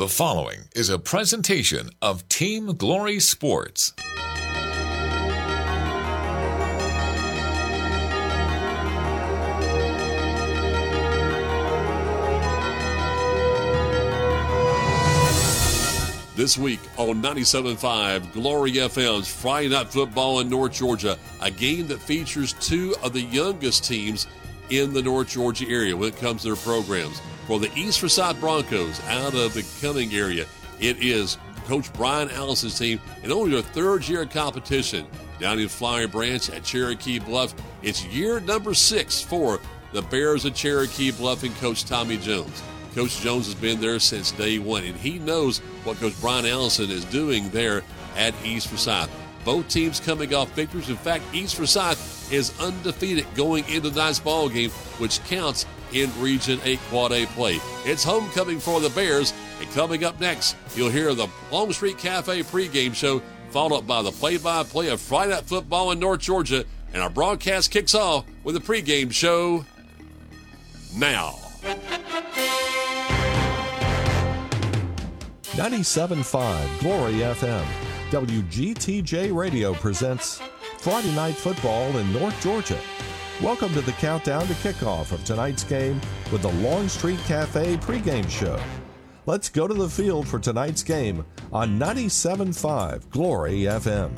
The following is a presentation of Team Glory Sports. This week on 97.5 Glory FM's Friday Night Football in North Georgia, a game that features two of the youngest teams in the North Georgia area when it comes to their programs. For the East Forsyth Broncos out of the Cumming area, it is Coach Brian Allison's team and only their third year of competition down in Flowery Branch at Cherokee Bluff. It's year number six for the Bears of Cherokee Bluff and Coach Tommy Jones. Coach Jones has been there since day one, and he knows what Coach Brian Allison is doing there at East Forsyth. Both teams coming off victories. In fact, East Forsyth is undefeated going into tonight's ball game, which counts in Region 8 Quad A play. It's homecoming for the Bears, and coming up next, you'll hear the Longstreet Cafe pregame show, followed up by the play-by-play of Friday Night Football in North Georgia, and our broadcast kicks off with the pregame show now. 97.5 Glory FM. WGTJ Radio presents Friday Night Football in North Georgia. Welcome to the countdown to kickoff of tonight's game with the Longstreet Cafe pregame show. Let's go to the field for tonight's game on 97.5 Glory FM.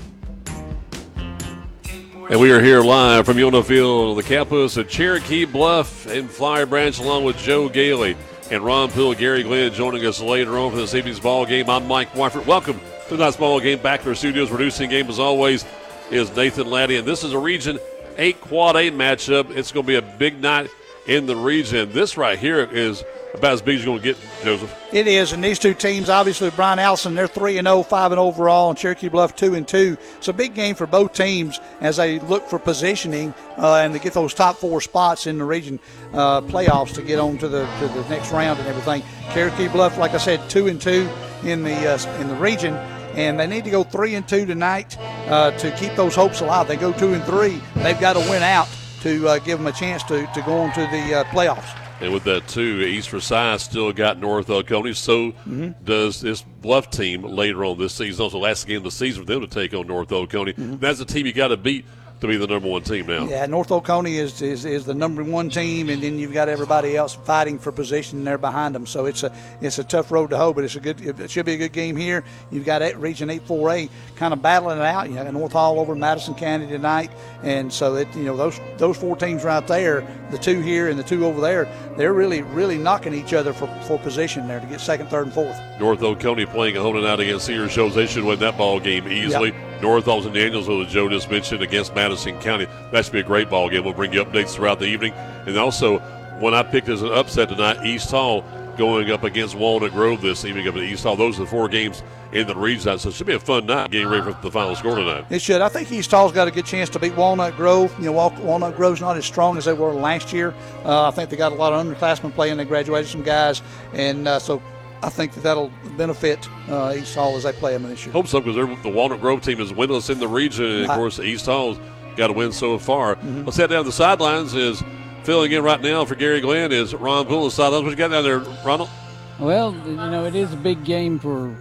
And we are here live from Yona Field, the campus of Cherokee Bluff and Flowery Branch, along with Joe Gailey and Ron Poole, Gary Glenn joining us later on for this evening's ball game. I'm Mike Wyford. Welcome to tonight's ball game. Back to our studios, producing game as always is Nathan Laddie, and this is a Region 8 Quad A matchup. It's going to be a big night in the region. This right here is about as big as you're going to get, Joseph. It is, and these two teams, obviously, Brian Allison, they're three and 0, 5 and overall, and Cherokee Bluff two and two. It's a big game for both teams as they look for positioning uh, and to get those top four spots in the region uh, playoffs to get on to the to the next round and everything. Cherokee Bluff, like I said, two and two in the uh, in the region. And they need to go three and two tonight uh, to keep those hopes alive. They go two and three, they've got to win out to uh, give them a chance to, to go on to the uh, playoffs. And with that, too, East Forsyth still got North Oconee. So mm-hmm. does this Bluff team later on this season. Also, last game of the season for them to take on North Oconee. Mm-hmm. That's a team you got to beat to be the number one team now. Yeah, North Oconee is, is, is the number one team, and then you've got everybody else fighting for position there behind them. So it's a it's a tough road to hoe, but it's a good it should be a good game here. You've got Region 8-4A kind of battling it out. You got North Hall over Madison County tonight, and so it you know those those four teams right there, the two here and the two over there, they're really really knocking each other for, for position there to get second, third, and fourth. North Oconee playing a home and out against Cedar Shoals they should win that ball game easily. Yep. North Halls Danielsville, as Joe just mentioned, against Madison County. That should be a great ball game. We'll bring you updates throughout the evening. And also, when I picked as an upset tonight, East Hall going up against Walnut Grove this evening up at East Hall. Those are the four games in the region. So it should be a fun night getting ready for the final score tonight. It should. I think East Hall's got a good chance to beat Walnut Grove. You know, Walnut Grove's not as strong as they were last year. Uh, I think they got a lot of underclassmen playing. They graduated some guys. And uh, so I think that that'll benefit uh, East Hall as they play them this year. Hope so because the Walnut Grove team is winless in the region, and of course East Hall's got a win so far. Mm-hmm. Let's head down the sidelines. Is filling in right now for Gary Glenn is Ron Poole. The sidelines. What you got down there, Ronald? Well, you know it is a big game for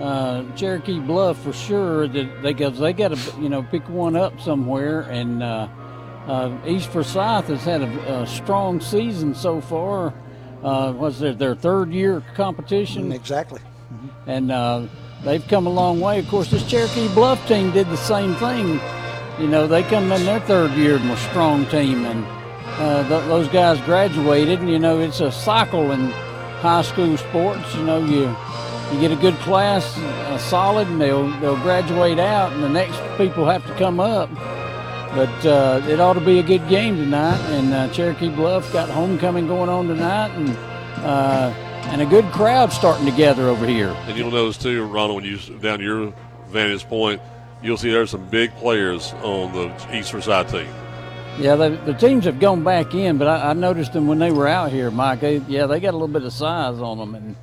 uh, Cherokee Bluff for sure. That they got they got to you know pick one up somewhere, and uh, uh, East Forsyth has had a, a strong season so far uh, was their, their third year competition. Exactly. Mm-hmm. And uh, they've come a long way. Of course, this Cherokee Bluff team did the same thing. You know, they come in their third year and were a strong team, and uh, th- those guys graduated. And, you know, it's a cycle in high school sports. You know, you you get a good class, uh, solid, and they'll they'll graduate out, and the next people have to come up. But uh, it ought to be a good game tonight, and uh, Cherokee Bluff got homecoming going on tonight, and uh, and a good crowd starting to gather over here. And you'll notice too, Ronald, when you down your vantage point, you'll see there's some big players on the East Forsyth team. Yeah, the, the teams have gone back in, but I, I, noticed them when they were out here, Mike. They, yeah, they got a little bit of size on them, and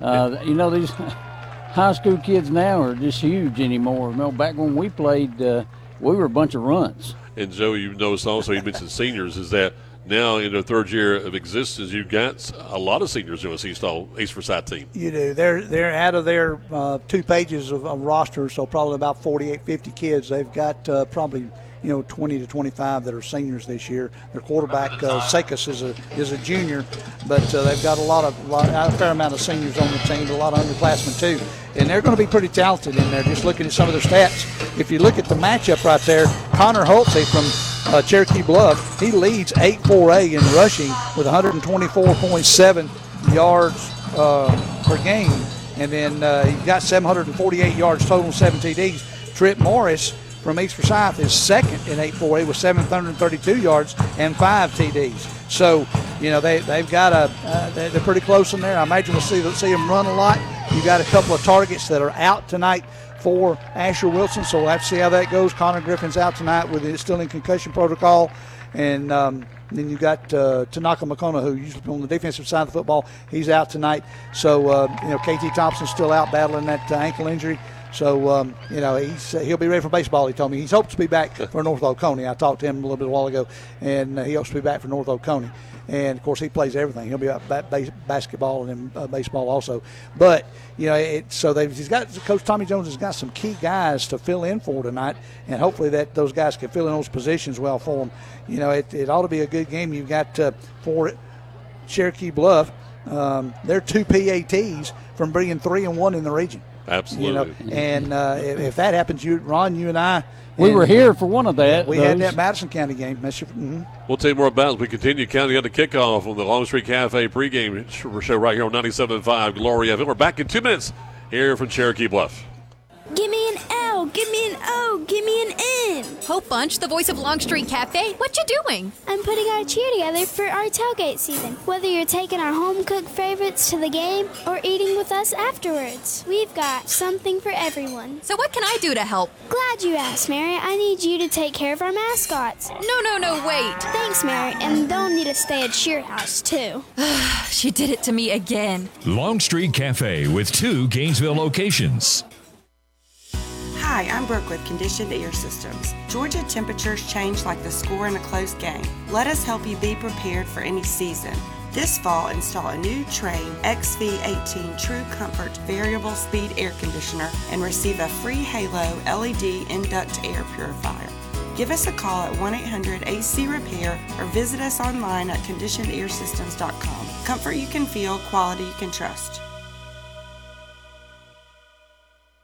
uh, you know these high school kids now are just huge anymore. You know, back when we played uh, we were a bunch of runs. And Joe, you noticed also you mentioned seniors is that now in their third year of existence, you've got a lot of seniors in this East, East Forsyth team. You do. They're they're out of their uh, two pages of, of roster, so probably about 48, 50 kids. They've got uh, probably you know 20 to 25 that are seniors this year. Their quarterback uh, is a is a junior, but uh, they've got a lot of lot, a fair amount of seniors on the team, a lot of underclassmen too, and they're going to be pretty talented in there. Just looking at some of their stats, if you look at the matchup right there, Connor Hulsey from uh, Cherokee Bluff, he leads 8-4A in rushing with 124.7 yards uh, per game, and then uh, he got 748 yards total, seven TDs. Trip Morris from East Forsyth is second in 8-4A with 732 yards and five TDs. So, you know, they, they've got a, uh, they're, pretty close in there. I imagine we'll see, see them run a lot. You got a couple of targets that are out tonight for Asher Wilson, so we'll have to see how that goes. Connor Griffin's out tonight with it still in concussion protocol. And um, then you got uh, Tanaka McCona, who usually on the defensive side of the football. He's out tonight. So, uh, you know, KT Thompson's still out battling that uh, ankle injury. So um, you know he's uh, he'll be ready for baseball. He told me he hopes to be back for North Oconee. I talked to him a little bit a while ago, and uh, he hopes to be back for North Oconee. And of course he plays everything. He'll be out ba- basketball and uh, baseball also. But you know it, so he's got Coach Tommy Jones has got some key guys to fill in for tonight, and hopefully that those guys can fill in those positions well for him. You know it, it ought to be a good game. You've got uh, for Cherokee Bluff. Um, they're two PATs from bringing three and one in the region. Absolutely. You know, and uh, if, if, that happens, you, Ron, you and I. We and, were here for one of that. We those. had that Madison County game. mm-hmm. We'll tell you more about it as we continue counting on the kickoff on the Longstreet Cafe pregame show right here on 97.5 Glory FM. We're back in two minutes here from Cherokee Bluff. Give me an L, give me an O, give me an N. Hope Bunch, the voice of Longstreet Cafe, what you doing? I'm putting our cheer together for our tailgate season. Whether you're taking our home cooked favorites to the game or eating with us afterwards, we've got something for everyone. So what can I do to help? Glad you asked, Mary. I need you to take care of our mascots. No, no, no, wait. Thanks, Mary. And they'll need to stay at Cheer House, too. she did it to me again. Longstreet Cafe with two Gainesville locations. Hi, I'm Brooke with Conditioned Air Systems. Georgia temperatures change like the score in a close game. Let us help you be prepared for any season. This fall, install a new Trane XV18 True Comfort Variable Speed Air Conditioner and receive a free Halo LED Induct Air Purifier. Give us a call at 1 800 AC Repair or visit us online at conditionedairsystems.com. Comfort you can feel, quality you can trust.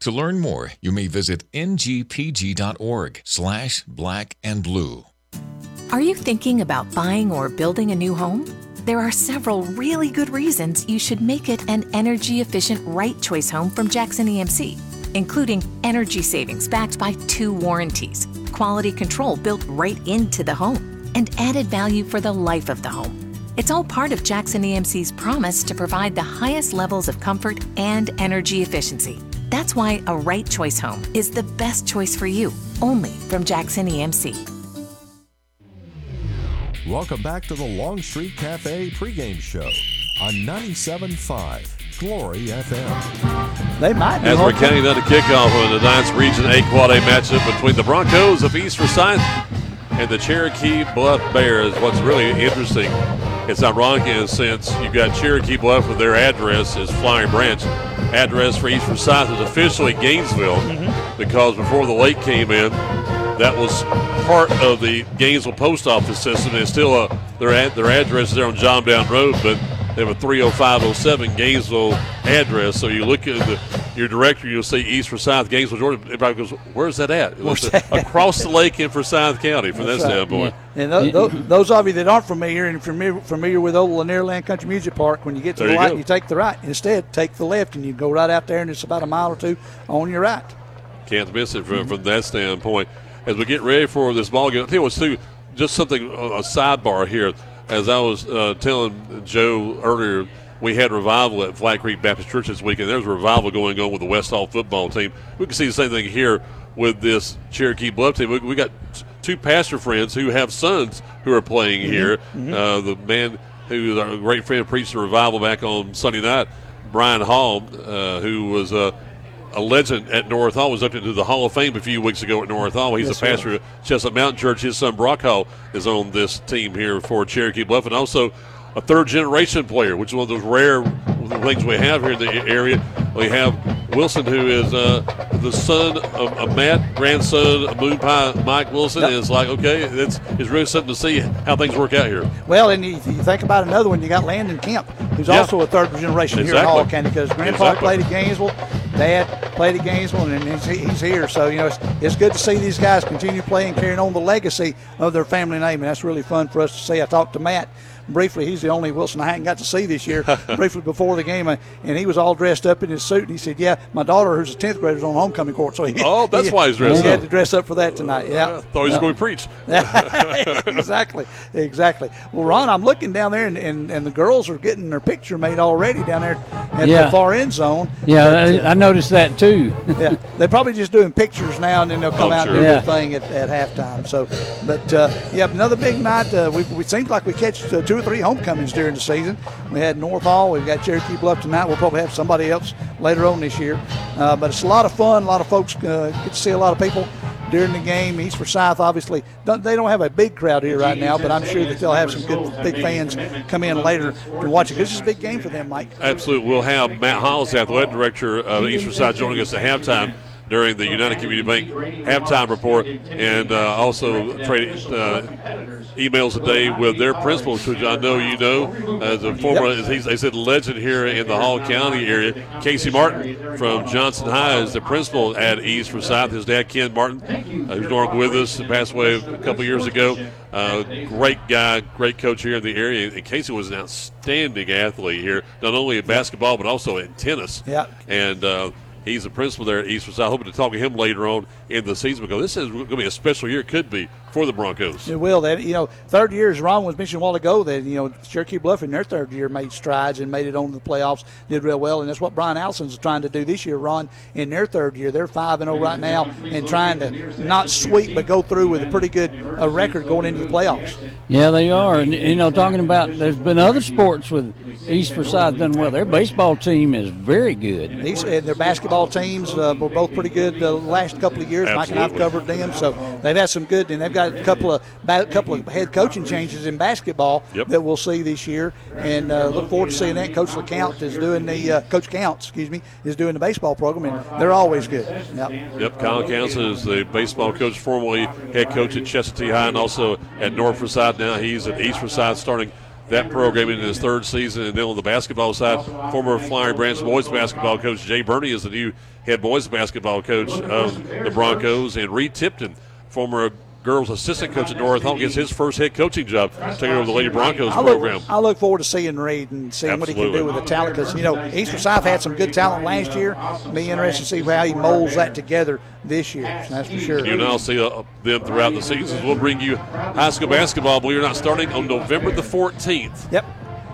To learn more, you may visit ngpg.org slash black and blue. Are you thinking about buying or building a new home? There are several really good reasons you should make it an energy efficient right choice home from Jackson EMC, including energy savings backed by two warranties, quality control built right into the home, and added value for the life of the home. It's all part of Jackson EMC's promise to provide the highest levels of comfort and energy efficiency. That's why a right choice home is the best choice for you, only from Jackson EMC. Welcome back to the Longstreet Cafe pregame show on 97.5 Glory FM. They might be. As we're counting down the kickoff of the Ninth Region 8 Quad A matchup between the Broncos of East Forsyth and the Cherokee Bluff Bears. What's really interesting, it's ironic in a sense, you've got Cherokee Bluff with their address as Flowery Branch address for East Forsyth is officially Gainesville mm-hmm. because before the lake came in, that was part of the Gainesville post office system. It's still a, their ad, their address is there on John Down Road, but they have a 30507 Gainesville address. So you look at the, your directory, you'll see East Forsyth, Gainesville, Georgia. Everybody goes, "Where's that at?" across the lake in Forsyth County from That's that right. standpoint. And those, of you that aren't familiar and familiar, familiar with old Lanierland Country Music Park, when you get to there the right, you take the right. Instead, take the left, and you go right out there, and it's about a mile or two on your right. Can't miss it from, mm-hmm. from that standpoint. As we get ready for this ball game, I think you what's too, just something a sidebar here as I was uh, telling Joe earlier, we had revival at Flat Creek Baptist Church this weekend. There's a revival going on with the West Hall football team. We can see the same thing here with this Cherokee Bluff team. We, we got two pastor friends who have sons who are playing Mm-hmm. here. Uh, the man who is our great friend preached the revival back on Sunday night, Brian Hall, uh, who was a a legend at North Hall was up into the Hall of Fame a few weeks ago at North Hall. He's Yes, a pastor at Chestnut Mountain Church. His son Brock Hall is on this team here for Cherokee Bluff, and also a third generation player, which is one of those rare things we have here in the area. We have Wilson, who is uh, the son of, of Matt, grandson of Moon Pie Mike Wilson. Yep. It's like, okay, it's, it's really something to see how things work out here. Well, and you, you think about another one, you got Landon Kemp, who's Yeah. also a third generation here in Exactly. Hall County because Grandpa Exactly. played at Gainesville, Dad played at Gainesville, and he's, he's here. So, you know, it's, it's good to see these guys continue playing, carrying on the legacy of their family name, and that's really fun for us to see. I talked to Matt briefly. He's the only Wilson I hadn't got to see this year, briefly before the game, uh, and he was all dressed up in his suit, and he said, yeah, my daughter, who's a 10th grader, is on homecoming court. So he, Oh, that's he, why he's dressed he had to dress up for that tonight. Yeah. I thought he was Yeah. going to preach. exactly, exactly. Well, Ron, I'm looking down there, and, and, and the girls are getting their picture made already down there at Yeah. the far end zone. Yeah, I, I noticed that too. yeah, they're probably just doing pictures now, and then they'll come Oh, out sure. and do Yeah. their thing at, at halftime. So, but uh, yeah, another big night. Uh, we, we seems like we catch uh, or three homecomings during the season. We had North Hall, we've got Cherokee Bluff tonight. We'll probably have somebody else later on this year. Uh, but it's a lot of fun. A lot of folks uh, get to see a lot of people during the game. East Forsyth, obviously, don't, they don't have a big crowd here right now, but I'm sure that they'll have some good big fans come in later to watch it. This is a big game for them, Mike. Absolutely. We'll have Matt Hollis, athletic director of East Forsyth, joining us at halftime during the United Community Bank halftime report, and uh, also trade uh, emails a day with their principals, which I know you know as a former, as he's, they said, legend here in the Hall County area. Casey Martin from Johnson High is the principal at East Forsyth. His dad, Ken Martin, uh, who's no with us, passed away a couple years ago. Uh, great guy, great coach here in the area. And Casey was an outstanding athlete here, not only in basketball but also in tennis. Yeah. And uh, he's the principal there at East Forsyth. Hoping to talk to him later on in the season because this is going to be a special year. Could be for the Broncos. It will. That you know, third year, as Ron was mentioning a while ago, that you know Cherokee Bluff in their third year made strides and made it on the playoffs, did real well, and that's what Brian Allison's trying to do this year. Ron in their third year, they're five and zero right now, and trying to not sweep but go through with a pretty good uh, record going into the playoffs. Yeah, they are. And, you know, talking about there's been other sports with East Forsyth done well. Their baseball team is very good. These and their basketball teams uh, were both pretty good the last couple of years. Mike and I've covered them, so they've had some good, and they've got a couple of ba- couple of head coaching changes in basketball Yep. that we'll see this year, and uh, look forward to seeing that. Coach LeCount is doing the uh, Coach Counts, excuse me, is doing the baseball program, and they're always good. Yep. Yep, Kyle Council is the baseball coach, formerly head coach at Chestatee High and also at North Forsyth. Now he's at East Forsyth, starting that program in his third season. And then on the basketball side, former Flowery Branch boys basketball coach Jay Burney is the new head boys basketball coach of the Broncos, and Reed Tipton, former girls assistant coach at North Hall, gets his first head coaching job, taking over the Lady Broncos I program. I look forward to seeing Reed and seeing what he can do with the talent because you know East Forsyth had some good talent last year. Be interested to see how he molds that together this year. That's for sure. You now see uh, them throughout the seasons. We'll bring you high school basketball, believe it or not, starting on November the 14th. Yep.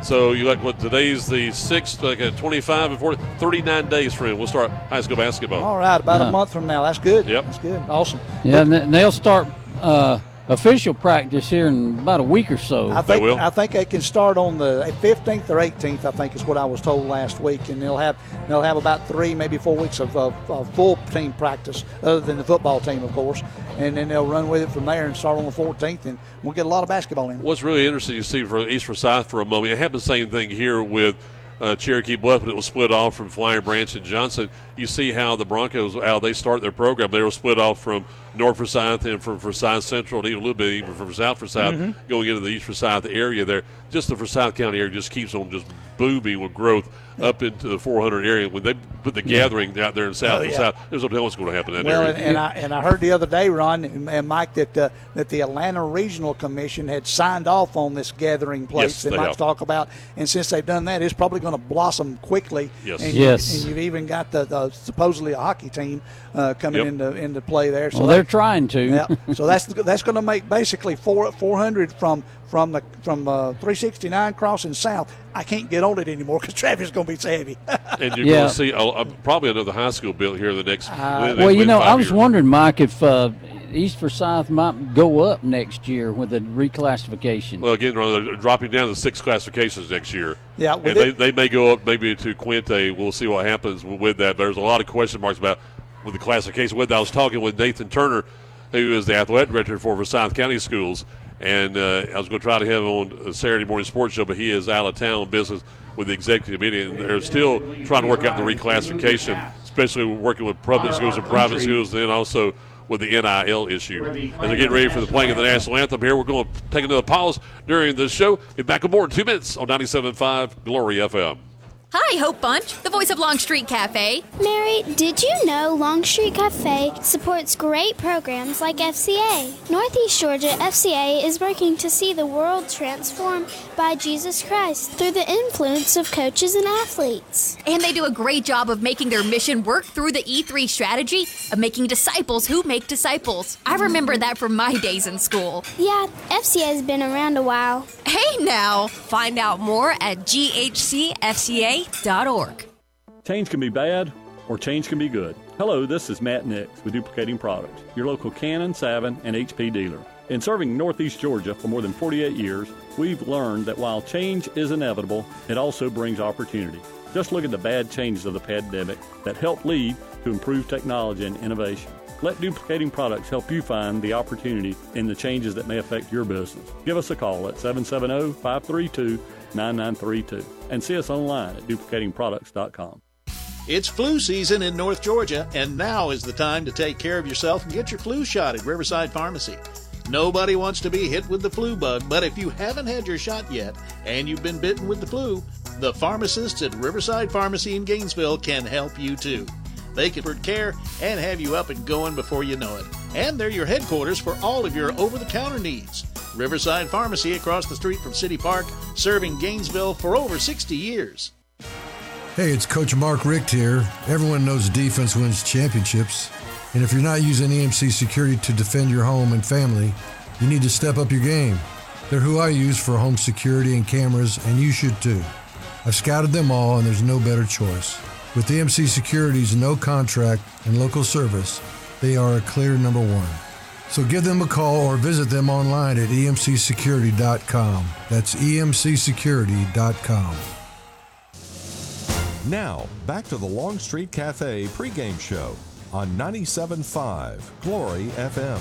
So you like what today's the 6th, like a 25 and 40, 39 days, friend. We'll start high school basketball. All right, about a month from now. That's good. Yep. That's good. Awesome. Yeah, and they'll start uh, official practice here in about a week or so. I think will? I think they can start on the 15th or 18th. I think is what I was told last week, and they'll have they'll have about three, maybe four weeks of, of, of full team practice, other than the football team, of course, and then they'll run with it from there and start on the 14th, and we'll get a lot of basketball in. What's really interesting, you see, for East Forsyth for a moment, it happened the same thing here with uh, Cherokee Bluff, but it was split off from Flowery Branch and Johnson. You see how the Broncos, how they start their program. They were split off from North Forsyth and from Forsyth Central, and even a little bit even from South Forsyth, going into the East Forsyth area there. Just the Forsyth County area just keeps on just booming with growth. up into the 400 area. When they put the gathering out there in South Oh, and yeah. South, there's no telling what's going to happen in that Well, area. and, and I and I heard the other day, Ron and, and Mike, that uh, that the Atlanta Regional Commission had signed off on this gathering place Yes, that they Mike's have. talk about, and since they've done that, it's probably going to blossom quickly. Yes. And Yes. You, and you've even got the, the supposedly a hockey team uh, coming Yep. into into play there. So Well, that- they're trying to. yeah. So that's that's going to make basically four four hundred from from the from uh, 369 crossing south. I can't get on it anymore because traffic's going to be so heavy. and you're Yeah. going to see uh, uh, probably another high school built here in the next. within- Well, you know, I was years. wondering, Mike, if uh, East Forsyth might go up next year with the reclassification. Well, again, they're dropping down to six classifications next year. Yeah, and with they, they may go up maybe to Quinte. We'll see what happens with that. But there's a lot of question marks about with the classification. With I was talking with Nathan Turner, who is the athletic director for Forsyth County Schools, and uh, I was going to try to have him on a Saturday morning sports show, but he is out of town business with the executive committee, and they're still trying to work out the reclassification, especially working with public schools and private schools, and then also with the NIL issue. As they're getting ready for the playing of the national anthem here, we're going to take another pause during the show. Be back more in two minutes on 97.5 Glory FM. Hi, Hope Bunch, the voice of Longstreet Cafe. Mary, did you know Longstreet Cafe supports great programs like FCA? Northeast Georgia FCA is working to see the world transformed by Jesus Christ through the influence of coaches and athletes. And they do a great job of making their mission work through the E3 strategy of making disciples who make disciples. I remember that from my days in school. Yeah, FCA has been around a while. Hey now! Find out more at Change can be bad or change can be good. Hello, this is Matt Nix with Duplicating Products, your local Canon, Savin, and HP dealer. In serving Northeast Georgia for more than 48 years, we've learned that while change is inevitable, it also brings opportunity. Just look at the bad changes of the pandemic that helped lead to improved technology and innovation. Let duplicating products help you find the opportunity in the changes that may affect your business. Give us a call at 770 532 9932 and see us online at duplicatingproducts.com. It's flu season in North Georgia, and now is the time to take care of yourself and get your flu shot at Riverside Pharmacy. Nobody wants to be hit with the flu bug, but if you haven't had your shot yet and you've been bitten with the flu, the pharmacists at Riverside Pharmacy in Gainesville can help you too. They can provide care and have you up and going before you know it. And they're your headquarters for all of your over the counter needs. Riverside Pharmacy across the street from City Park, serving Gainesville for over 60 years. Hey, it's Coach Mark Richt here. Everyone knows defense wins championships. And if you're not using EMC security to defend your home and family, you need to step up your game. They're who I use for home security and cameras, and you should too. I've scouted them all, and there's no better choice. With EMC Security's no contract and local service, they are a clear number one. So give them a call or visit them online at emcsecurity.com. That's emcsecurity.com. Now, back to the Longstreet Cafe pregame show on 97.5 Glory FM.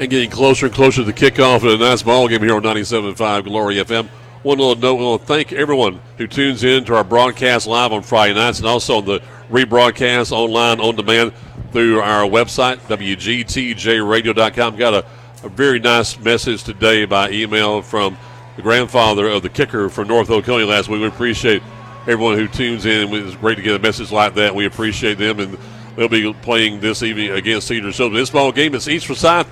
And getting closer and closer to the kickoff of a nice ball game here on 97.5 Glory FM. One little note, we want to thank everyone who tunes in to our broadcast live on Friday nights and also on the rebroadcast online on demand through our website, WGTJRadio.com. Got a, a very nice message today by email from the grandfather of the kicker from North Oconee last week. We appreciate everyone who tunes in. It's great to get a message like that. We appreciate them, and they'll be playing this evening against Cedar Shoals. This ball game is East Forsyth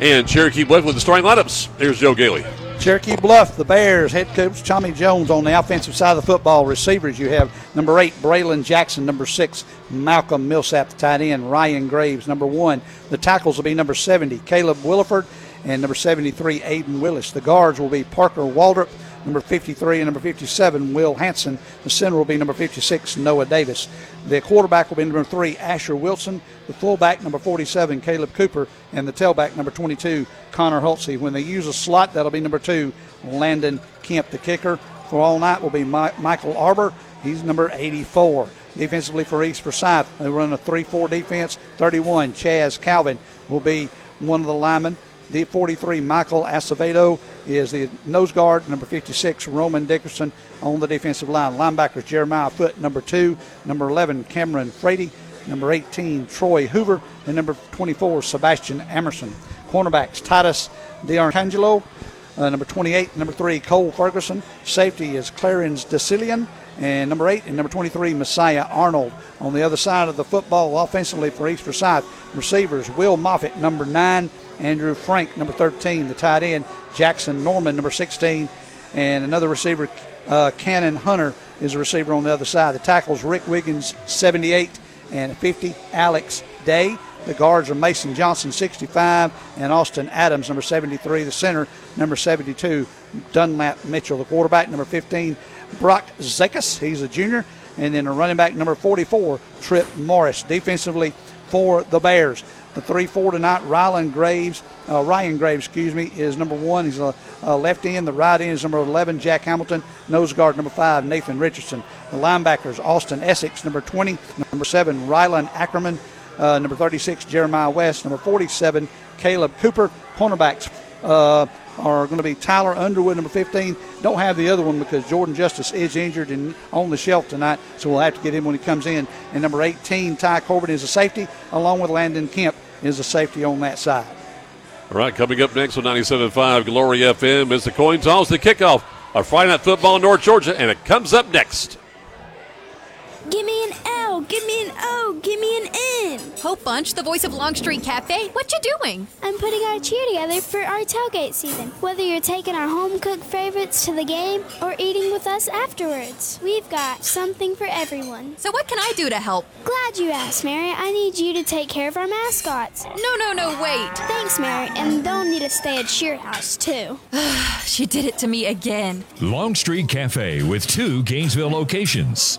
and Cherokee Bluff with the starting lineups. Here's Joe Gailey. Cherokee Bluff, the Bears, head coach Tommy Jones on the offensive side of the football. Receivers, you have number eight, Braylon Jackson, number six, Malcolm Millsap, the tight end, Ryan Graves, number one. The tackles will be number 70, Caleb Williford, and number 73, Aiden Willis. The guards will be Parker Waldrop, number 53, and number 57, Will Hanson. The center will be number 56, Noah Davis. The quarterback will be number three, Asher Wilson. The fullback, number 47, Caleb Cooper. And the tailback, number 22, Connor Hulsey. When they use a slot, that'll be number two, Landon Kemp. The kicker for all night will be Mi- Michael Arbor. He's number 84. Defensively for East Forsyth, they run a 3 4 defense. 31, Chaz Calvin will be one of the linemen. The 43, Michael Acevedo, is the nose guard. Number 56, Roman Dickerson on the defensive line. Linebackers, Jeremiah Foot, number 2. Number 11, Cameron Frady. Number 18, Troy Hoover. And number 24, Sebastian Emerson. Cornerbacks, Titus DiArcangelo. Uh, number 28, number 3, Cole Ferguson. Safety is Clarence DeCillian. and number eight and number 23 Messiah Arnold. On the other side of the football, offensively for East Forsyth, receivers Will Moffitt, number nine, Andrew Frank, number 13, the tight end Jackson Norman, number 16, and another receiver, uh, Cannon Hunter, is a receiver on the other side. The tackles Rick Wiggins, 78, and 50, Alex Day. The guards are Mason Johnson, 65, and Austin Adams, number 73. The center, number 72, Dunlap Mitchell. The quarterback, number 15, Brock Zekas. He's a junior. And then a running back, number 44, Trip Morris. Defensively for the Bears. The 3 4 tonight, Rylan Graves, uh, Ryan Graves, excuse me, is number one. He's a, a, left end. The right end is number 11, Jack Hamilton. Nose guard, number 5, Nathan Richardson. The linebackers, Austin Essex, number 20. Number 7, Rylan Ackerman. Uh, number 36, Jeremiah West. Number 47, Caleb Cooper. Cornerbacks, uh, are going to be Tyler Underwood, number 15. Don't have the other one because Jordan Justice is injured and on the shelf tonight, so we'll have to get him when he comes in. And number 18, Ty Corbin is a safety, along with Landon Kemp is a safety on that side. All right, coming up next on 97.5 Glory FM is the coin toss, the kickoff of Friday Night Football in North Georgia, and it comes up next. Give me an L, Oh, give me an O, give me an N. Hope Bunch, the voice of Longstreet Cafe, what you doing? I'm putting our cheer together for our tailgate season. Whether you're taking our home cooked favorites to the game or eating with us afterwards, we've got something for everyone. So what can I do to help? Glad you asked, Mary. I need you to take care of our mascots. No, no, no, wait. Thanks, Mary. And they'll need to stay at Cheer House, too. she did it to me again. Longstreet Cafe with two Gainesville locations.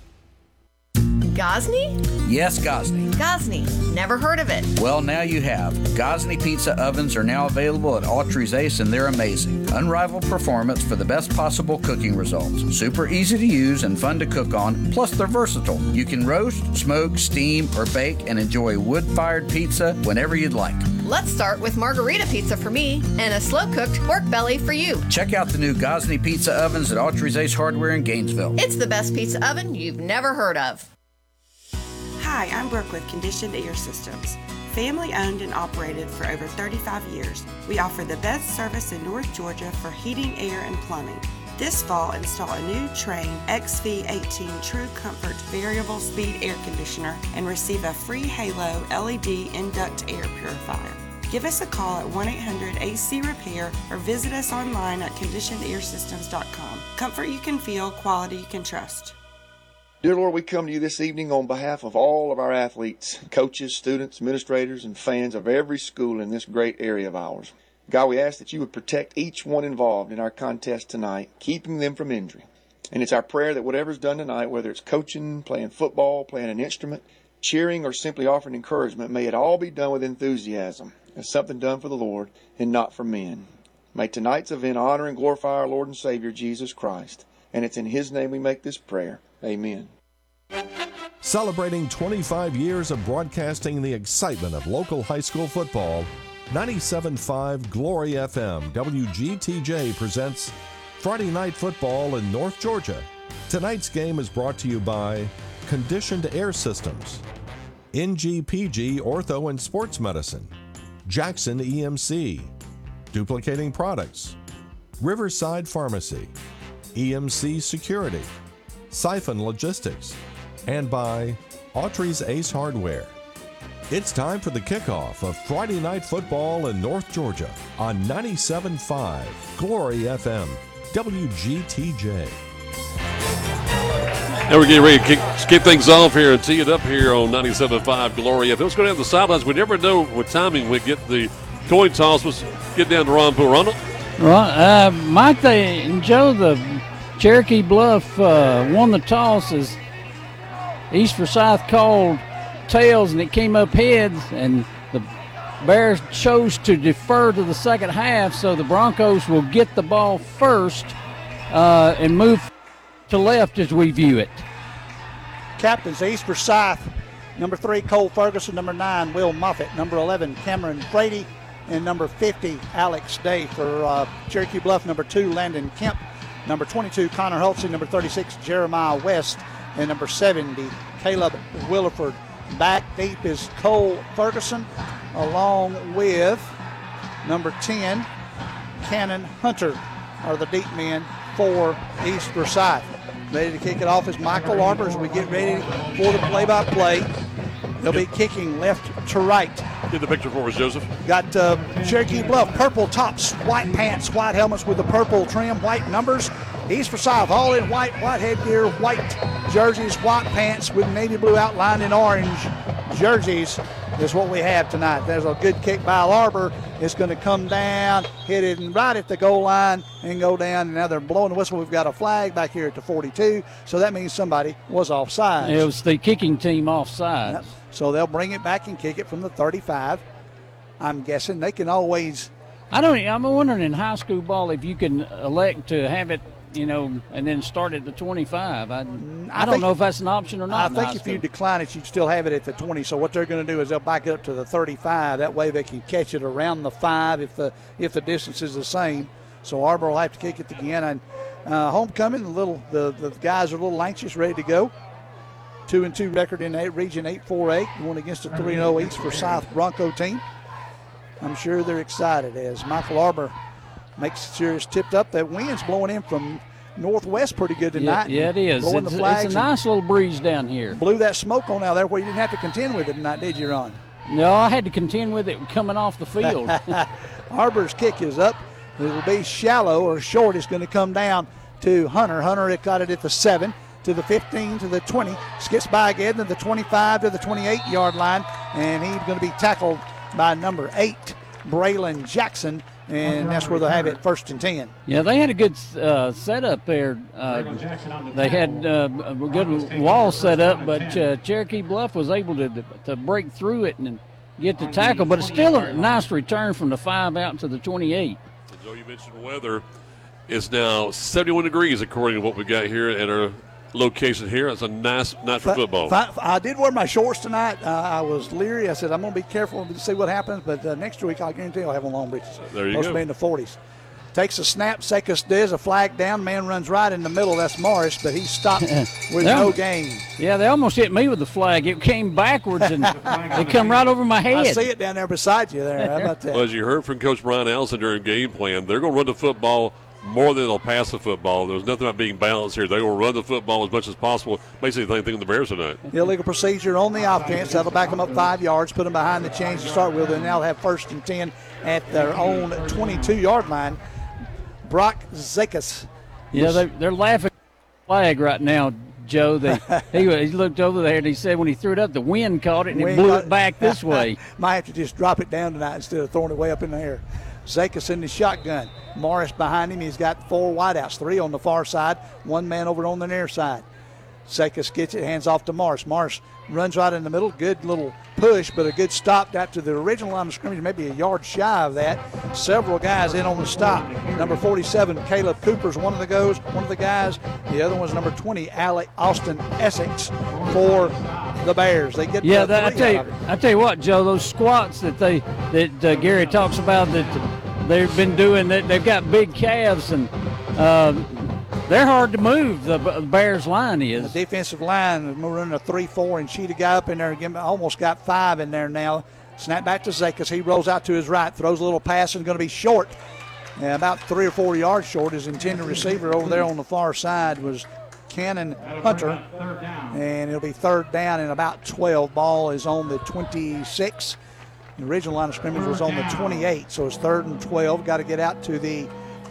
Gozney? Yes, Gozney. Gozney. Never heard of it. Well, now you have. Gozney pizza ovens are now available at Autry's Ace and they're amazing. Unrivaled performance for the best possible cooking results. Super easy to use and fun to cook on, plus they're versatile. You can roast, smoke, steam, or bake and enjoy wood fired pizza whenever you'd like. Let's start with margarita pizza for me and a slow cooked pork belly for you. Check out the new Gozney pizza ovens at Autry's Ace Hardware in Gainesville. It's the best pizza oven you've never heard of. Hi, I'm Brooke with Conditioned Air Systems. Family owned and operated for over 35 years, we offer the best service in North Georgia for heating, air, and plumbing. This fall, install a new Trane XV18 True Comfort Variable Speed Air Conditioner and receive a free Halo LED Induct Air Purifier. Give us a call at 1 800 AC Repair or visit us online at conditionedairsystems.com. Comfort you can feel, quality you can trust. Dear Lord, we come to you this evening on behalf of all of our athletes, coaches, students, administrators, and fans of every school in this great area of ours. God, we ask that you would protect each one involved in our contest tonight, keeping them from injury. And it's our prayer that whatever's done tonight, whether it's coaching, playing football, playing an instrument, cheering, or simply offering encouragement, may it all be done with enthusiasm, as something done for the Lord and not for men. May tonight's event honor and glorify our Lord and Savior Jesus Christ. And it's in His name we make this prayer. Amen. Celebrating 25 years of broadcasting the excitement of local high school football, 97.5 Glory FM WGTJ presents Friday Night Football in North Georgia. Tonight's game is brought to you by Conditioned Air Systems, NGPG Ortho and Sports Medicine, Jackson EMC, Duplicating Products, Riverside Pharmacy, EMC Security, Siphon Logistics, and by Autry's Ace Hardware. It's time for the kickoff of Friday Night Football in North Georgia on 97.5 Glory FM, WGTJ. Now we're getting ready to kick, kick things off here and tee it up here on 97.5 Glory. If it was going down the sidelines, we never know what timing we get the coin toss. Let's get down to Ron Poole. Ronald? Right, uh, Mike they, and Joe, the Cherokee Bluff uh, won the toss as East Forsyth called tails and it came up heads and the Bears chose to defer to the second half so the Broncos will get the ball first uh, and move to left as we view it. Captains East Forsyth, number three Cole Ferguson, number nine Will Moffitt, number 11 Cameron Brady, and number 50 Alex Day for uh, Cherokee Bluff. Number two Landon Kemp, number 22 Connor Hulsey, number 36 Jeremiah West, and number 70 Caleb Williford. Back deep is Cole Ferguson, along with number 10 Cannon Hunter are the deep men for East Forsyth. Ready to kick it off is Michael Arbor as we get ready for the play-by-play. They'll be kicking left to right. Get the picture for us, Joseph. Got uh, Cherokee Bluff, purple tops, white pants, white helmets with the purple trim, white numbers. East Forsyth, all in white, white headgear, white jerseys, white pants with navy blue outline in orange jerseys is what we have tonight. There's a good kick by Arbor. It's going to come down, hit it right at the goal line, and go down. And now they're blowing the whistle. We've got a flag back here at the 42, so that means somebody was offside. It was the kicking team offside. Yep. So they'll bring it back and kick it from the 35. I'm guessing they can always. I don't. I'm wondering in high school ball if you can elect to have it you know, and then start at the 25. I, I, I don't think, know if that's an option or not. I think if you decline it, you'd still have it at the 20. So what they're going to do is they'll back it up to the 35. That way they can catch it around the five if the if the distance is the same. So Arbor will have to kick it again. And uh, homecoming, the little the, the guys are a little anxious, ready to go. Two and two record in Region 8-4A, going against a 3-0 East Forsyth Bronco team. I'm sure they're excited as Michael Arbor makes sure it's tipped up. That wind's blowing in from northwest pretty good tonight. Yeah, yeah it is. It's, it's, a nice little breeze down here. Blew that smoke on out there where you didn't have to contend with it tonight, did you, Ron? No, I had to contend with it coming off the field. Arbor's kick is up. It'll be shallow or short. It's going to come down to Hunter. Hunter it got it at the 7 to the 15 to the 20. Skips by again to the 25 to the 28 yard line. And he's going to be tackled by number 8, Braylon Jackson and that's where they'll have it first and 10. Yeah, they had a good uh, setup there. Uh, they had uh, a good wall set up, but uh, Cherokee Bluff was able to, to break through it and get the tackle, but it's still a nice return from the 5 out to the 28. Joe, you mentioned weather. It's now 71 degrees according to what we got here at our location here. It's a nice night for football. I, did wear my shorts tonight. Uh, I was leery. I said I'm going to be careful to see what happens, but uh, next week I guarantee I'll have on long breeches. There you Most go. be in the 40s. Takes a snap. Zekas does a flag down. Man runs right in the middle. That's Morris, but he's stopped with no gain. Yeah, they almost hit me with the flag. It came backwards and it come right over my head. I see it down there beside you there. How about that? Well, as you heard from Coach Brian Allison during game plan, they're going to run the football more than they'll pass the football. There's nothing about being balanced here. They will run the football as much as possible. Basically, the same thing the Bears tonight. The illegal procedure on the offense. That'll back them up five yards, put them behind the chains to start with, and now they'll have first and 10 at their own 22 yard line. Brock Zekas. Yeah, they, they're laughing flag right now, Joe. They, he, he looked over there and he said when he threw it up, the wind caught it and wind it blew it back this way. Might have to just drop it down tonight instead of throwing it way up in the air. Zekas in the shotgun. Morris behind him. He's got four wideouts, three on the far side, one man over on the near side. Zekas gets it, hands off to Morris. Morris runs right in the middle. Good little push, but a good stop out to the original line of scrimmage, maybe a yard shy of that. Several guys in on the stop. Number 47, Caleb Cooper's one of the goes, one of the guys. The other one's number 20, Alec Austin Essex for the Bears. They get yeah. That, I tell you, I tell you what, Joe. Those squats that they that uh, Gary talks about that they've been doing. That they've got big calves and. Uh, they're hard to move. The Bears line is the defensive line. We're running a three-four, and Cheetah guy up in there again. Almost got five in there now. Snap back to Zekas. He rolls out to his right, throws a little pass, and going to be short. Yeah, about three or four yards short. His intended receiver over there on the far side was Cannon Hunter, and it'll be third down and about 12. Ball is on the 26. The original line of scrimmage was on the 28, so it's third and 12. Got to get out to the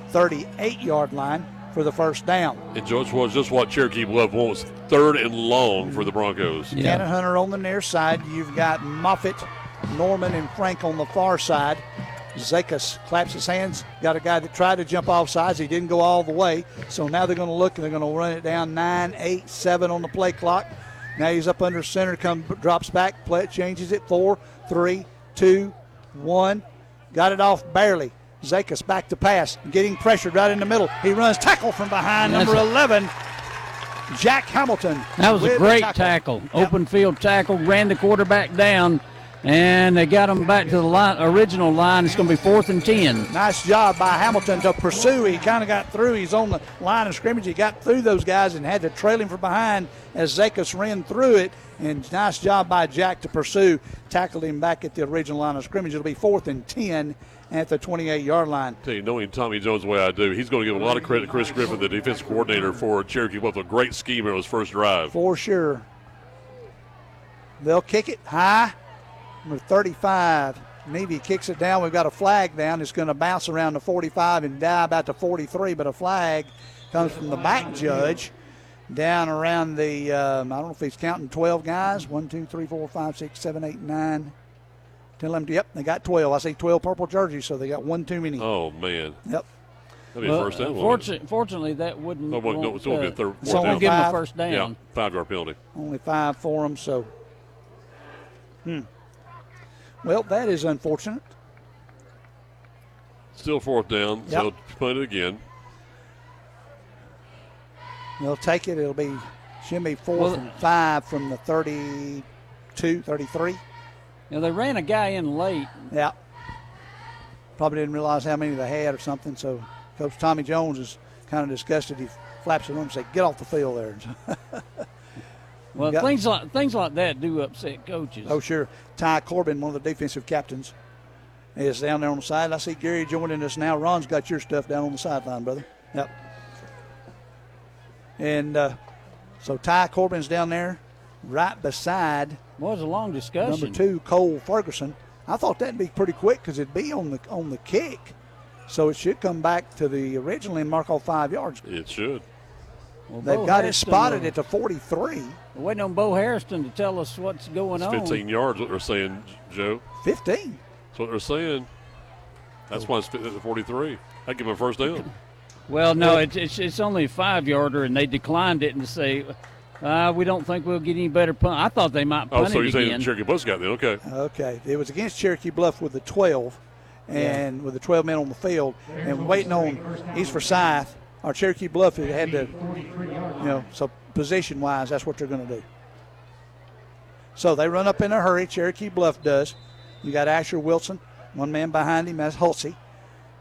38 yard line for the first down. And George was just what Cherokee Bluff wants third and long for the Broncos. Yeah. Cannon Hunter on the near side. You've got Moffitt, Norman, and Frank on the far side. Zekas claps his hands. Got a guy that tried to jump off sides. He didn't go all the way. So now they're going to look and they're going to run it down nine, eight, seven on the play clock. Now he's up under center, come drops back, play, changes it 4, 3, 2, 1. Got it off barely. Zekas back to pass, getting pressured right in the middle. He runs tackle from behind, number 11. Jack Hamilton. That was a great tackle. Open field tackle, ran the quarterback down, and they got him back to the line, original line. It's going to be fourth and 10. Nice job by Hamilton to pursue. He kind of got through. He's on the line of scrimmage. He got through those guys and had to trail him from behind as Zekas ran through it. And nice job by Jack to pursue. Tackled him back at the original line of scrimmage. It'll be fourth and 10 at the 28 yard line. Tell you, knowing Tommy Jones the way I do, he's going to give a lot of credit to Chris Griffin, the defensive coordinator for Cherokee Bluff. A great scheme on his first drive. For sure. They'll kick it high. Number 35. Navy kicks it down. We've got a flag down. It's going to bounce around the 45 and die about the 43, but a flag comes from the back judge down around the, um, I don't know if he's counting 12 guys. 1, 2, 3, 4, 5, 6, 7, 8, 9. Tell them, yep, they got 12. I see 12 purple jerseys, so they got one too many. Oh, man. Yep. That'd be a first down. Fortunately, fortunately, that wouldn't. No, well, no, won't, it's only a uh, third, it's fourth only down. give them a first down. Yeah, five yard penalty. Only five for them, so. Hmm. Well, that is unfortunate. Still fourth down, so Yep. punt it again. They'll take it. It'll be, should be fourth Well- and five from the 32, 33. You know, they ran a guy in late. Yeah. Probably didn't realize how many they had or something. So Coach Tommy Jones is kind of disgusted. He flaps it on and says, "Get off the field there." Well, got- things like things like that do upset coaches. oh, sure. Ty Corbin, one of the defensive captains, is down there on the side. I see Gary joining us now. Ron's got your stuff down on the sideline, brother. Yep. And uh, so Ty Corbin's down there, right beside was a long discussion. number two Cole Ferguson. I thought that'd be pretty quick because it'd be on the on the kick, so it should come back to the original and mark off five yards. It should. Well, They've Bo got it spotted uh, at the 43. We're waiting on Bo Harrison to tell us what's going It's on. 15 yards, what they're saying, Joe. 15. That's what they're saying. That's why it's at the 43. I'd give him a first down. Well, no, it's, it's it's only a five yarder, and they declined it and say, uh, we don't think we'll get any better punt. I thought they might Oh, punt so it you're saying again. Cherokee Bluff's got it then? Okay. Okay, it was against Cherokee Bluff with the 12, and with the 12 men on the field, and waiting on East Forsyth or Cherokee Bluff. It had to, you know, so position wise, that's what they're going to do. So they run up in a hurry. Cherokee Bluff does. You got Asher Wilson, one man behind him. That's Hulsey.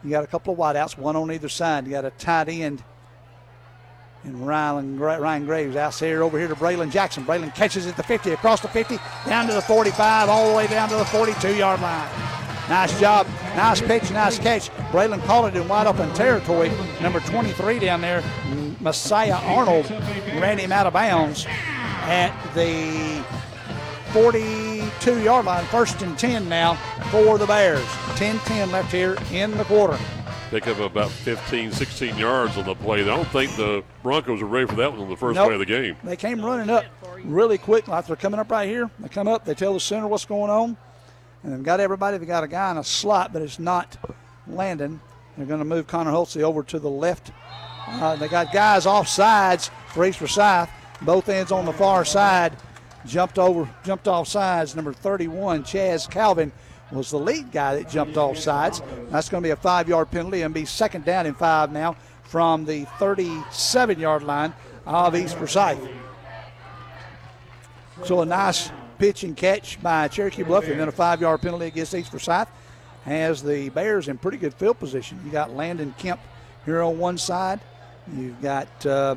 You got a couple of wideouts, one on either side. You got a tight end. And Ryan, Ryan Graves out there over here to Braylon Jackson. Braylon catches at the 50, across the 50, down to the 45, all the way down to the 42 yard line. Nice job. Nice pitch, nice catch. Braylon caught it in wide open territory. Number 23 down there, Messiah Arnold, ran him out of bounds at the 42 yard line. First and 10 now for the Bears. 10 10 left here in the quarter. Pick up about 15, 16 yards on the play. I don't think the Broncos are ready for that one on the first Nope. play of the game. They came running up really quick, like they're coming up right here. They come up, they tell the center what's going on, and they've got everybody. They've got a guy in a slot, but it's not landing. They're going to move Connor Hulsey over to the left. Uh, they got guys off sides for East Forsyth. Both ends on the far side. Jumped over, jumped off sides. Number 31, Chaz Calvin, was the lead guy that jumped off sides. That's going to be a five yard penalty and be second down and five now from the 37 yard line of East Forsyth. So a nice pitch and catch by Cherokee Bluff, and then a five-yard penalty against East Forsyth has the Bears in pretty good field position. You got Landon Kemp here on one side. You've got uh,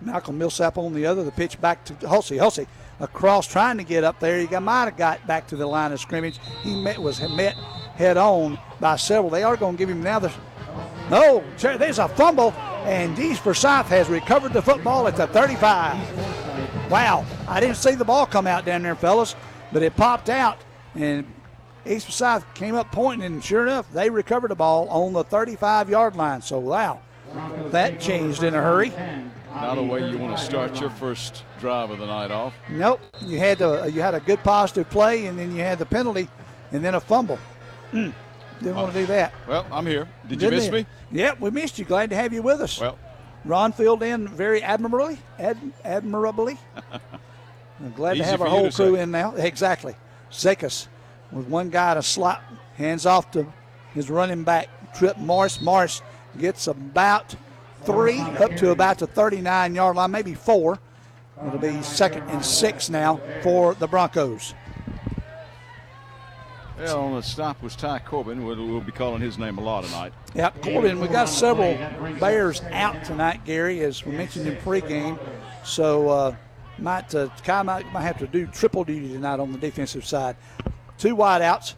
Malcolm Millsap on the other. The pitch back to Hulsey. Hulsey across trying to get up there. He might have got back to the line of scrimmage. He met, was met head on by several. They are going to give him now the. No, there's a fumble, and East Forsyth has recovered the football at the 35. Wow, I didn't see the ball come out down there, fellas, but it popped out, and East Forsyth came up pointing, and sure enough, they recovered the ball on the 35-yard line. So wow, that changed in a hurry. Not a way you want to start your first drive of the night off. Nope, you had to, you had a good positive play, and then you had the penalty, and then a fumble. Mm, didn't want to do that. Well, I'm here. Did you Didn't miss he? me? Yep, we missed you. Glad to have you with us. Well, Ron filled in very admirably. Ad, admirably. I'm glad Easy to have our whole crew say. in now. Exactly. Zekas with one guy to slot, hands off to his running back, Trip Morris. Morris gets about three up to about the 39 yard line, maybe four. It'll be second and six now for the Broncos. Yeah, on the stop was Ty Corbin. We'll, we'll be calling his name a lot tonight. Yeah, Corbin, we got several Bears out tonight, Gary, as we mentioned in pregame. So uh, might uh, Kai might, might have to do triple duty tonight on the defensive side. Two wideouts,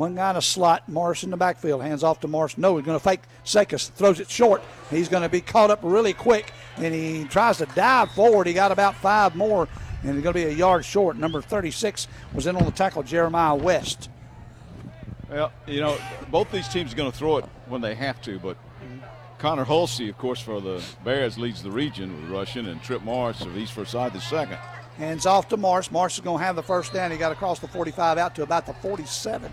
one guy in a slot. Morris in the backfield, hands off to Morris. No, he's going to fake Zekas, throws it short. He's going to be caught up really quick, and he tries to dive forward. He got about five more, and he's going to be a yard short. Number 36 was in on the tackle, Jeremiah West. Well, you know, both these teams are going to throw it when they have to, but Connor Hulsey, of course, for the Bears leads the region with rushing, and Trip Morris of East Forsyth is second. Hands off to Morris. Morris is going to have the first down. He got across the 45 out to about the 47.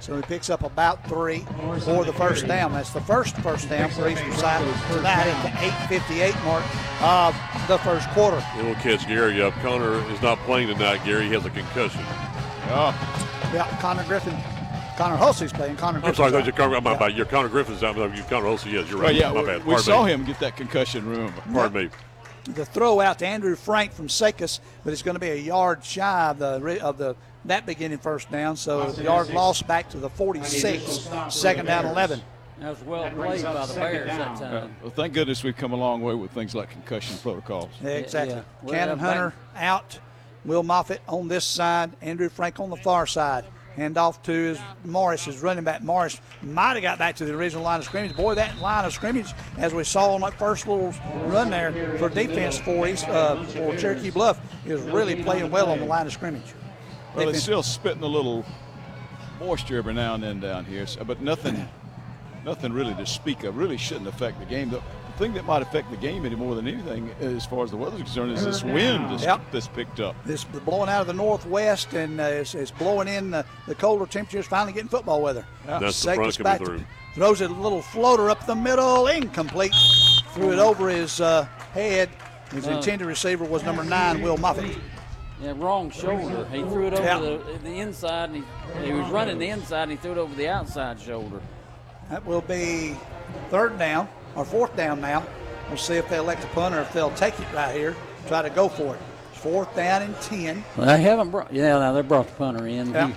So he picks up about three for the first down. That's the first first down for East Forsyth tonight at the 8:58 mark of the first quarter. And we'll catch Gary up. Connor is not playing tonight. Gary has a concussion. Oh. Yeah, Connor Griffin. Connor Hulsey's playing. Connor I'm sorry, I out. thought you Connor, my bad. Your Connor Griffin's out. Your Connor Hulsey, yes, you're Well, right. yeah, my we, bad. we Pardon saw me. him get that concussion room. Pardon me. the throw out to Andrew Frank from Zekas, but it's going to be a yard shy of the of the that beginning first down. So the yard lost back to the 46, second down 11. That was well played by the Bears that Uh, time. well, thank goodness we've come a long way with things like concussion protocols. Yeah, exactly. yeah. Well, Cannon back- Hunter out. Will Moffitt on this side. Andrew Frank on the far side. Hand off to his Morris, his running back. Morris might have got back to the original line of scrimmage. Boy, that line of scrimmage, as we saw on that first little run there for defense for East, uh, for Cherokee Bluff, is really playing well on the line of scrimmage. Well, it's still spitting a little moisture every now and then down here, so, but nothing, nothing really to speak of. Really shouldn't affect the game. The, the thing that might affect the game any more than anything, as far as the weather's concerned, is this wind that's, Yep. that's picked up. This blowing out of the northwest and uh, it's, it's blowing in the, the colder temperatures, finally getting football weather. That's the Sekas front coming back through. throws a little floater up the middle, incomplete. Threw it over his uh, head. His Uh. intended receiver was number nine, Will Moffitt. Yeah, wrong shoulder. He threw it over Yeah. the, the inside, and he, he was running the inside, and he threw it over the outside shoulder. That will be third down or fourth down now. We'll see if they elect a punt or if they'll take it right here, try to go for it. It's fourth down and 10. Well, they haven't brought. Yeah, now they brought the punter in. Yeah.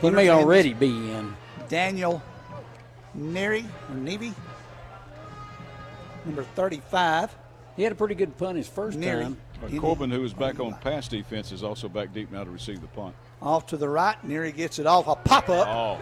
He, he may already be in. Daniel Neary or Nevy, number 35. He had a pretty good punt his first Neary. time. Uh, Corbin, who was back on pass defense, is also back deep now to receive the punt. Off to the right. Neary gets it off. A pop up. Oh,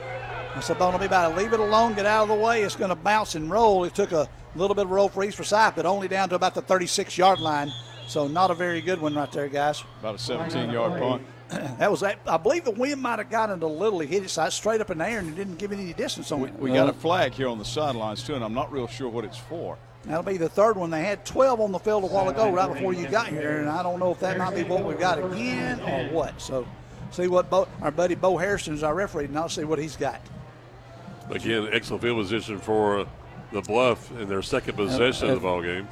I said, "Don't be about to Leave it alone. Get out of the way. It's going to bounce and roll." It took a little bit of roll for East Forsyth, but only down to about the 36-yard line. So not a very good one right there, guys. about a 17-yard punt. That was, that. I believe the wind might have gotten it a little. He hit it side straight up in the air and it didn't give it any distance on it. We got a flag here on the sidelines too, and I'm not real sure what it's for. That'll be the third one. They had 12 on the field a while ago, right before you got here, and I don't know if that might be what we've got again or what. So, see what Bo, our buddy Bo Harrison is our referee, and I'll see what he's got. Again, excellent field position for the Bluff in their second possession of the ball game.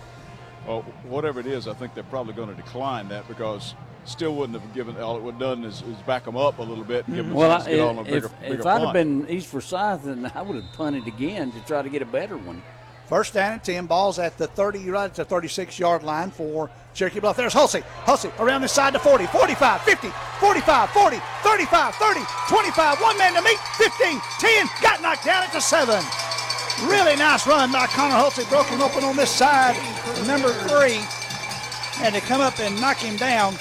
Well, whatever it is, I think they're probably going to decline that because still wouldn't have given. All it would have done is, is back them up a little bit and give them a mm-hmm. Well, chance I, to get on a if, bigger, if bigger I'd have been East Forsyth, then I would have punted again to try to get a better one. First down and 10. Balls at the 30, right at the 36 yard line for Cherokee Bluff. There's Hulsey. Hulsey around the side to 40, 45, 50, 45, 40, 35, 30, 25. One man to meet. 15, 10. Got knocked down at the 7. Really nice run by Connor Hulsey. Broke him open on this side. Number three had to come up and knock him down.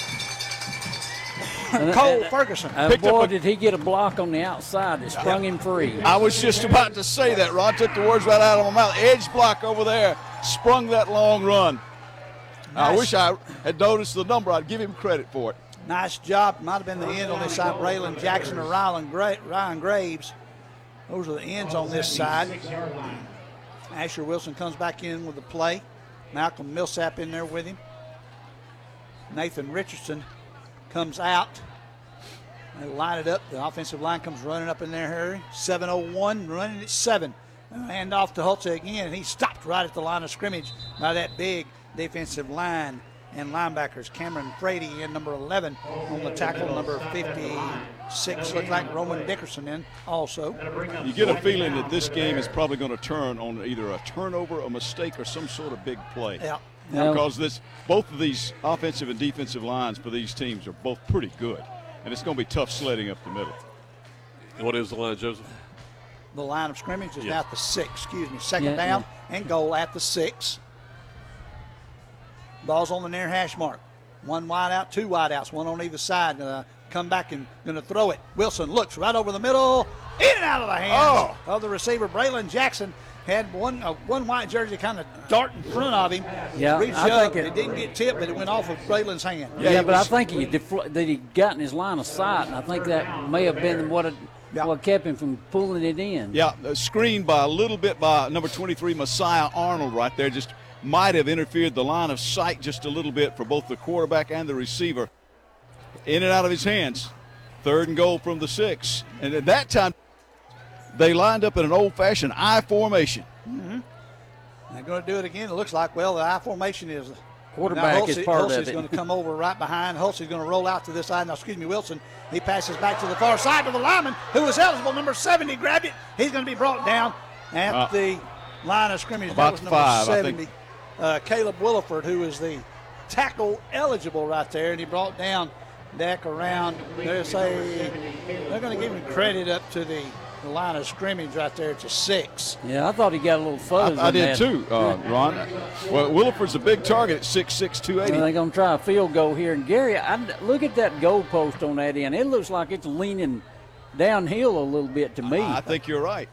Uh, Cole uh, Ferguson. And Picked up boy, a- did he get a block on the outside that sprung him free. I was just about to say that. Rod took the words right out of my mouth. Edge block over there, sprung that long run. I wish I had noticed the number. I'd give him credit for it. Nice job. Might have been the end on this side. Braylon Jackson or Ryan, Gra- Ryan Graves. Those are the ends on this side. Asher Wilson comes back in with the play. Malcolm Millsap in there with him. Nathan Richardson comes out. They line it up. The offensive line comes running up in there, Harry. 7.01, running at 7. Hand off to Hulse again, and he stopped right at the line of scrimmage by that big defensive line And linebackers Cameron Frady in number 11 on the tackle, number 56 looks like Roman Dickerson in also. You get a feeling that this game is probably going to turn on either a turnover, a mistake, or some sort of big play. Yeah. Because this, both of these offensive and defensive lines for these teams are both pretty good, and it's going to be tough sledding up the middle. What is the line, Joseph? The line of scrimmage is Yeah. at the six. Excuse me, second Yeah, down and goal at the six. Ball's on the near hash mark. One wide out, two wide outs, one on either side. Gonna come back and gonna throw it. Wilson looks right over the middle, in and out of the hands oh. of the receiver. Braylon Jackson had one uh, one white jersey kind of dart in front of him. Yeah, reached I up. think It, it- didn't get tipped, but it went off of Braylon's hand. Yeah, but I think he defl- that he got in his line of sight, and I think that may have been what it, what kept him from pulling it in. Yeah, uh, screened by a little bit by number 23, Messiah Arnold, right there. Just might have interfered the line of sight just a little bit for both the quarterback and the receiver. In and out of his hands. Third and goal from the six. And at that time, they lined up in an old fashioned I formation. Mm-hmm. They're going to do it again. It looks like, well, the I formation is. Quarterback now is Hulsey- part of Hulsey's it. going to come over right behind. Hulsey's going to roll out to this side. Now, excuse me, Wilson. He passes back to the far side to the lineman who was eligible. Number 70 grabbed it. He's going to be brought down at Uh, the line of scrimmage. about that was number five, I 70. think. Uh, Caleb Williford, who is the tackle eligible right there, and he brought down Deck around. They're say they're going to give him credit up to the, the line of scrimmage right there to six. Yeah, I thought he got a little fuzz. I, I did that. too, uh, Ron. Well, Williford's a big target at 6'6", 280. They're going to try a field goal here. And Gary, I, look at that goal post on that end. It looks like it's leaning downhill a little bit to me. I think you're right.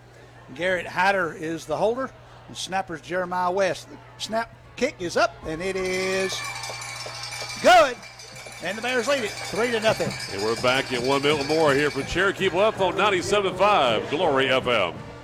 Garrett Hyder is the holder. The snapper's Jeremiah West. The snap kick is up, and it is good. And the Bears lead it three to nothing. And we're back in one minute more here from Cherokee Bluff on 97.5 Glory FM.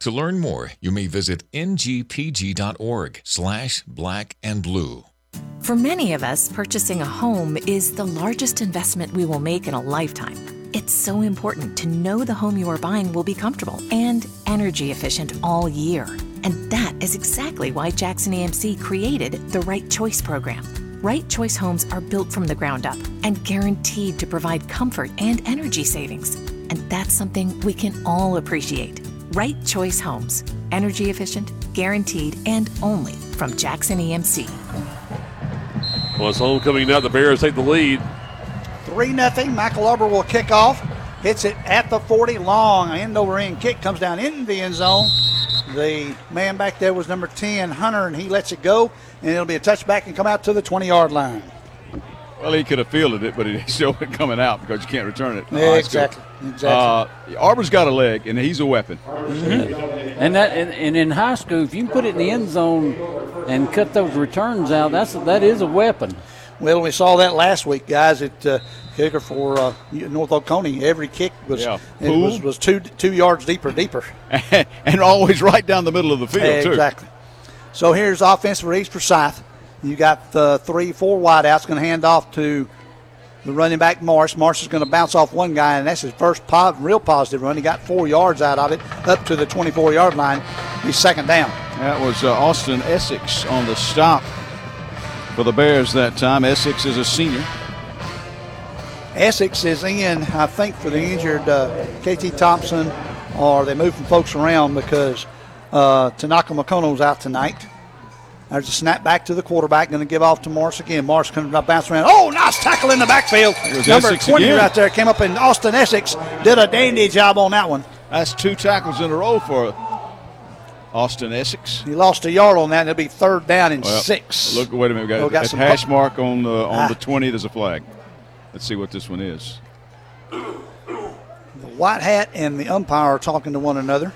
To learn more, you may visit ngpg.org slash black and blue. For many of us, purchasing a home is the largest investment we will make in a lifetime. It's so important to know the home you are buying will be comfortable and energy efficient all year. And that is exactly why Jackson EMC created the Right Choice program. Right Choice homes are built from the ground up and guaranteed to provide comfort and energy savings. And that's something we can all appreciate. Right Choice Homes. Energy efficient, guaranteed, and only from Jackson EMC. Well, it's homecoming now. The Bears take the lead. 3 nothing. Michael Arbor will kick off. Hits it at the 40. Long end over end kick comes down in the end zone. The man back there was number 10, Hunter, and he lets it go. And it'll be a touchback and come out to the 20 yard line. Well, he could have fielded it, but he still went coming out because you can't return it. Yeah, Oh, that's good. exactly, exactly. Uh, Arbor's got a leg, and he's a weapon. And that and, and in high school, if you can put it in the end zone and cut those returns out, that's that is a weapon. Well, we saw that last week, guys. At uh, kicker for uh, North Oconee, every kick was Yeah. it was, was two two yards deeper, deeper. and always right down the middle of the field, too. Exactly. So here's offense for East Forsyth. You got uh, three, four wideouts going to hand off to the running back Morris. Morris is going to bounce off one guy, and that's his first po- real positive run. He got four yards out of it, up to the 24 yard line. He's second down. That was uh, Austin Essex on the stop for the Bears that time. Essex is a senior. Essex is in, I think, for the injured uh, KT Thompson, or they moving folks around because uh, Tanaka Makono's out tonight. There's a snap back to the quarterback, going to give off to Morris again. Morris comes up, bounce around. Oh, nice tackle in the backfield. Number Essex 20 again. right there came up, and Austin Essex did a dandy job on that one. That's two tackles in a row for Austin Essex. He lost a yard on that, and it'll be third down and Well, six. Look, wait a minute. We got, Oh, got a some hash mark on the on Ah. the 20. There's a flag. Let's see what this one is. The white hat and the umpire are talking to one another,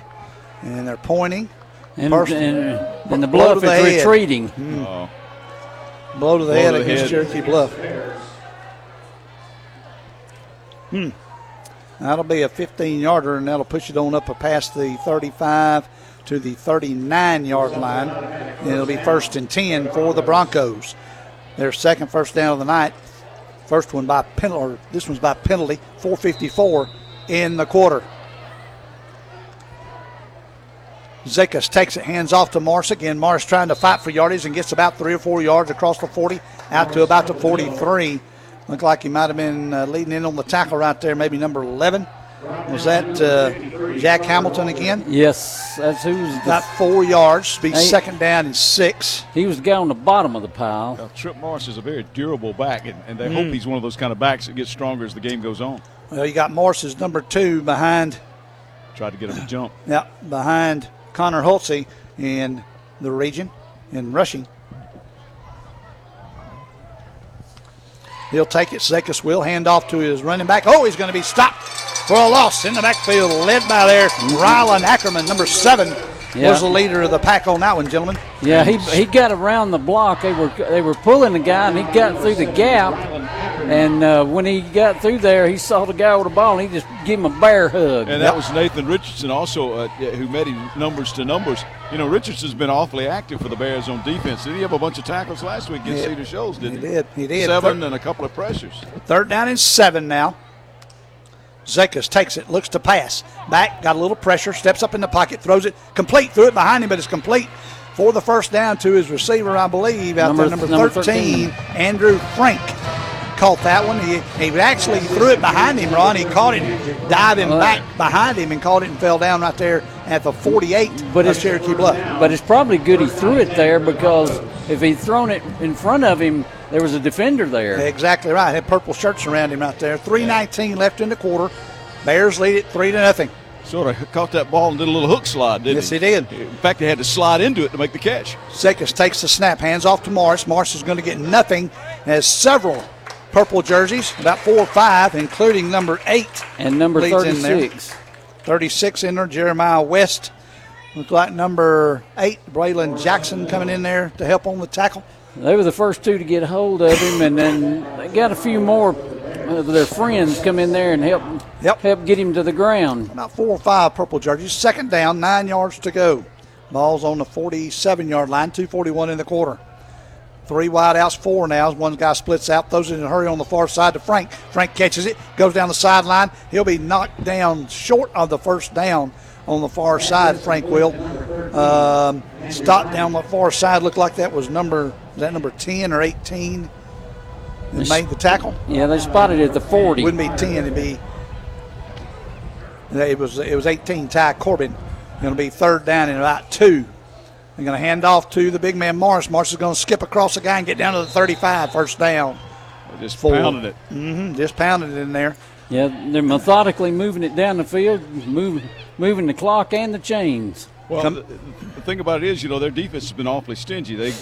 and they're pointing. And, Person- and, and the blow to bluff the is head. retreating. Mm. Oh. Blow to the Blow head to the against head. Cherokee Bluff. Hmm. That'll be a 15 yarder, and that'll push it on up past the 35 to the 39 yard line. And it'll be first and 10 for the Broncos. Their second first down of the night. First one by penalty, or this one's by penalty, 454 in the quarter. Zekas takes it, hands off to Morris again. Morris trying to fight for yardage and gets about three or four yards across the 40 out to about the 43. Looked like he might have been uh, leading in on the tackle right there, maybe number 11. Was that uh, Jack Hamilton again? Yes, that's who's About four yards, be second down and six. He was the guy on the bottom of the pile. Now, Trip Morris is a very durable back, and, and they Mm. hope he's one of those kind of backs that gets stronger as the game goes on. Well, you got Morris's number two behind, Tried to get him to jump. yeah, behind Connor Hulsey in the region in rushing. He'll take it. Zekas will hand off to his running back. Oh, he's going to be stopped for a loss in the backfield, led by there Rylan Ackerman, number seven, Yeah. was the leader of the pack on that one, gentlemen. Yeah, he, he got around the block. They were they were pulling the guy, and he got through the gap. And uh, when he got through there, he saw the guy with the ball, and he just gave him a bear hug. And that was Nathan Richardson also, uh, who met him numbers to numbers. You know, Richardson's been awfully active for the Bears on defense. Did he have a bunch of tackles last week against Yeah. Cedar Shoals? Didn't He he? did. He did. Seven Thir- and a couple of pressures. Third down and seven now. Zekas takes it, looks to pass. Back, got a little pressure, steps up in the pocket, throws it complete, threw it behind him, but it's complete for the first down to his receiver, I believe, out there, Number- number number 13, Andrew Frank. Caught that one. He, he actually threw it behind him, Ron. He caught it diving back behind him and caught it and fell down right there at the 48 But it's Cherokee Bluff. But it's probably good he threw it there because if he'd thrown it in front of him, there was a defender there. Exactly right. Had purple shirts around him right there. 319 left in the quarter. Bears lead it three to nothing. Sort of caught that ball and did a little hook slide, didn't Yes, he? Yes, he did. In fact, they had to slide into it to make the catch. Zekas takes the snap, hands off to Morris. Morris is going to get nothing. Has several purple jerseys, about four or five, including number eight. And number leads in there. 36. 36 in there, Jeremiah West. Look like number eight, Braylon Jackson coming in there to help on the tackle. They were the first two to get hold of him, and then they got a few more of their friends come in there and help help get him to the ground. About four or five purple jerseys. Second down, nine yards to go. Ball's on the 47 yard line, 241 in the quarter. Three wide outs, four now. One guy splits out, throws it in a hurry on the far side to Frank. Frank catches it, goes down the sideline. He'll be knocked down short of the first down on the far side, Frank will. Um, stopped down the far side, looked like that was number, is that number 10 or 18? That made the tackle? Yeah, they spotted it at the 40. It Wouldn't be 10, it'd be it was it was 18 Ty Corbin. Going to be third down in about two. They're going to hand off to the big man Morris. Morris is going to skip across the guy and get down to the 35, first down. Just Four. pounded it. Mm-hmm, just pounded it in there. Yeah, they're methodically moving it down the field, move, moving the clock and the chains. Well, the, the thing about it is, you know, their defense has been awfully stingy. They,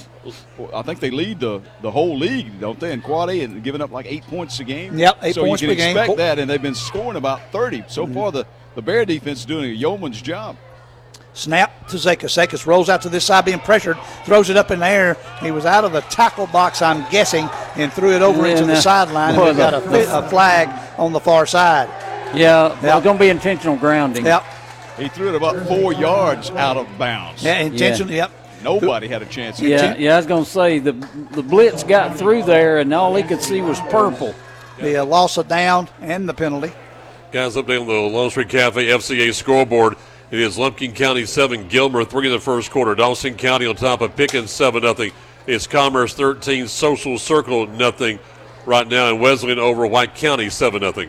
I think they lead the, the whole league, don't they? In quad A and giving up like eight points a game. Yep, eight so points you can game. expect Four- that, and they've been scoring about thirty so mm-hmm. far. The the Bear defense is doing a yeoman's job. Snap to Zekas. Zekas rolls out to this side, being pressured, throws it up in the air. He was out of the tackle box, I'm guessing, and threw it over Yeah, into the now- sideline. boy, And we got a, a flag on the far side. Yeah, well, going to be intentional grounding. Yep. He threw it about four yards out of bounds. Yeah, intentionally. Yep. Nobody had a chance. Yeah, yeah, I was going to say the the blitz got through there, and all he could see was purple. The uh, loss of down and the penalty. Guys, update on the Longstreet Cafe FCA scoreboard. It is Lumpkin County 7, Gilmer 3 in the first quarter. Dawson County on top of Pickens 7 0. It's Commerce 13, Social Circle nothing right now, and Wesleyan over White County 7 0.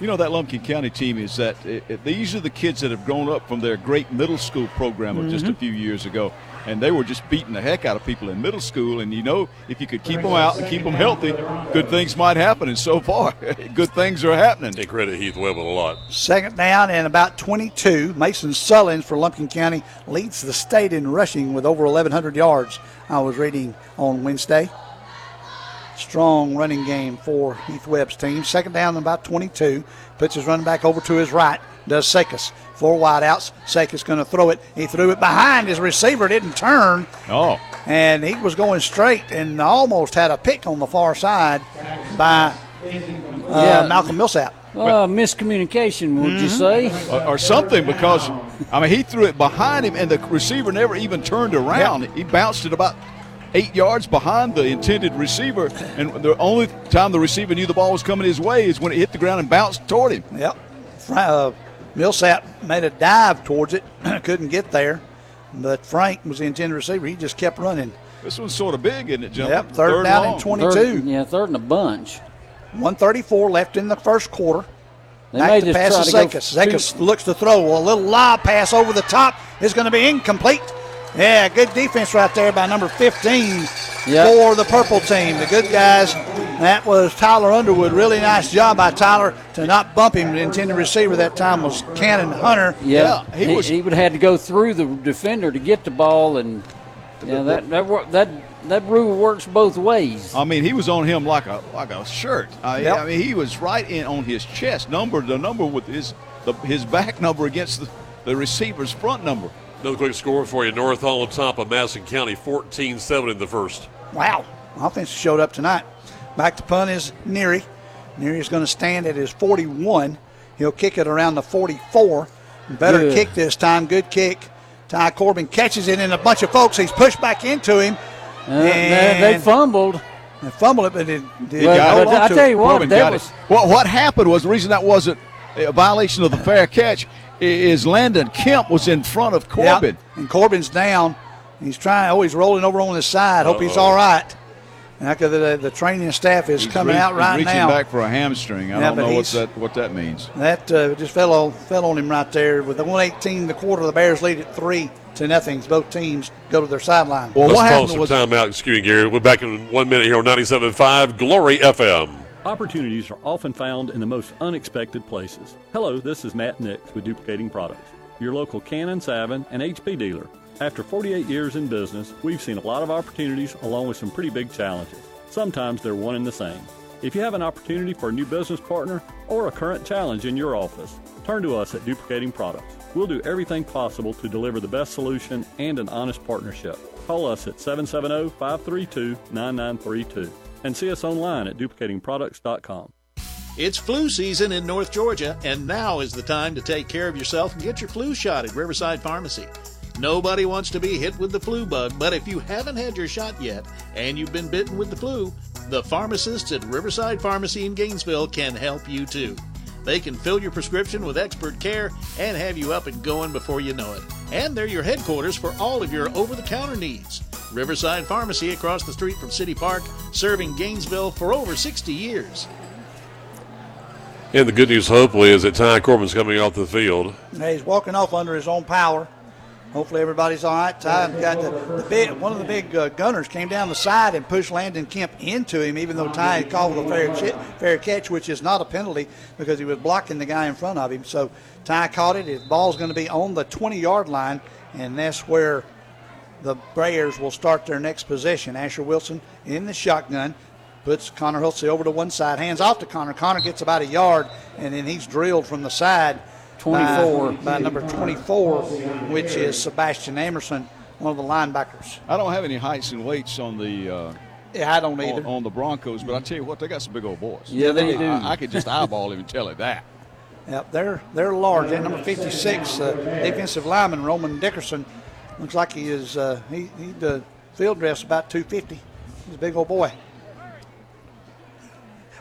You know that Lumpkin County team is that it, it- these are the kids that have grown up from their great middle school program of just a Mhm. few years ago, and they were just beating the heck out of people in middle school. And you know, if you could keep them out and keep them healthy, good things might happen. And so far, good things are happening. They credit Heath Webb a lot. Second down and about 22. Mason Sullins for Lumpkin County leads the state in rushing with over 1,100 yards. I was reading on Wednesday. Strong running game for Heath Webb's team. Second down and about 22. Puts his running back over to his right. Does Zekas. Four wideouts. Zekas going to throw it. He threw it behind his receiver. Didn't turn. Oh. And he was going straight and almost had a pick on the far side by uh, Yeah. Malcolm Millsap. Uh, miscommunication, would you say? or, or something because I mean he threw it behind him and the receiver never even turned around. He bounced it about eight yards behind the intended receiver, and the only time the receiver knew the ball was coming his way is when it hit the ground and bounced toward him. Yep. Fra- Uh, Millsap made a dive towards it, couldn't get there, but Frank was the intended receiver. He just kept running. This one's sort of big, isn't it, Jump? Yep, third, down and 22. Third- yeah, third and a bunch. 134 left in the first quarter. They Back may to just pass to try to Zekas. Zekas looks to throw. A little lob pass over the top is going to be incomplete. Yeah, good defense right there by number 15 Yep. for the purple team. The good guys. That was Tyler Underwood. Really nice job by Tyler to not bump him. The intended receiver that time was Cannon Hunter. Yeah, he, he, would have had to go through the defender to get the ball, and yeah, that that wor- that that rule works both ways. I mean, he was on him like a like a shirt. I, Yep. I mean, he was right in on his chest, number the number with his the, his back number against the, the receiver's front number. Another quick score for you. North Hall on top of Madison County, 14-7 in the first. Wow. Offense showed up tonight. Back to punt is Neary. Neary's going to stand at his 41. He'll kick it around the 44. Better Good. kick this time. Good kick. Ty Corbin catches it, and a bunch of folks, he's pushed back into him. Uh, they, they fumbled. They fumbled it, but it did Well, hold but I tell you what, that was it. What what happened was the reason that wasn't a violation of the fair catch i- is Landon Kemp was in front of Corbin. Yep. And Corbin's down. He's trying. Oh, he's rolling over on his side. Hope he's Uh-oh. all right. And I could- the, the training staff is He's coming reach- out right he's reaching now. back for a hamstring. I Yeah, don't know what that what that means. That uh, just fell on, fell on him right there. With the 118 the quarter, the Bears lead at three to nothing. Both teams go to their sideline. Let's call some timeout. Excuse me, Gary. We're back in one minute here on 97.5 Glory FM. Opportunities are often found in the most unexpected places. Hello, this is Matt Nix with Duplicating Products, your local Canon, Savin, and HP dealer. After 48 years in business, we've seen a lot of opportunities along with some pretty big challenges. Sometimes they're one and the same. If you have an opportunity for a new business partner or a current challenge in your office, turn to us at Duplicating Products. We'll do everything possible to deliver the best solution and an honest partnership. Call us at 770 532 9932 and see us online at duplicatingproducts.com. It's flu season in North Georgia, and now is the time to take care of yourself and get your flu shot at Riverside Pharmacy. Nobody wants to be hit with the flu bug, but if you haven't had your shot yet and you've been bitten with the flu, the pharmacists at Riverside Pharmacy in Gainesville can help you too. They can fill your prescription with expert care and have you up and going before you know it. And they're your headquarters for all of your over the counter needs. Riverside Pharmacy across the street from City Park, serving Gainesville for over 60 years. And the good news, hopefully, is that Ty Corbin's coming off the field. Now, he's walking off under his own power. Hopefully everybody's all right. Ty got the, the big, one of the big uh, gunners came down the side and pushed Landon Kemp into him, even though Ty had called a fair, chi- fair catch, which is not a penalty because he was blocking the guy in front of him. So Ty caught it. His ball's going to be on the 20-yard line, and that's where the Bears will start their next possession. Asher Wilson in the shotgun. Puts Connor Hulsey over to one side, hands off to Connor. Connor gets about a yard, and then he's drilled from the side. 24. By, by number 24, which is Sebastian Emerson, one of the linebackers. I don't have any heights and weights on the. Uh, Yeah, I don't on, either. on the Broncos, but I tell you what, they got some big old boys. Yeah, they do. I, I could just eyeball him and tell it that. Yep, they're they're large. At number 56, uh, defensive lineman Roman Dickerson looks like he is uh, he he the field dress about 250. He's a big old boy.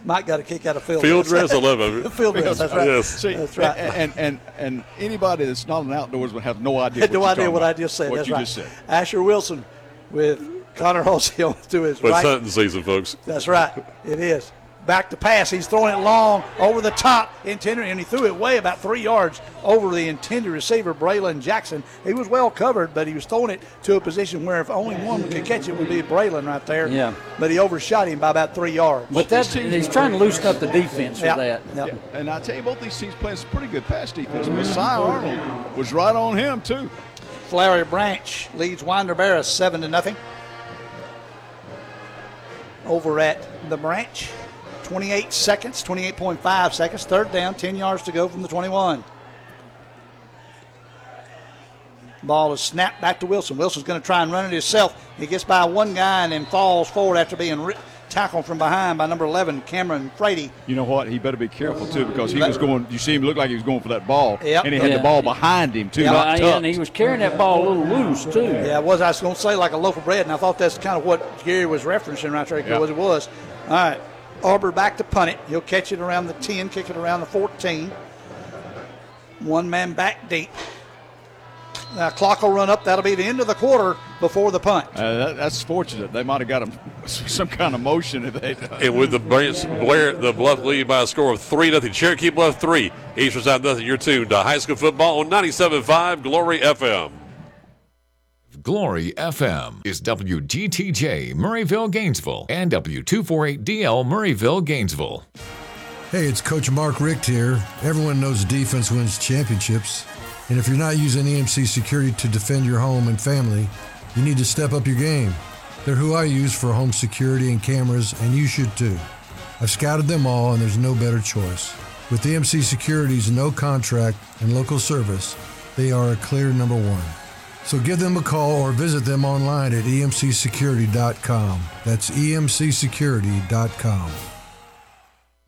Mike got a kick out of field, Field dress, I love it. field dress, that's right. Yes. See, That's right. And, and and anybody that's not an outdoorsman have no idea. Had what no you're idea what about. I just said. What That's you right. just said. Asher Wilson with Connor Hulsey on to his But it's right. hunting season, folks. That's right. It is. Back to pass. He's throwing it long over the top, intended, and he threw it way about three yards over the intended receiver, Braylon Jackson. He was well covered, but he was throwing it to a position where if only one could catch it would be Braylon right there. Yeah. But he overshot him by about three yards. But that's he's trying to loosen up the defense Yeah. with that. Yeah. And I tell you, both these teams playing some pretty good pass defense. Messiah Arnold was right on him too. Flowery Branch leads Winder-Barrow seven to nothing. Over at the branch, 28 seconds, 28.5 seconds, third down, 10 yards to go from the 21. Ball is snapped back to Wilson. Wilson's going to try and run it himself. He gets by one guy and then falls forward after being ri- tackle from behind by number 11, Cameron Frady. You know what? He better be careful too because he was going. You see him look like he was going for that ball, Yep. and he had Yeah. the ball behind him too. Yep. not tucked. and he was carrying that ball a little loose too. Yeah, it was. I was going to say like a loaf of bread, and I thought that's kind of what Gary was referencing right there. because Was it was. All right, Arbor back to punt it. He'll catch it around the 10, kick it around the 14. One man back deep. Now clock will run up. That'll be the end of the quarter before the punt. Uh, that, that's fortunate. They might have got him some kind of motion if they. And with the Blair, Blair the Bluff lead by a score of three nothing. Cherokee Bluff three, Eastern Side nothing. You're tuned to high school football on 97.5 Glory FM. Glory FM is WGTJ Murrayville, Gainesville, and W248DL Murrayville, Gainesville. Hey, it's Coach Mark Richt here. Everyone knows defense wins championships. And if you're not using EMC security to defend your home and family, you need to step up your game. They're who I use for home security and cameras, and you should too. I've scouted them all, and there's no better choice. With EMC Security's no contract and local service, they are a clear number one. So give them a call or visit them online at emcsecurity.com. That's emcsecurity.com.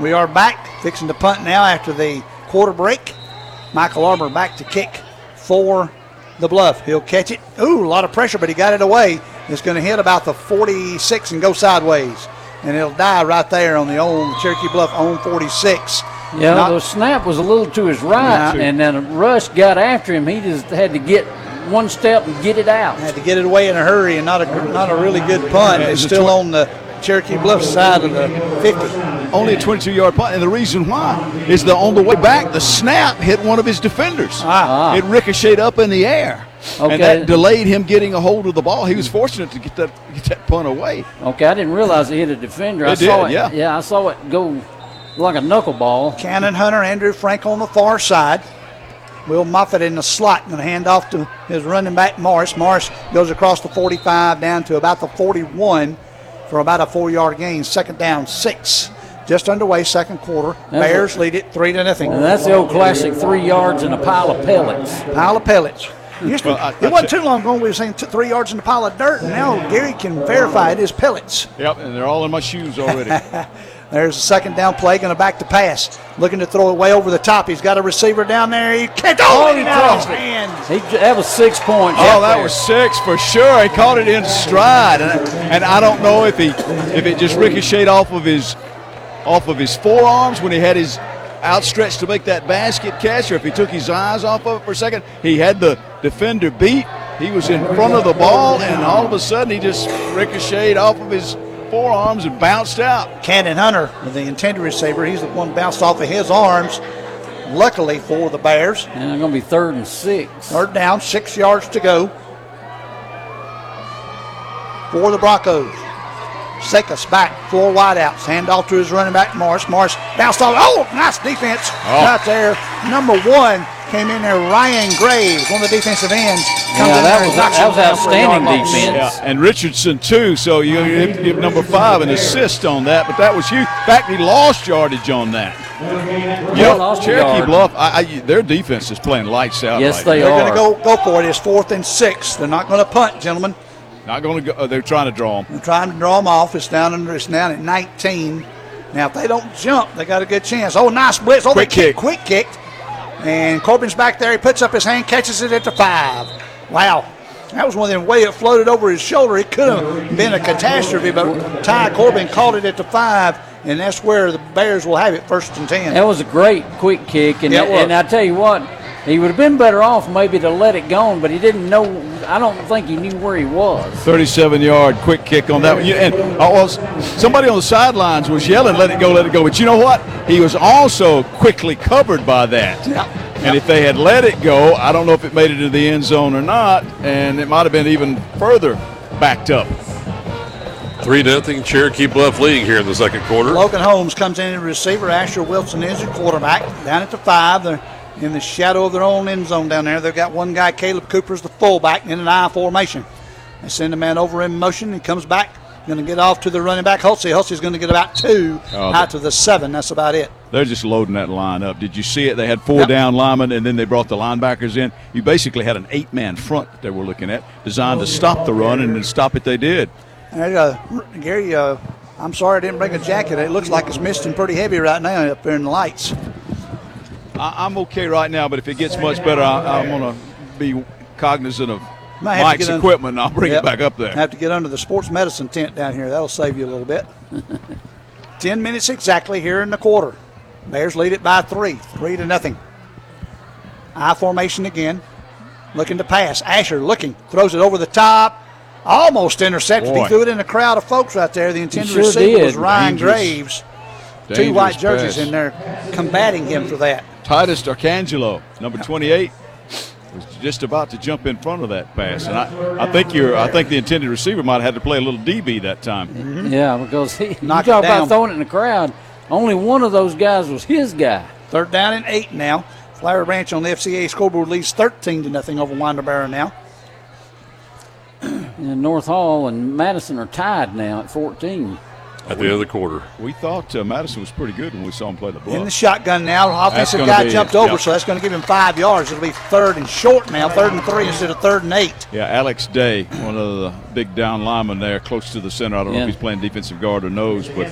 We are back, fixing to punt now after the quarter break. Michael Arbor back to kick for the bluff. He'll catch it. Ooh, a lot of pressure, but he got it away. It's going to hit about the 46 and go sideways. And it'll die right there on the old Cherokee Bluff on 46. Yeah, Not- the snap was a little to his right, Yeah. and then Rush got after him. He just had to get one step and get it out. Had to get it away in a hurry and not a not a really good punt. It's still on the Cherokee Bluff side of the 50. Only a 22 yard punt, and the reason why is that on the way back, the snap hit one of his defenders. Ah. It ricocheted up in the air. Okay. And that delayed him getting a hold of the ball. He was fortunate to get that get that punt away. Okay, I didn't realize he hit a defender. I It saw it. yeah. yeah, I saw it go like a knuckleball. Cannon Hunter, Andrew Frank on the far side. Will Moffitt in the slot. Going to hand off to his running back, Morris. Morris goes across the 45 down to about the 41 for about a four yard gain. Second down, six. Just underway, second quarter. That's Bears lead it three to nothing. And that's the old classic three yards and a pile of pellets. Pile of pellets. Used to- Well, I- it I wasn't too long ago we were saying t- three yards in a pile of dirt, and now Gary can verify it is pellets. Yep, and they're all in my shoes already. There's a second down play, going to back to pass. Looking to throw it way over the top. He's got a receiver down there. He can't. Oh, Oh, he he out of his dropped it. He, that was six points. Oh, that there. was six for sure. He caught it in stride, and, and I don't know if he if it just ricocheted off of his off of his forearms when he had his outstretched to make that basket catch, or if he took his eyes off of it for a second. He had the defender beat. He was in front of the ball, and all of a sudden he just ricocheted off of his forearms and bounced out. Cannon Hunter, the intended receiver, he's the one bounced off of his arms. Luckily for the Bears. And it's going to be third and six. Third down, six yards to go for the Broncos. Zekas back, four wideouts. Hand off to his running back, Morris. Morris bounced off. Oh, nice defense Oh. right there. Number one came in there, Ryan Graves, one of the defensive ends. Comes Yeah, in that was- that was down for a outstanding defense. Yeah, and Richardson too. So you give, give number five an assist on that, but that was huge. In fact, he lost yardage on that. You know, lost a Cherokee yard. Bluff, I, I, their defense is playing lights out. Yes, right they now. They're going to go go for it. It's fourth and six. They're not going to punt, gentlemen. Not going to go. uh, They're trying to draw them. They're trying to draw them off. It's down under. It's down at 19. Now, if they don't jump, they got a good chance. Oh, nice blitz! Oh, Quick they kick, kick. quick kick. And Corbin's back there. He puts up his hand, catches it at the five. Wow, that was one of them way it floated over his shoulder. It could have been a catastrophe, but Ty Corbin caught it at the five, and that's where the Bears will have it, first and ten. That was a great quick kick, and Yeah, it and I tell you what, he would have been better off maybe to let it go, but he didn't know. I don't think he knew where he was. 37 yard quick kick on that one. And uh, well, somebody on the sidelines was yelling, let it go, let it go. But you know what? He was also quickly covered by that. And if they had let it go, I don't know if it made it to the end zone or not, and it might have been even further backed up. 3 0 Cherokee Bluff leading here in the second quarter. Logan Holmes comes in as receiver. Asher Wilson is your quarterback. Down at the five. They're in the shadow of their own end zone down there. They've got one guy, Caleb Cooper, is the fullback, in an I formation. They send a man over in motion. He comes back. Going to get off to the running back, Hulsey. Hulsey's going to get about two Oh, out to the seven. That's about it. They're just loading that line up. Did you see it? They had four Yep. down linemen, and then they brought the linebackers in. You basically had an eight-man front that they were looking at, designed to stop the run, and then stop it they did. Hey, uh, Gary, uh, I'm sorry I didn't bring a jacket. It looks like it's misting pretty heavy right now up there in the lights. I, I'm okay right now, but if it gets much better, I, I'm going to be cognizant of Might have to Mike's get equipment, and I'll bring Yep. it back up there. Have to get under the sports medicine tent down here. That'll save you a little bit. Ten minutes exactly here in the quarter. Bears lead it by three, three to nothing. I formation again, looking to pass. Asher looking, throws it over the top, almost intercepted. Boy. He threw it in a crowd of folks right there. The intended sure receiver did. was Ryan Dangerous. Graves. Two white jerseys pass. in there combating him for that. Titus Arcangelo, number 28, was just about to jump in front of that pass, and I, I think you're, I think the intended receiver might have had to play a little DB that time. Mm-hmm. Yeah, because he, you Knock talk about throwing it in the crowd. Only one of those guys was his guy. Third down and eight now. Flowery Branch on the FCA scoreboard leads 13 to nothing over Winder-Barrow now. And North Hall and Madison are tied now at 14. At the end of the quarter. We thought uh, Madison was pretty good when we saw him play the ball. In the shotgun now. Offensive guy be- jumped over, yeah. so that's going to give him five yards. It'll be third and short now, third and three instead of third and eight. Yeah, Alex Day, one of the big down linemen there, close to the center. I don't know if he's playing defensive guard or nose, but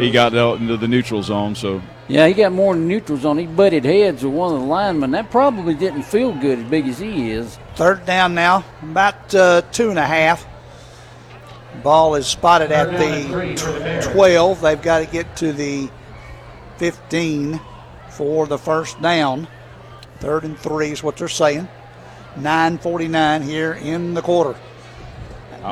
he got out into the neutral zone. So Yeah, he got more than neutrals on. He butted heads with one of the linemen. That probably didn't feel good as big as he is. Third down now, about uh, two and a half. Ball is spotted at the 12. They've got to get to the 15 for the first down. Third and three is what they're saying. 9.49 here in the quarter.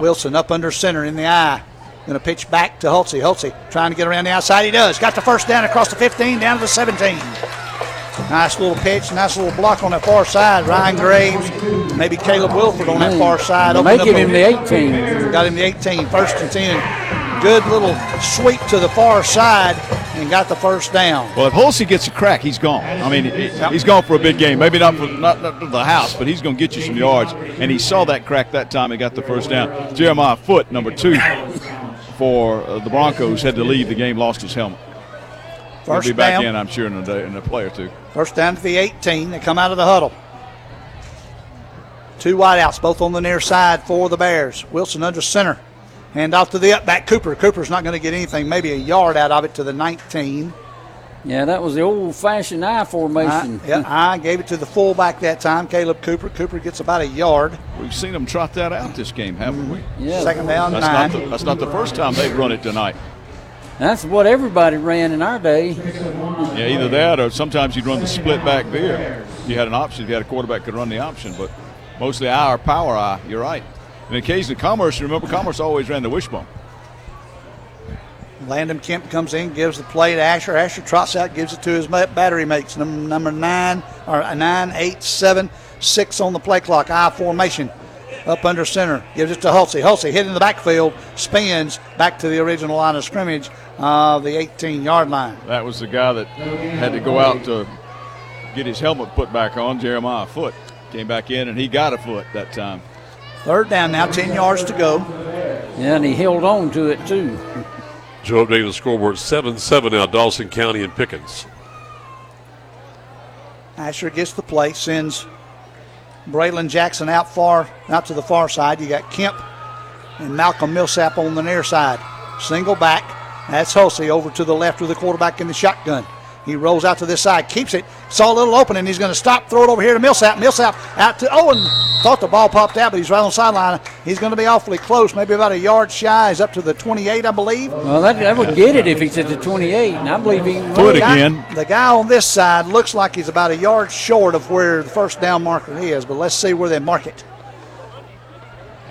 Wilson up under center in the eye. Going to pitch back to Hulsey. Hulsey trying to get around the outside. He does. Got the first down across the 15, down to the 17. Nice little pitch, nice little block on that far side. Ryan Graves, maybe Caleb Wilford on that far side. They give him the 18. Got him the 18, first and 10. Good little sweep to the far side and got the first down. Well, if Hulsey gets a crack, he's gone. I mean, he- he's gone for a big game. Maybe not for not, not for the house, but he's going to get you some yards. And he saw that crack that time and got the first down. Jeremiah Foot, number two for uh, the Broncos, had to leave the game, lost his helmet. First He'll be back down. in, I'm sure, in a, day, in a play or two. First down to the 18. They come out of the huddle. Two wideouts, both on the near side for the Bears. Wilson under center. Hand off to the up back Cooper. Cooper's not going to get anything, maybe a yard out of it to the 19. Yeah, that was the old fashioned I formation. I, yeah, I gave it to the fullback that time, Caleb Cooper. Cooper gets about a yard. We've seen them trot that out this game, haven't we? Yeah. Second down, That's nine. not, the, that's not the first time they've run it tonight. That's what everybody ran in our day. Yeah, either that or sometimes you'd run the split back there. You had an option. If you had a quarterback could run the option, but mostly I or power I. You're right. And occasionally Commerce. Remember, Commerce always ran the wishbone. Landon Kemp comes in, gives the play to Asher. Asher trots out, gives it to his battery mates. Number, number nine, or uh, nine, eight, seven, six on the play clock. I formation. Up under center. Gives it to Hulsey. Hulsey hitting the backfield, spins back to the original line of scrimmage, uh, the 18 yard line. That was the guy that had to go out to get his helmet put back on. Jeremiah Foot came back in and he got a foot that time. Third down now, 10 yards to go. Yeah, and he held on to it too. Joe updating the scoreboard 7 7 now, Dawson County and Pickens. Asher gets the play, sends Braylon Jackson out far, out to the far side. You got Kemp and Malcolm Millsap on the near side. Single back. That's Hulsey over to the left with the quarterback in the shotgun. He rolls out to this side, keeps it. Saw a little opening. He's going to stop, throw it over here to Millsap. Millsap out to Owen. Thought the ball popped out, but he's right on the sideline. He's going to be awfully close, maybe about a yard shy. He's up to the 28, I believe. Well, that, that would get it if he's at the 28, and I believe he can Foot The guy- again. The guy on this side looks like he's about a yard short of where the first down marker is, but let's see where they mark it.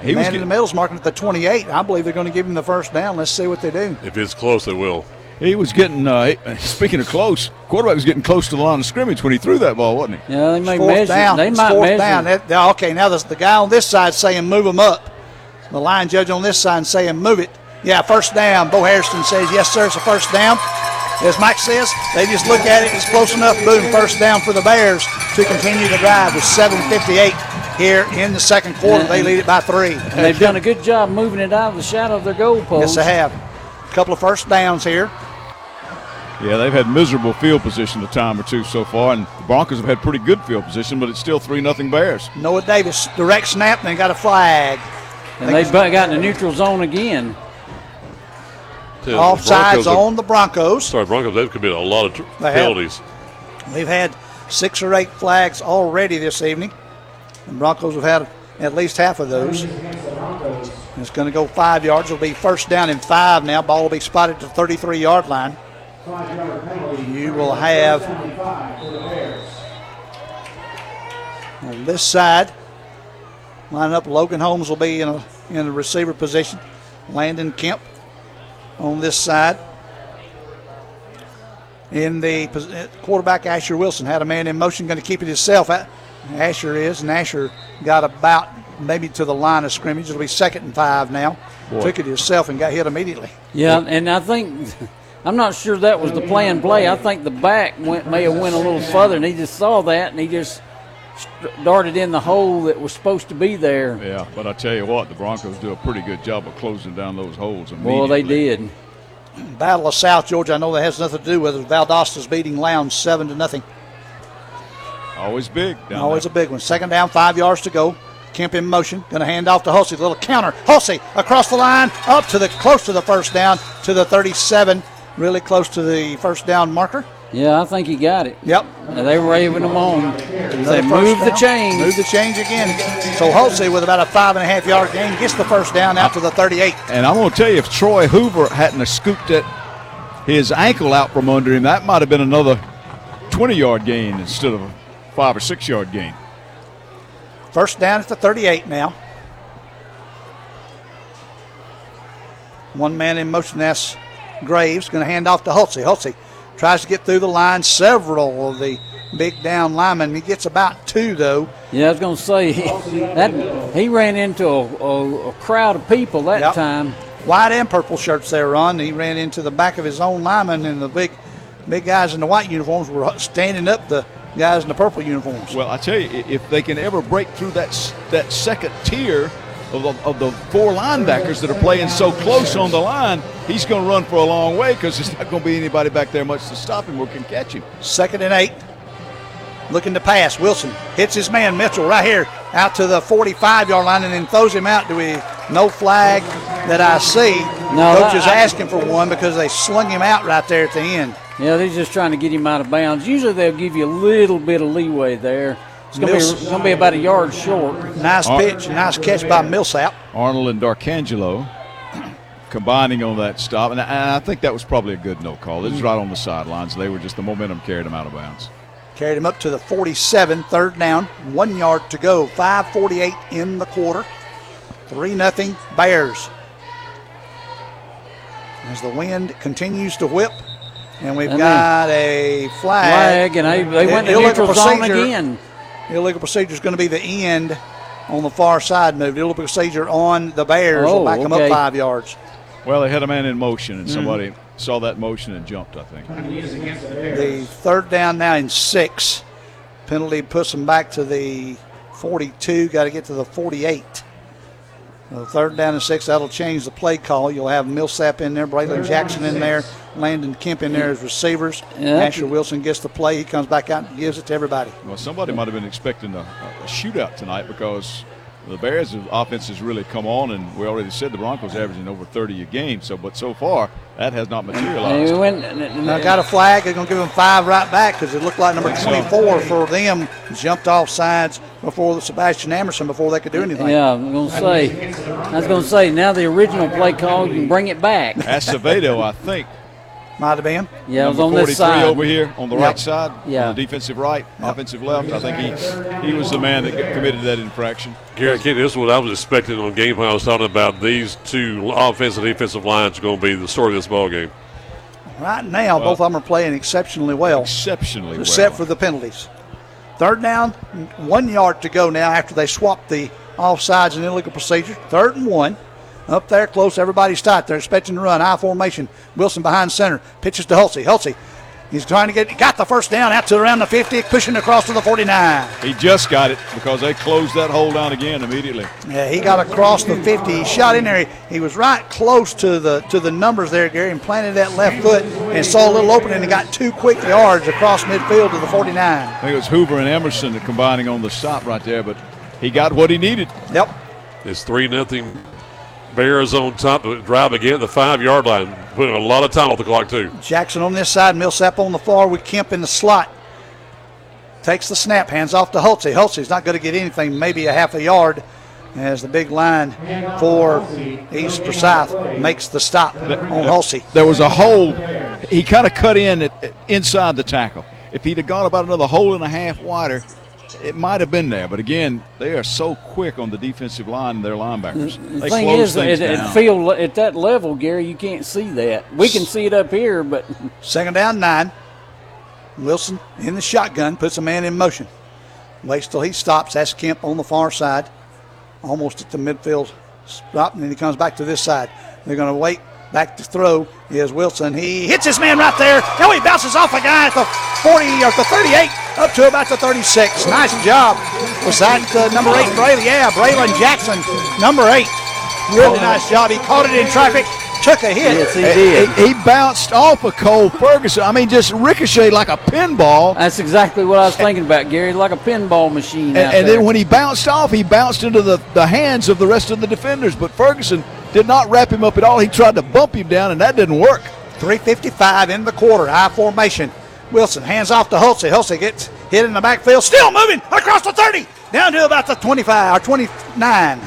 He was Man in getting, the middle's marking at the 28. I believe they're going to give him the first down. Let's see what they do. If it's close, they will. He was getting. Uh, speaking of close, quarterback was getting close to the line of scrimmage when he threw that ball, wasn't he? Yeah, they may Fourth measure. down. They It's might fourth measure. down. That- that- okay, now the, the guy on this side saying move him up. The line judge on this side saying move it. Yeah, first down. Bo Hairston says, yes, sir, it's a first down. As Mike says, they just look at it, it's close enough, boom, first down for the Bears to continue the drive with 7.58 here in the second quarter. They lead it by three. And they've done a good job moving it out of the shadow of their goal post. Yes, they have. A couple of first downs here. Yeah, they've had miserable field position a time or two so far, and the Broncos have had pretty good field position, but it's still 3 nothing Bears. Noah Davis, direct snap, and they got a flag. And they've got in the neutral zone again. Yeah, Offsides on the Broncos. Sorry, Broncos, they've committed a lot of tr- They have. penalties. They've had six or eight flags already this evening. The Broncos have had at least half of those. It's going to go five yards. It'll be first down and five now. Ball will be spotted to the 33 yard line. You will have on this side, line up. Logan Holmes will be in a in a receiver position. Landon Kemp on this side. In the uh, quarterback, Asher Wilson had a man in motion, going to keep it himself. Asher is, and Asher got about maybe to the line of scrimmage. It'll be second and five now. Boy. Took it himself and got hit immediately. Yeah, and I think I'm not sure that was the plan play. I think the back went, may have went a little further, and he just saw that, and he just darted in the hole that was supposed to be there. Yeah, but I tell you what, the Broncos do a pretty good job of closing down those holes. Well, they did. Battle of South Georgia. I know that has nothing to do with it. Valdosta's beating Lowndes seven to nothing. Always big. Down Always there. a big one. Second down, five yards to go. Kemp in motion. Going to hand off to Hulsey. Little counter. Hulsey across the line, up to the close to the first down, to the 37. Really close to the first down marker. Yeah, I think he got it. Yep. And they were waving him on. They first moved the down. chains. Move the change again. So Hulsey with about a five and a half yard gain gets the first down out to the 38. And I'm going to tell you, if Troy Hoover hadn't scooped it, his ankle out from under him, that might have been another 20 yard gain instead of a five or six yard gain. First down at the 38 now. One man in motion. That's Graves. Going to hand off to Hulsey. Hulsey tries to get through the line. Several of the big down linemen. He gets about two, though. Yeah, I was going to say that he ran into a, a, a crowd of people that Yep. time. White and purple shirts they were on. He ran into the back of his own lineman, and the big, big guys in the white uniforms were standing up the guys in the purple uniforms. Well, I tell you, if they can ever break through that that second tier of the, of the four linebackers that are playing so close on the line, he's going to run for a long way because there's not going to be anybody back there much to stop him or can catch him. Second and eight. Looking to pass. Wilson hits his man Mitchell right here out to the 45 yard line and then throws him out. Do we no flag that I see? No, Coach is asking for one because they slung him out right there at the end. Yeah, they're just trying to get him out of bounds. Usually they'll give you a little bit of leeway there. It's going to be to be about a yard short. Nice Ar- pitch, nice catch by Millsap. Arnold and Darcangelo combining on that stop, and I, and I think that was probably a good no call. It was right on the sidelines. They were just the momentum carried them out of bounds. Carried him up to the 47, third down, one yard to go. 5:48 in the quarter. Three nothing Bears. As the wind continues to whip, and we've And got a flag. Flag, and they, they went to Illegal neutral zone again. Illegal procedure is going to be the end on the far side moved. Illegal procedure on the Bears will Oh, back them up five yards. Well, they had a man in motion, and Mhm. somebody saw that motion and jumped. I think. The third down now in six. Penalty puts them back to the 42. Got to get to the 48. The third down and six. That'll change the play call. You'll have Millsap in there, Braylon Jackson in there, Landon Kemp in there as receivers. Yeah. Asher Wilson gets the play. He comes back out and gives it to everybody. Well, somebody might have been expecting a, a shootout tonight because the Bears' offense has really come on, and we already said the Broncos averaging over 30 a game. So, but so far that has not materialized. Now got a flag. They're going to give them five right back because it looked like number 24 for them jumped off sides before the Sebastian Emerson before they could do anything. Yeah, I'm going to say. I was going to say now the original play call you can bring it back. Acevedo, I think. Might have been. Yeah, it was Number on this 43 side. over here on the Yep. right side. Yeah. On the defensive right, offensive left. I think he he was the man that committed that infraction. Gary, Kenny, this is what I was expecting on game plan. I was talking about these two offensive and defensive lines are going to be the story of this ball game. Right now, Well- both of them are playing exceptionally well. Exceptionally Except for the penalties. Third down, one yard to go now after they swapped the offsides and illegal procedure. Third and one. Up there close. Everybody's tight. They're expecting to run. I formation. Wilson behind center. Pitches to Hulsey. Hulsey. He's trying to get got the first down out to around the 50, pushing across to the 49. He just got it because they closed that hole down again immediately. Yeah, he got across the 50. He shot in there. He, he was right close to the to the numbers there, Gary, and planted that left foot and saw a little opening and got two quick yards across midfield to the 49. I think it was Hoover and Emerson combining on the stop right there, but he got what he needed. Yep. It's 3 nothing. Bears on top. Drive again at the five yard line. Putting a lot of time off the clock, too. Jackson on this side, Millsap on the far with Kemp in the slot. Takes the snap, hands off to Hulsey. Hulsey's not going to get anything, maybe a half a yard, as the big line for East Forsyth makes the stop on Hulsey. There was a hole. He kind of cut in at, inside the tackle. If he'd have gone about another hole and a half wider, it might have been there. But again, they are so quick on the defensive line and their linebackers. The They thing close is, things at, at down. field at that level, Gary, you can't see that. We can see it up here, but Second down, nine. Wilson in the shotgun puts a man in motion. Waits till he stops. That's Kemp on the far side, almost at the midfield stop, and then he comes back to this side. They're going to wait back to throw. Is Wilson? He hits his man right there. Now he bounces off a guy at the 40 or the 38 up to about the 36. Nice job. Was that uh, number eight, Braylon? Yeah, Braylon Jackson, number eight. Really nice job. He caught it in traffic, took a hit. Yes, He, he bounced off of Cole Ferguson. I mean, just ricocheted like a pinball. that's exactly what I was thinking about, Gary. Like a pinball machine. And, and then when he bounced off, he bounced into the, the hands of the rest of the defenders. But Ferguson did not wrap him up at all. He tried to bump him down, and that didn't work. 355 in the quarter. I formation. Wilson hands off to Hulsey. Hulsey gets hit in the backfield. Still moving across the 30. Down to about the 25 or 29.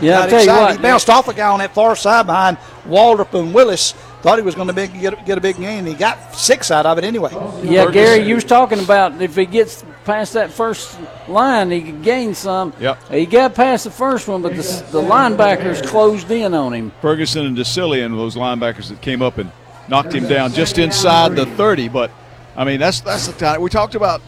Yeah, I'll Got tell you what. He bounced off a guy on that far side behind Waldrop and Willis. Thought he was going to big, get, get a big gain. He got six out of it anyway. Yeah, Gary, you was talking about if he gets past that first line, he could gain some. Yep. He got past the first one, but the, the linebackers closed in on him. Ferguson and DeCillian, those linebackers that came up and knocked him down just inside the 30. But, I mean, that's that's the time. We talked about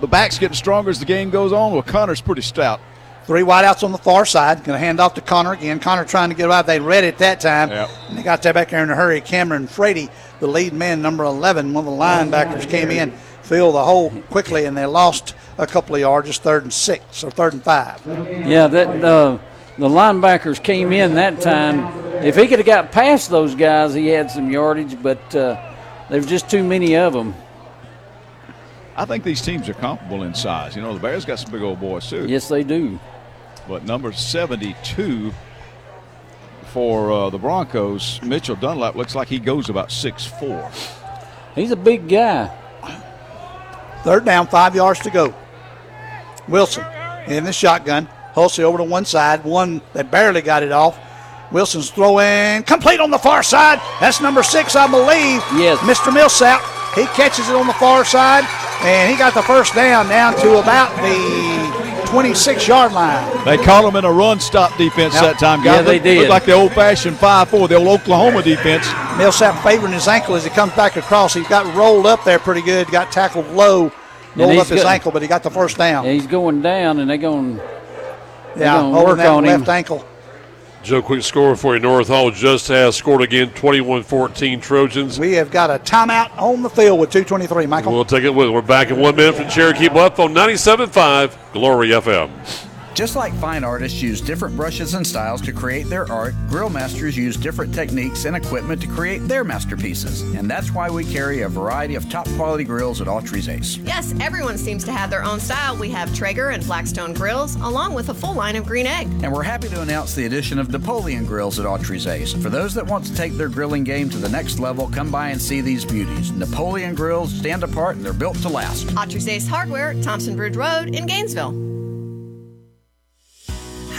the backs getting stronger as the game goes on. Well, Connor's pretty stout. Three wideouts on the far side. Going to hand off to Connor again. Connor trying to get out. They read it that time. Yep. And they got that back there in a hurry. Cameron Frady, the lead man, number 11, one of the linebackers, came in, filled the hole quickly, and they lost a couple of yards. Just third and six or third and five. Yeah, that uh, the linebackers came in that time. If he could have got past those guys, he had some yardage, but uh, there's just too many of them. I think these teams are comparable in size. You know, the Bears got some big old boys, too. Yes, they do. But number 72 for uh, the Broncos, Mitchell Dunlap, looks like he goes about six four. He's a big guy. Third down, five yards to go. Wilson in the shotgun. Hulsey over to one side. One that barely got it off. Wilson's throwing complete on the far side. That's number six, I believe. Yes. Mr. Millsap. He catches it on the far side, and he got the first down down to about the 26 yard line. They call them in a run stop defense Yep. that time, guys. Yeah, they Look- did. Look like the old fashioned 5 4, the old Oklahoma defense. Millsap favoring his ankle as he comes back across. He got rolled up there pretty good. Got tackled low, rolled up his good. ankle, but he got the first down. Yeah, he's going down, and they're going. They're yeah, gonna holding work that on him. left ankle. Joe, quick score for you. North Hall just has scored again 21 14 Trojans. We have got a timeout on the field with 2:23. Michael. We'll take it with. We're back in one minute from Cherokee Bluff on 97.5 Glory FM. Just like fine artists use different brushes and styles to create their art, grill masters use different techniques and equipment to create their masterpieces. And that's why we carry a variety of top quality grills at Autry's Ace. Yes, everyone seems to have their own style. We have Traeger and Blackstone grills, along with a full line of green egg. And we're happy to announce the addition of Napoleon grills at Autry's Ace. For those that want to take their grilling game to the next level, come by and see these beauties. Napoleon grills stand apart and they're built to last. Autry's Ace Hardware, Thompson Bridge Road in Gainesville.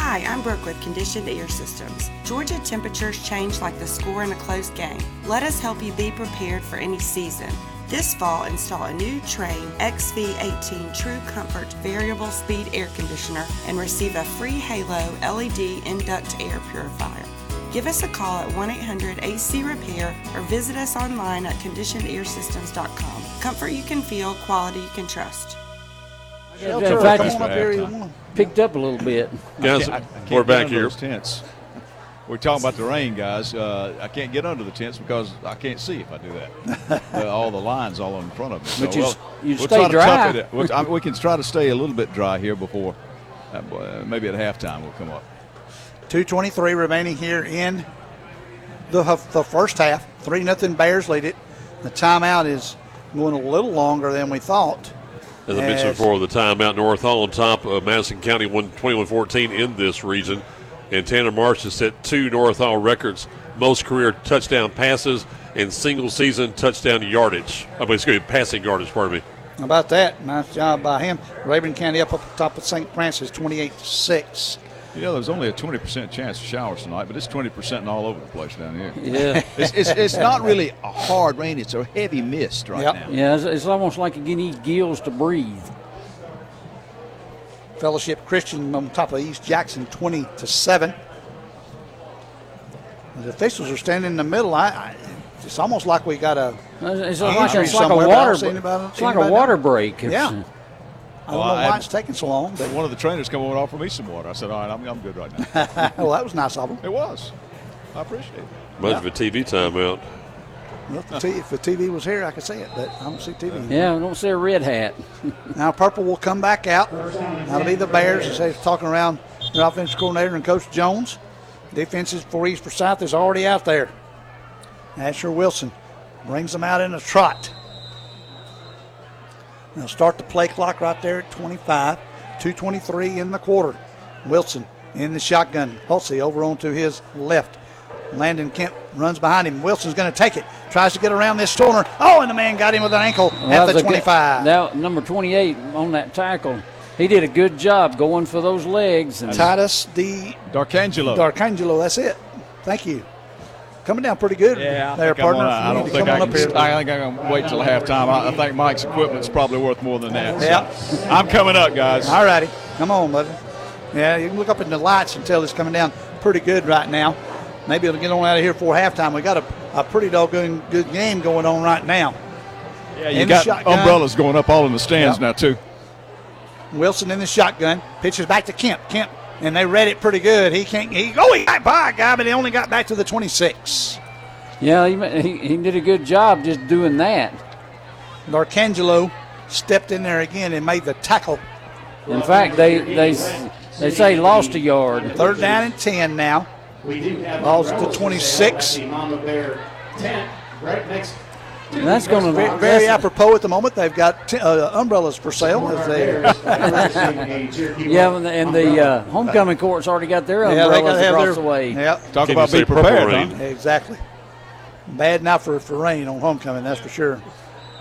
Hi, I'm Brooke with Conditioned Air Systems. Georgia temperatures change like the score in a close game. Let us help you be prepared for any season. This fall, install a new Trane XV18 True Comfort Variable Speed Air Conditioner and receive a free Halo LED Induct Air Purifier. Give us a call at 1 800 AC Repair or visit us online at conditionedairsystems.com. Comfort you can feel, quality you can trust. Shelter, In fact, come on up here. you want. Picked up a little bit. Guys, I can't we're back here. tents. we're talking about the rain, guys. Uh, I can't get under the tents because I can't see if I do that. uh, all the lines all in front of me. So, But you well, you we'll stay dry. it. We'll- I we can try to stay a little bit dry here before uh, maybe at halftime we'll come up. 223 remaining here in the, the first half. 3 nothing Bears lead it. The timeout is going a little longer than we thought. As I mentioned before, the timeout North Hall on top of Madison County won 21-14 in this region. And Tanner Marsh has set two North Hall records, most career touchdown passes and single season touchdown yardage. I mean, excuse me, passing yardage, pardon me. How about that? Nice job by him. Rabun County up up top of St. Francis, 28 to 6. Know, there's only a 20% chance of showers tonight, but it's 20% all over the place down here. Yeah. it's, it's, it's not really a hard rain, it's a heavy mist right now. Yeah, it's, it's almost like you need gills to breathe. Fellowship Christian on top of East Jackson, 20 to 7. The officials are standing in the middle. I, I it's almost like we got a It's like, it's like a somewhere, but I don't water. It's like a water break. It's- Yeah. I don't Well, know I- why it's taking so long. But One of the trainers come over and offered me some water. I said, all right, I'm, I'm good right now. well, that was nice of them. It was. I appreciate it. Much of a TV timeout. Well, if, the t- if the TV was here, I could see it, but I don't see TV. Yeah, I don't see a red hat. Now purple will come back out. That'll be the Bears as they're talking around their offensive coordinator and Coach Jones. Defenses for East Forsyth is already out there. Asher Wilson brings them out in a trot. They'll start the play clock right there at 25. 223 in the quarter. Wilson in the shotgun. Hulsey over onto his left. Landon Kemp runs behind him. Wilson's going to take it. Tries to get around this corner. Oh, and the man got him with an ankle Well, at the was a good- 25. that number 28 on that tackle. He did a good job going for those legs. And Titus D. Darkangelo. Darkangelo, that's it. Thank you. Coming down pretty good Yeah, there, partner. gonna- I don't think I can. I think I'm going to wait till halftime. I, I think Mike's equipment's probably worth more than that. So Yeah. I'm coming up, guys. All righty. Come on, buddy. Yeah, you can look up in the lights and tell it's coming down pretty good right now. Maybe it'll get on out of here before halftime. We got a, a pretty doggone good game going on right now. Yeah, you In got umbrellas going up all in the stands Yep. now too. Wilson in the shotgun. Pitches back to Kemp. Kemp. And they read it pretty good. He can't. He oh he got by a guy, but he only got back to the 26. yeah, he, he, he did a good job just doing that. Darkangelo stepped in there again and made the tackle. In fact, they they they say he lost a yard. Third down and 10 now. We do have Lost to 26. And that's going to Very, very apropos at the moment. They've got t- uh, umbrellas for sale. As they, Yeah, and the, and the uh, homecoming court's already got their Yeah, umbrellas gotta across their- the way. Yep. Talk about be prepared, huh? Exactly. Bad now for, for rain on homecoming, that's for sure.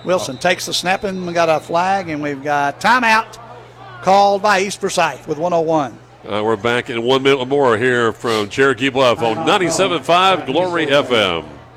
Wilson takes the snap and we got a flag and we've got timeout called by East Forsyth with 101. Uh, we're back in one minute or more here from Cherokee Bluff on 97.5 Glory FM.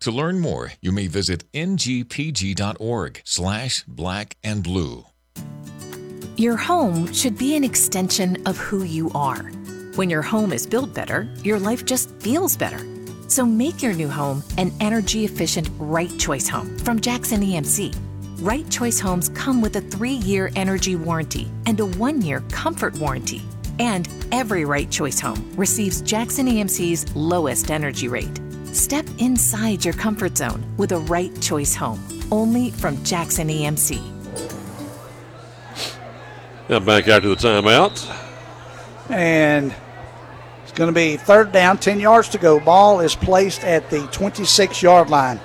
To learn more, you may visit ngpg.org slash black and blue. Your home should be an extension of who you are. When your home is built better, your life just feels better. So make your new home an energy efficient right choice home from Jackson EMC. Right choice homes come with a three year energy warranty and a one year comfort warranty. And every right choice home receives Jackson EMC's lowest energy rate. Step inside your comfort zone with a right choice home, only from Jackson EMC. Now back after the timeout. And it's going to be third down, 10 yards to go. Ball is placed at the 26 yard line.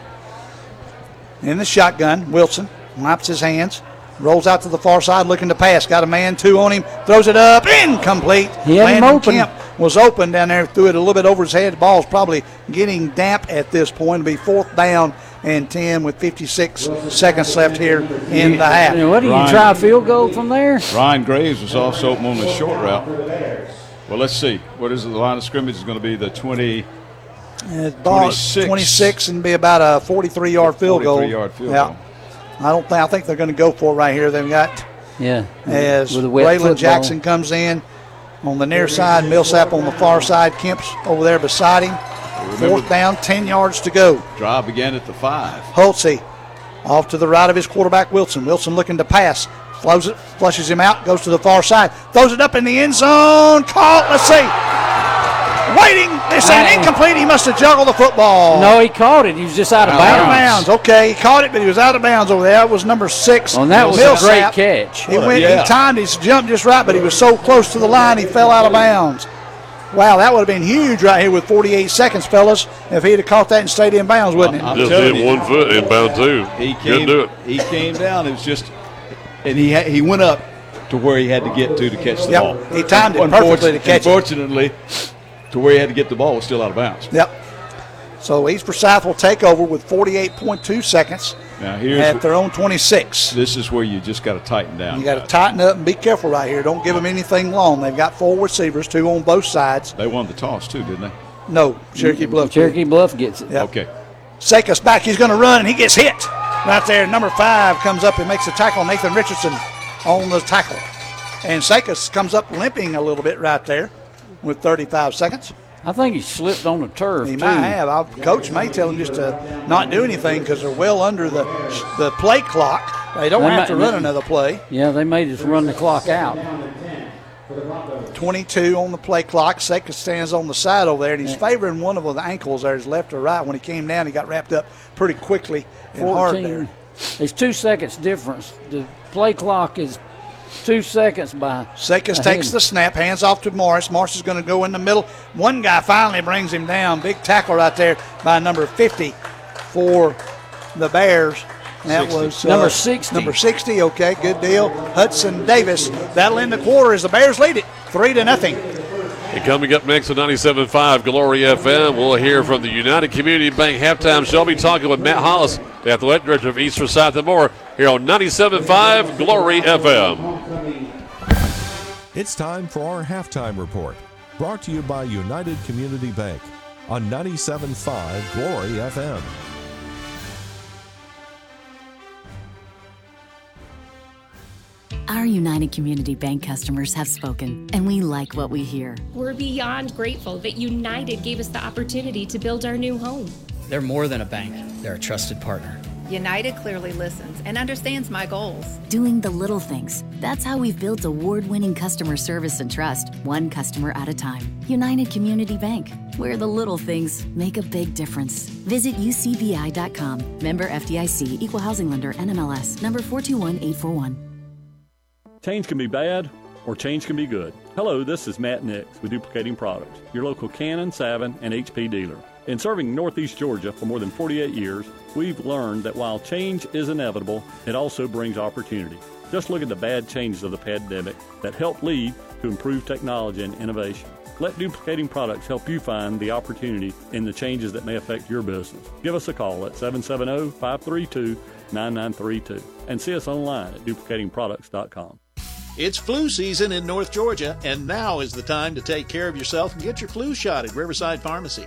In the shotgun, Wilson wipes his hands, rolls out to the far side looking to pass. Got a man, two on him, throws it up, incomplete. He had him open. Kemp was open down there, threw it a little bit over his head. The ball's probably getting damp at this point. It'll be fourth down and 10 with 56 seconds left here in the half. what do you Ryan- try a field goal from there? Ryan Graves was also open on the short route. Well, let's see. What is it? The line of scrimmage is going to be the 20. It's ball 26. 26 and be about a 43 yard field goal. 43-yard field yeah. goal. I don't think I think they're going to go for it right here. They've got Yeah. as With a Braylon football. Jackson comes in on the near side, Millsap on the far side, Kemp's over there beside him. Remember- Fourth down, 10 yards to go. Drive began at the five. Hulsey off to the right of his quarterback Wilson. Wilson looking to pass. Flows it, flushes him out, goes to the far side, throws it up in the end zone. Caught. Let's see. Waiting. They're saying incomplete. He must have juggled the football. No, he caught it. He was just out of Out of bounds. bounds. Okay, he caught it, but he was out of bounds over there. That was number six. Well, and that was a great catch. He went. yeah. He timed his jump just right, but he was so close to the line, he fell out of bounds. Wow, that would have been huge right here with 48 seconds, fellas. If he'd have caught that and stayed in bounds, wouldn't it? I'm Just telling did you. one foot inbound too. He Couldn't came. do it. He came down. It was just, and he ha- he went up to where he had to get to to catch the Yep, ball. he timed it perfectly to catch it. Unfortunately, to where he had to get the ball was still out of bounds. Yep. So East Forsyth will take over with 48.2 seconds Now here's at their own 26. this is where you just got to tighten down. You got to tighten up and be careful right here. Don't give them anything long. They've got four receivers, two on both sides. They won the toss too, didn't they? No, Cherokee Bluff. Cherokee Bluff gets it. Yep. Okay. Zekas back. He's going to run, and he gets hit right there. Number five comes up and makes a tackle. Nathan Richardson on the tackle. And Zekas comes up limping a little bit right there with 35 seconds. I think he slipped on the turf. He too. might have. I'll, coach may tell him just to not do anything because they're well under the the play clock. They don't They have might- to run another play. Yeah, they may just run the clock out. 22 on the play clock. Zekas stands on the side over there, and he's favoring one of the ankles there, his left or right. When he came down, he got wrapped up pretty quickly and hard there. It's two seconds difference. The play clock is two seconds by. Ahead. takes the snap, hands off to Morris. Morris is going to go in the middle. One guy finally brings him down. Big tackle right there by number 50 for the Bears. That 60. was uh, Number 60. Number 60. Okay, good deal. Hudson Davis. That'll end the quarter as the Bears lead it three to nothing. And coming up next on 97.5 Glory FM, we'll hear from the United Community Bank halftime show. I'll be talking with Matt Hollis, the athletic director of East Forsyth and more, here on 97.5 Glory FM. It's time for our halftime report, brought to you by United Community Bank on 97.5 Glory FM. Our United Community Bank customers have spoken, and we like what we hear. We're beyond grateful that United gave us the opportunity to build our new home. They're more than a bank, they're a trusted partner. United clearly listens and understands my goals. Doing the little things. That's how we've built award winning customer service and trust, one customer at a time. United Community Bank, where the little things make a big difference. Visit ucbi.com. Member FDIC, Equal Housing Lender, NMLS, number 421841. Change can be bad or change can be good. Hello, this is Matt Nix with Duplicating Products, your local Canon, Savin, and HP dealer. In serving Northeast Georgia for more than 48 years, we've learned that while change is inevitable, it also brings opportunity. Just look at the bad changes of the pandemic that helped lead to improved technology and innovation. Let Duplicating Products help you find the opportunity in the changes that may affect your business. Give us a call at 770 532 9932 and see us online at duplicatingproducts.com. It's flu season in North Georgia, and now is the time to take care of yourself and get your flu shot at Riverside Pharmacy.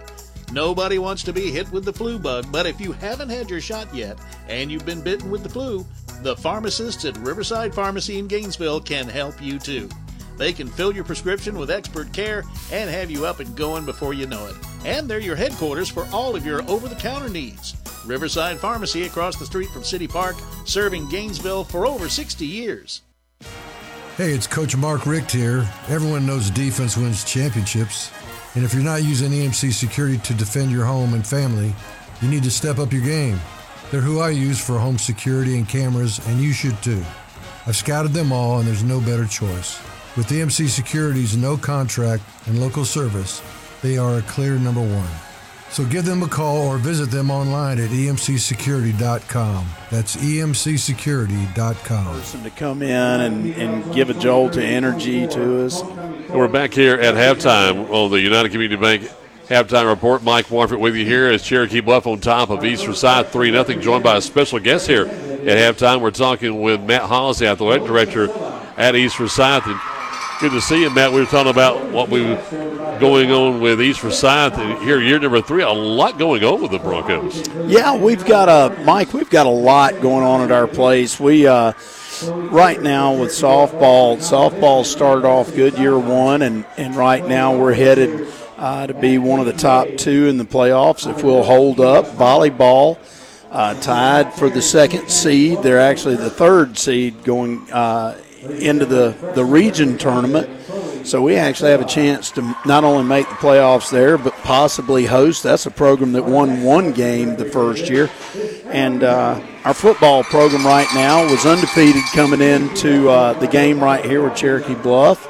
Nobody wants to be hit with the flu bug, but if you haven't had your shot yet and you've been bitten with the flu, the pharmacists at Riverside Pharmacy in Gainesville can help you too. They can fill your prescription with expert care and have you up and going before you know it. And they're your headquarters for all of your over the counter needs. Riverside Pharmacy across the street from City Park, serving Gainesville for over 60 years. Hey, it's Coach Mark Richt here. Everyone knows defense wins championships. And if you're not using EMC security to defend your home and family, you need to step up your game. They're who I use for home security and cameras, and you should too. I've scouted them all, and there's no better choice. With EMC Security's no contract and local service, they are a clear number one. So give them a call or visit them online at emcsecurity.com. That's emcsecurity.com. person to come in and, and give a jolt of energy to us. We're back here at halftime on the United Community Bank halftime report. Mike Warford with you here as Cherokee Bluff on top of East Forsyth 3 0, joined by a special guest here at halftime. We're talking with Matt Hollis, the athletic director at East Forsyth. And Good to see you, Matt. We were talking about what we were going on with East Forsyth. Here, year number three, a lot going on with the Broncos. Yeah, we've got a Mike. We've got a lot going on at our place. We uh, right now with softball. Softball started off good year one, and and right now we're headed uh, to be one of the top two in the playoffs if we'll hold up. Volleyball. Uh, tied for the second seed. They're actually the third seed going uh, into the, the region tournament. So we actually have a chance to not only make the playoffs there, but possibly host. That's a program that won one game the first year. And uh, our football program right now was undefeated coming into uh, the game right here with Cherokee Bluff.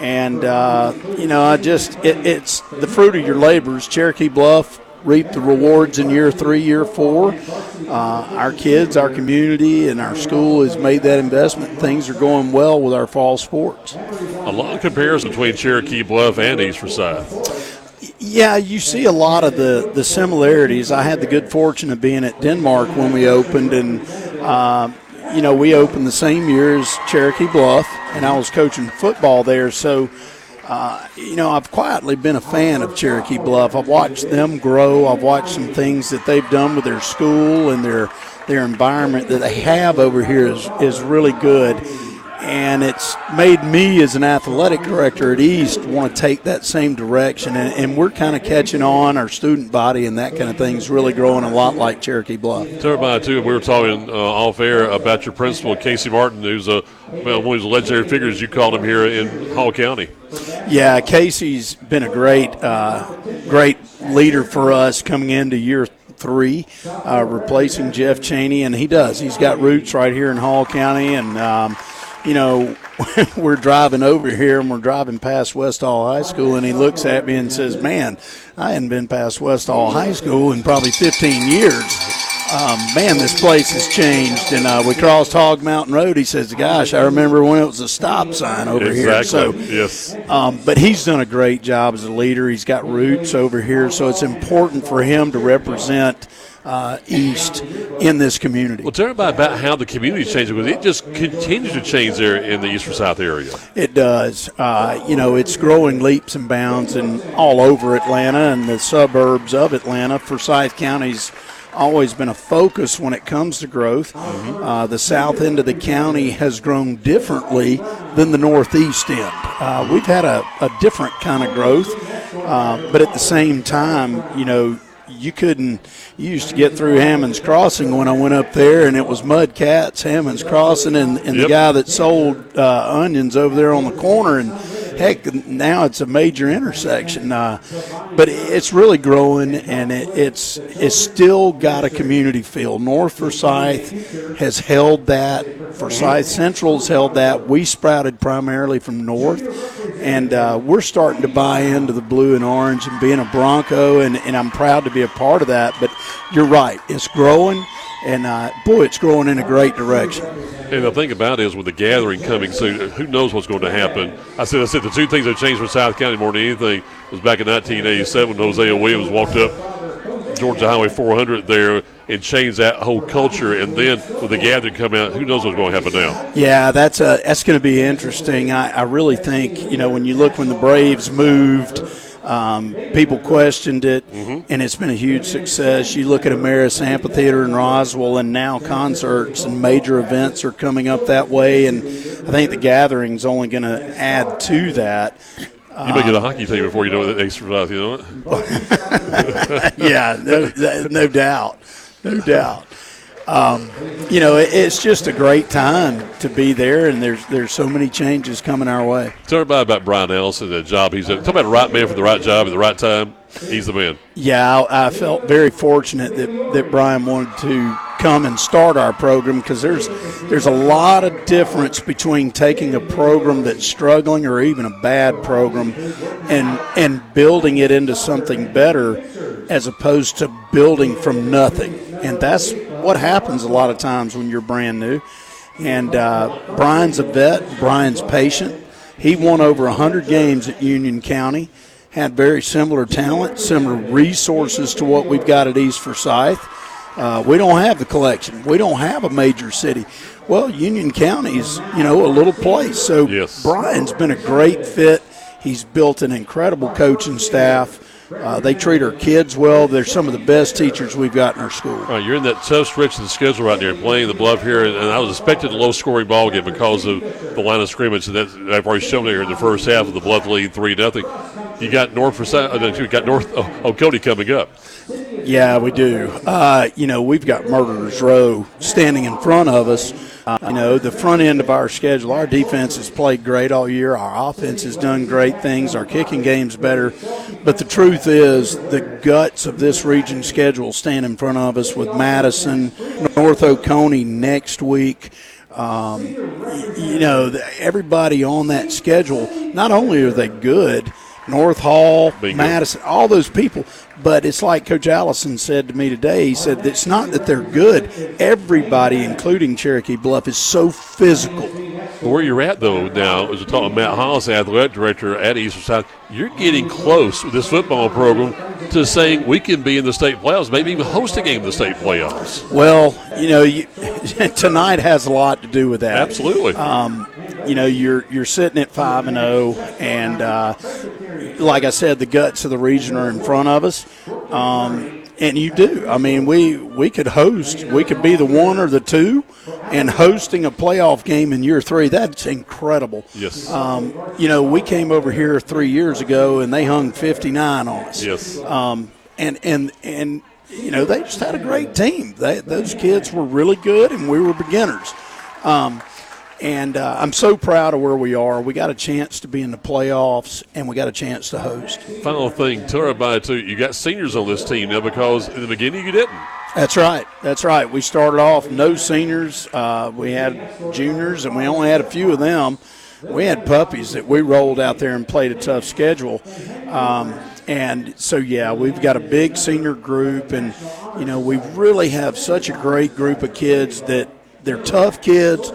And, uh, you know, I just, it, it's the fruit of your labors. Cherokee Bluff reap the rewards in year three, year four. Uh, our kids, our community, and our school has made that investment. Things are going well with our fall sports. A lot of comparison between Cherokee Bluff and East Forsyth. Yeah, you see a lot of the, the similarities. I had the good fortune of being at Denmark when we opened, and uh, you know we opened the same year as Cherokee Bluff, and I was coaching football there. So uh, you know, I've quietly been a fan of Cherokee Bluff. I've watched them grow. I've watched some things that they've done with their school and their their environment that they have over here is, is really good and it's made me as an athletic director at east want to take that same direction. And, and we're kind of catching on. Our student body and that kind of thing is really growing a lot like cherokee bluff. Tell everybody too. We were talking uh, off air about your principal casey martin who's a well, one of the legendary figures you called him here in hall county. Yeah casey's been a great uh, great leader for us coming into year three, uh, replacing Jeff Cheney, and he does. He's got roots right here in Hall County, and um, you know, we're driving over here and we're driving past West Hall High School, and he looks at me and says, "Man, I hadn't been past West Hall High School in probably 15 years." Um, man, this place has changed. And uh, we crossed Hog Mountain Road. He says, "Gosh, I remember when it was a stop sign over exactly. here." So, yes. Um, but he's done a great job as a leader. He's got roots over here, so it's important for him to represent uh, east in this community. Well, tell me about how the community changed because it just continues to change there in the East South area. It does. Uh, you know, it's growing leaps and bounds and all over Atlanta and the suburbs of Atlanta. Forsyth County's always been a focus when it comes to growth. Mm-hmm. Uh, the south end of the county has grown differently than the northeast end. Uh, we've had a, a, different kind of growth, uh, but at the same time, you know, you couldn't. You used to get through Hammond's Crossing when I went up there, and it was mud cats, Hammond's Crossing, and, and yep. the guy that sold uh, onions over there on the corner, and heck, now it's a major intersection. Uh, but it's really growing, and it, it's it's still got a community feel. North Forsyth has held that. Forsyth Central's held that. We sprouted primarily from north, and uh, we're starting to buy into the blue and orange and being a Bronco, and, and I'm proud to be a part of that. But you're right, it's growing and uh, boy, it's growing in a great direction. And the thing about it is, with the gathering coming soon, who knows what's going to happen? I said, I said the two things that changed for South County more than anything was back in 1987 when Hosea Williams walked up Georgia Highway 400 there and changed that whole culture. And then with the gathering coming out, who knows what's going to happen now? Yeah, that's a that's going to be interesting. I, I really think you know when you look when the Braves moved um, people questioned it, mm-hmm. and it's been a huge success. You look at Ameris Amphitheater in Roswell, and now concerts and major events are coming up that way. And I think the gathering's only going to add to that. You may get a hockey team before you know that extra life, you know it? yeah, no, no doubt. No doubt um, you know, it, it's just a great time to be there, and there's there's so many changes coming our way. Tell everybody about Brian Ellison, the job he's at. Talk about the right man for the right job at the right time. He's the man. Yeah, I, I felt very fortunate that, that Brian wanted to come and start our program because there's there's a lot of difference between taking a program that's struggling or even a bad program and and building it into something better as opposed to building from nothing. And that's what happens a lot of times when you're brand new. And uh, Brian's a vet. Brian's patient. He won over 100 games at Union County. Had very similar talent, similar resources to what we've got at East Forsyth. Uh, we don't have the collection. We don't have a major city. Well, Union County's, you know, a little place. So yes. Brian's been a great fit. He's built an incredible coaching staff. Uh, they treat our kids well. They're some of the best teachers we've got in our school. Right, you're in that tough stretch of the schedule right there, playing the Bluff here, and, and I was expecting a low-scoring ball game because of the line of scrimmage that I've already shown here in the first half of the Bluff lead three nothing. You got North for uh, you got North oh, Oconee coming up. Yeah, we do. Uh, you know, we've got Murderers Row standing in front of us. Uh, you know, the front end of our schedule, our defense has played great all year. Our offense has done great things. Our kicking game's better. But the truth is, the guts of this region schedule stand in front of us with Madison, North Oconee next week. Um, you know, everybody on that schedule, not only are they good, North Hall, Bingo. Madison, all those people. But it's like Coach Allison said to me today. He said it's not that they're good. Everybody, including Cherokee Bluff, is so physical. Where you're at though now, as we talk Matt Hollis, athletic director at East Forsyth, you're getting close with this football program to saying we can be in the state playoffs, maybe even host a game in the state playoffs. Well, you know, you, tonight has a lot to do with that. Absolutely. Um, you know, you're you're sitting at five and zero, oh, and uh, like I said, the guts of the region are in front of us. Um, and you do. I mean, we we could host. We could be the one or the two, and hosting a playoff game in year three. That's incredible. Yes. Um, you know, we came over here three years ago, and they hung fifty nine on us. Yes. Um, and and and you know, they just had a great team. They, those kids were really good, and we were beginners. Um, and uh, I'm so proud of where we are. We got a chance to be in the playoffs, and we got a chance to host. Final thing, tell everybody too. You got seniors on this team now because in the beginning you didn't. That's right. That's right. We started off no seniors. Uh, we had juniors, and we only had a few of them. We had puppies that we rolled out there and played a tough schedule. Um, and so, yeah, we've got a big senior group, and, you know, we really have such a great group of kids that they're tough kids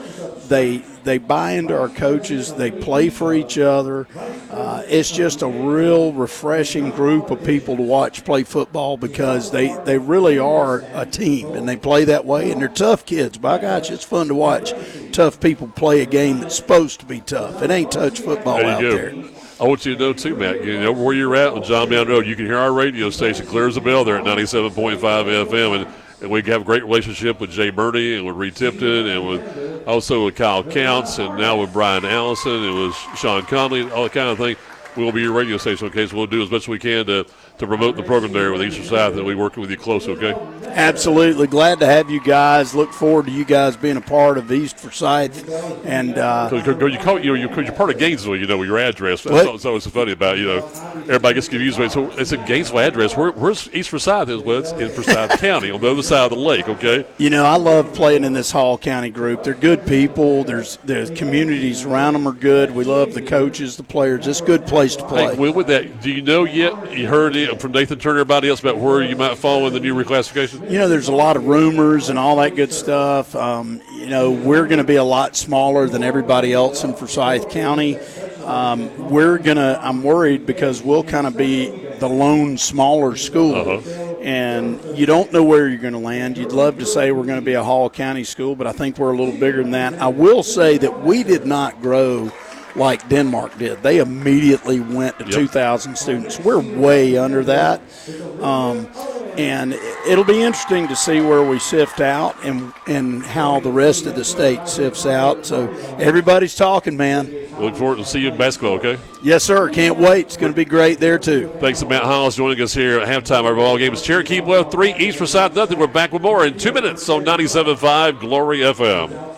they they buy into our coaches. They play for each other. Uh, it's just a real refreshing group of people to watch play football because they, they really are a team and they play that way and they're tough kids. By gosh, it's fun to watch tough people play a game that's supposed to be tough. It ain't touch football there out go. there. I want you to know too, Matt. You know where you're at on John Mound Road. You can hear our radio station clear as a bell there at 97.5 FM and and we have a great relationship with Jay Birdie and with Reed Tipton and with also with Kyle Counts and now with Brian Allison and with Sean Conley, all that kind of thing. We'll be your radio station, okay? So we'll do as much as we can to to promote the program there with East Forsyth, and we working with you close, okay? Absolutely, glad to have you guys. Look forward to you guys being a part of East Forsyth, and uh, you call you know you're, you're part of Gainesville, you know, with your address. That's what's always so funny about you know everybody gets confused. So it's a Gainesville address. Where, where's East Forsyth? Is well, it's in Forsyth County on the other side of the lake, okay? You know, I love playing in this Hall County group. They're good people. There's the communities around them are good. We love the coaches, the players. It's a good place to play. Hey, well, with that, do you know yet? You heard it from Nathan Turner everybody else about where you might fall in the new reclassification? You know, there's a lot of rumors and all that good stuff. Um, you know, we're going to be a lot smaller than everybody else in Forsyth County. Um, we're going to, I'm worried because we'll kind of be the lone smaller school. Uh-huh. And you don't know where you're going to land. You'd love to say we're going to be a Hall County school, but I think we're a little bigger than that. I will say that we did not grow like Denmark did. They immediately went to yep. 2,000 students. We're way under that. Um, and it'll be interesting to see where we sift out and and how the rest of the state sifts out. So everybody's talking, man. Look forward to see you in basketball. Okay. Yes, sir. Can't wait. It's going to be great there too. Thanks to Matt Hollis joining us here at halftime. Our ball game is Cherokee Bluff three, East Forsyth nothing. We're back with more in two minutes on 97.5 Glory FM.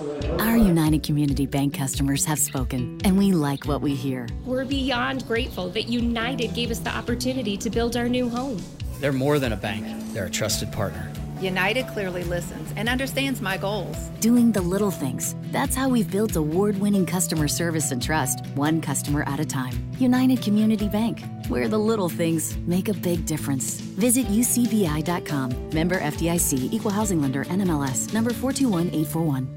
Our Community Bank customers have spoken, and we like what we hear. We're beyond grateful that United gave us the opportunity to build our new home. They're more than a bank, they're a trusted partner. United clearly listens and understands my goals. Doing the little things. That's how we've built award winning customer service and trust, one customer at a time. United Community Bank, where the little things make a big difference. Visit ucbi.com. Member FDIC, Equal Housing Lender, NMLS, number 421841.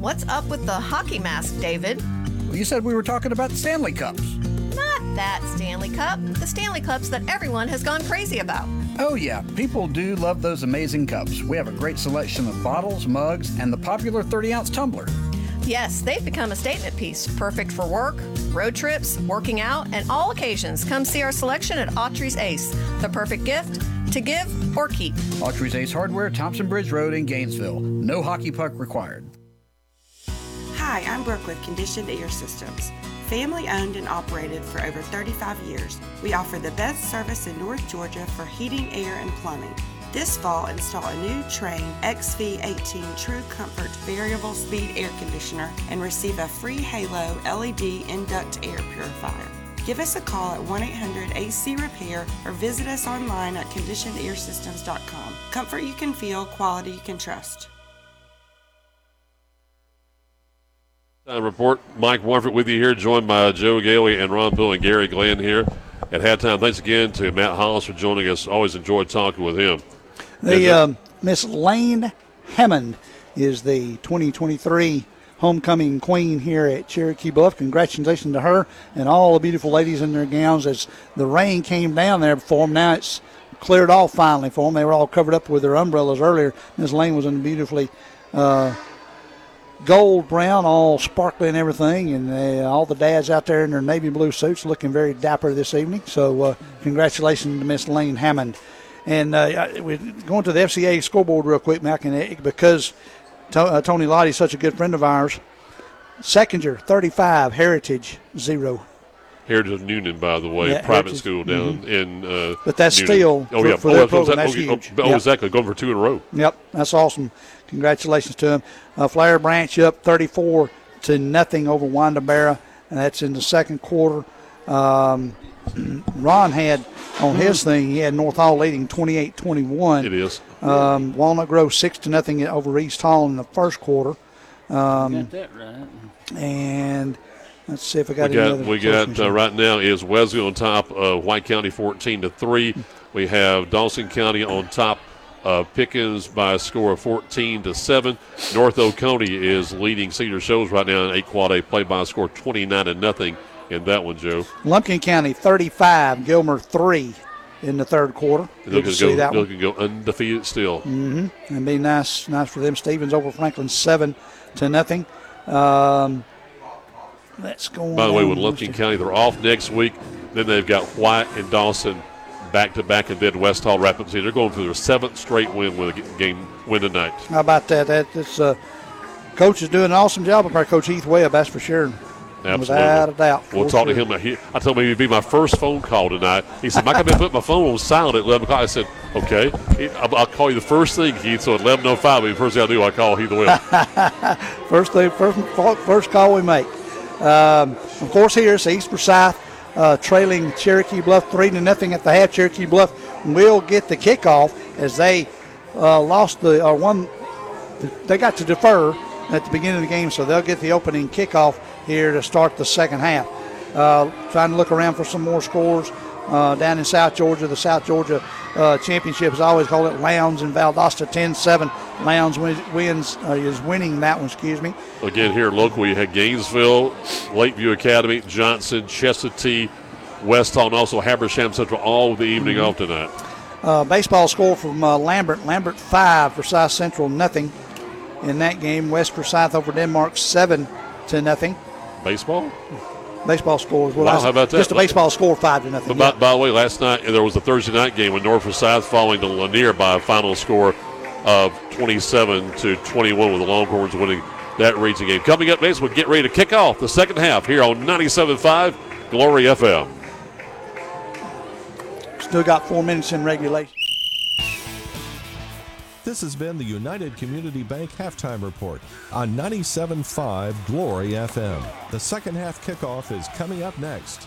What's up with the hockey mask, David? Well, you said we were talking about the Stanley Cups. Not that Stanley Cup. The Stanley Cups that everyone has gone crazy about. Oh, yeah, people do love those amazing cups. We have a great selection of bottles, mugs, and the popular 30 ounce tumbler. Yes, they've become a statement piece, perfect for work, road trips, working out, and all occasions. Come see our selection at Autry's Ace, the perfect gift to give or keep. Autry's Ace Hardware, Thompson Bridge Road in Gainesville. No hockey puck required. Hi, I'm Brooke with Conditioned Air Systems. Family owned and operated for over 35 years, we offer the best service in North Georgia for heating, air, and plumbing. This fall, install a new Trane XV18 True Comfort Variable Speed Air Conditioner and receive a free Halo LED Induct Air Purifier. Give us a call at 1 800 AC Repair or visit us online at conditionedairsystems.com. Comfort you can feel, quality you can trust. Time report. Mike Warford with you here, joined by Joe Gailey and Ron Bill and Gary Glenn here at halftime. Thanks again to Matt Hollis for joining us. Always enjoyed talking with him. The um, Miss Lane Hammond is the 2023 homecoming queen here at Cherokee Bluff. Congratulations to her and all the beautiful ladies in their gowns as the rain came down there for them. Now it's cleared off finally for them. They were all covered up with their umbrellas earlier. Miss Lane was in a beautifully uh, gold brown, all sparkly and everything, and uh, all the dads out there in their navy blue suits looking very dapper this evening. So, uh, congratulations to Miss Lane Hammond. And uh, we're going to the FCA scoreboard real quick, Mac, and because to- uh, Tony Lottie's such a good friend of ours. Secondier, 35, Heritage, 0. Heritage of Newnan, by the way, Yeah, private Heritage, school down mhm. in. Uh, But that's Newnan. still Oh for- yeah, for oh, that's program, that's saying. huge. Oh, Yep. exactly. Going for two in a row. Yep, that's awesome. Congratulations to him. Uh, Flowery Branch up 34 to nothing over Winder-Barrow, and that's in the second quarter. Um, Ron had on his thing, he had North Hall leading 28 21. It is. Um, Walnut Grove 6 to nothing over East Hall in the first quarter. Um, Got that right. and let's see if I got we any got other we got uh, right now is Wesley on top of White County 14 to three. We have Dawson County on top of Pickens by a score of 14 to seven. North Oconee is leading Cedar Shoals right now in eight quad A play by a score 29 to nothing in that one, Joe. Lumpkin County 35, Gilmer 3 in the third quarter. They're Good looking to to see go, that one. looking go undefeated still. Mm-hmm. And be nice, nice for them. Stephens over Franklin seven to nothing. Um, let's go. By the way, with Lumpkin County, they're off next week. Then they've got White and Dawson back to back, and then West Hall up. They're going for their seventh straight win with a game win tonight. How about that? That that's uh, coach is doing an awesome job up there. Coach Heath Webb, that's for sure. Absolutely. Without a doubt. We'll talk to him. He, I told him he'd be my first phone call tonight. He said, Mike, I've been putting my phone on silent at 11 o'clock. I said, okay. I'll, I'll call you the first thing, Keith. So at 11.05, the first thing I do, I call Heath Webb. first thing, first, first call we make. Um, of course, here it's East Forsyth uh, trailing Cherokee Bluff three to nothing at the half. Cherokee Bluff will get the kickoff as they uh, lost the or one. They got to defer at the beginning of the game, so they'll get the opening kickoff here to start the second half. Uh, trying to look around for some more scores uh, down in South Georgia. The South Georgia uh, Championship, always call it, Lowndes and Valdosta 10-7. Lowndes wins, wins uh, is winning that one. Excuse me. Again, here locally, you had Gainesville, Lakeview Academy, Johnson, Chestatee, West Hall, and also Habersham Central all with the evening Mhm. off tonight. Uh, baseball score from uh, Lambert. Lambert five, Forsyth Central nothing. In that game, West Forsyth over Denmark seven to nothing. Baseball? Baseball score is what Wow, how about that? Just a baseball score five to nothing. But by, by the way, last night there was a Thursday night game with North Forsyth falling to Lanier by a final score of 27 to 21 with the Longhorns winning that region game. Coming up next, we'll get ready to kick off the second half here on 97.5 Glory FM. Still got four minutes in regulation. This has been the United Community Bank Halftime Report on 97.5 Glory FM. The second half kickoff is coming up next.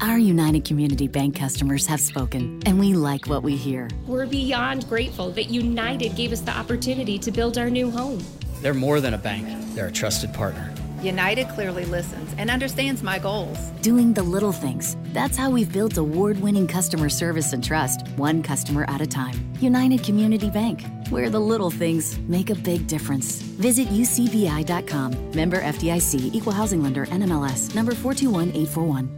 Our United Community Bank customers have spoken, and we like what we hear. We're beyond grateful that United gave us the opportunity to build our new home. They're more than a bank, they're a trusted partner. United clearly listens and understands my goals. Doing the little things. That's how we've built award winning customer service and trust, one customer at a time. United Community Bank, where the little things make a big difference. Visit ucbi.com. Member FDIC, Equal Housing Lender, NMLS, number 421841.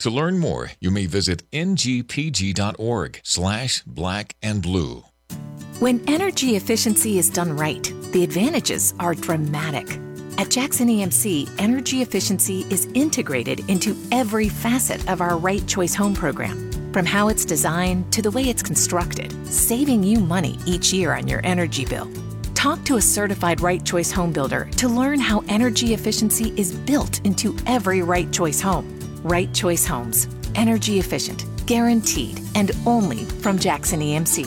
To learn more, you may visit ngpg.org slash black and blue. When energy efficiency is done right, the advantages are dramatic. At Jackson EMC, energy efficiency is integrated into every facet of our Right Choice Home program. From how it's designed to the way it's constructed, saving you money each year on your energy bill. Talk to a certified Right Choice home builder to learn how energy efficiency is built into every Right Choice home. Right Choice Homes. Energy efficient, guaranteed, and only from Jackson EMC.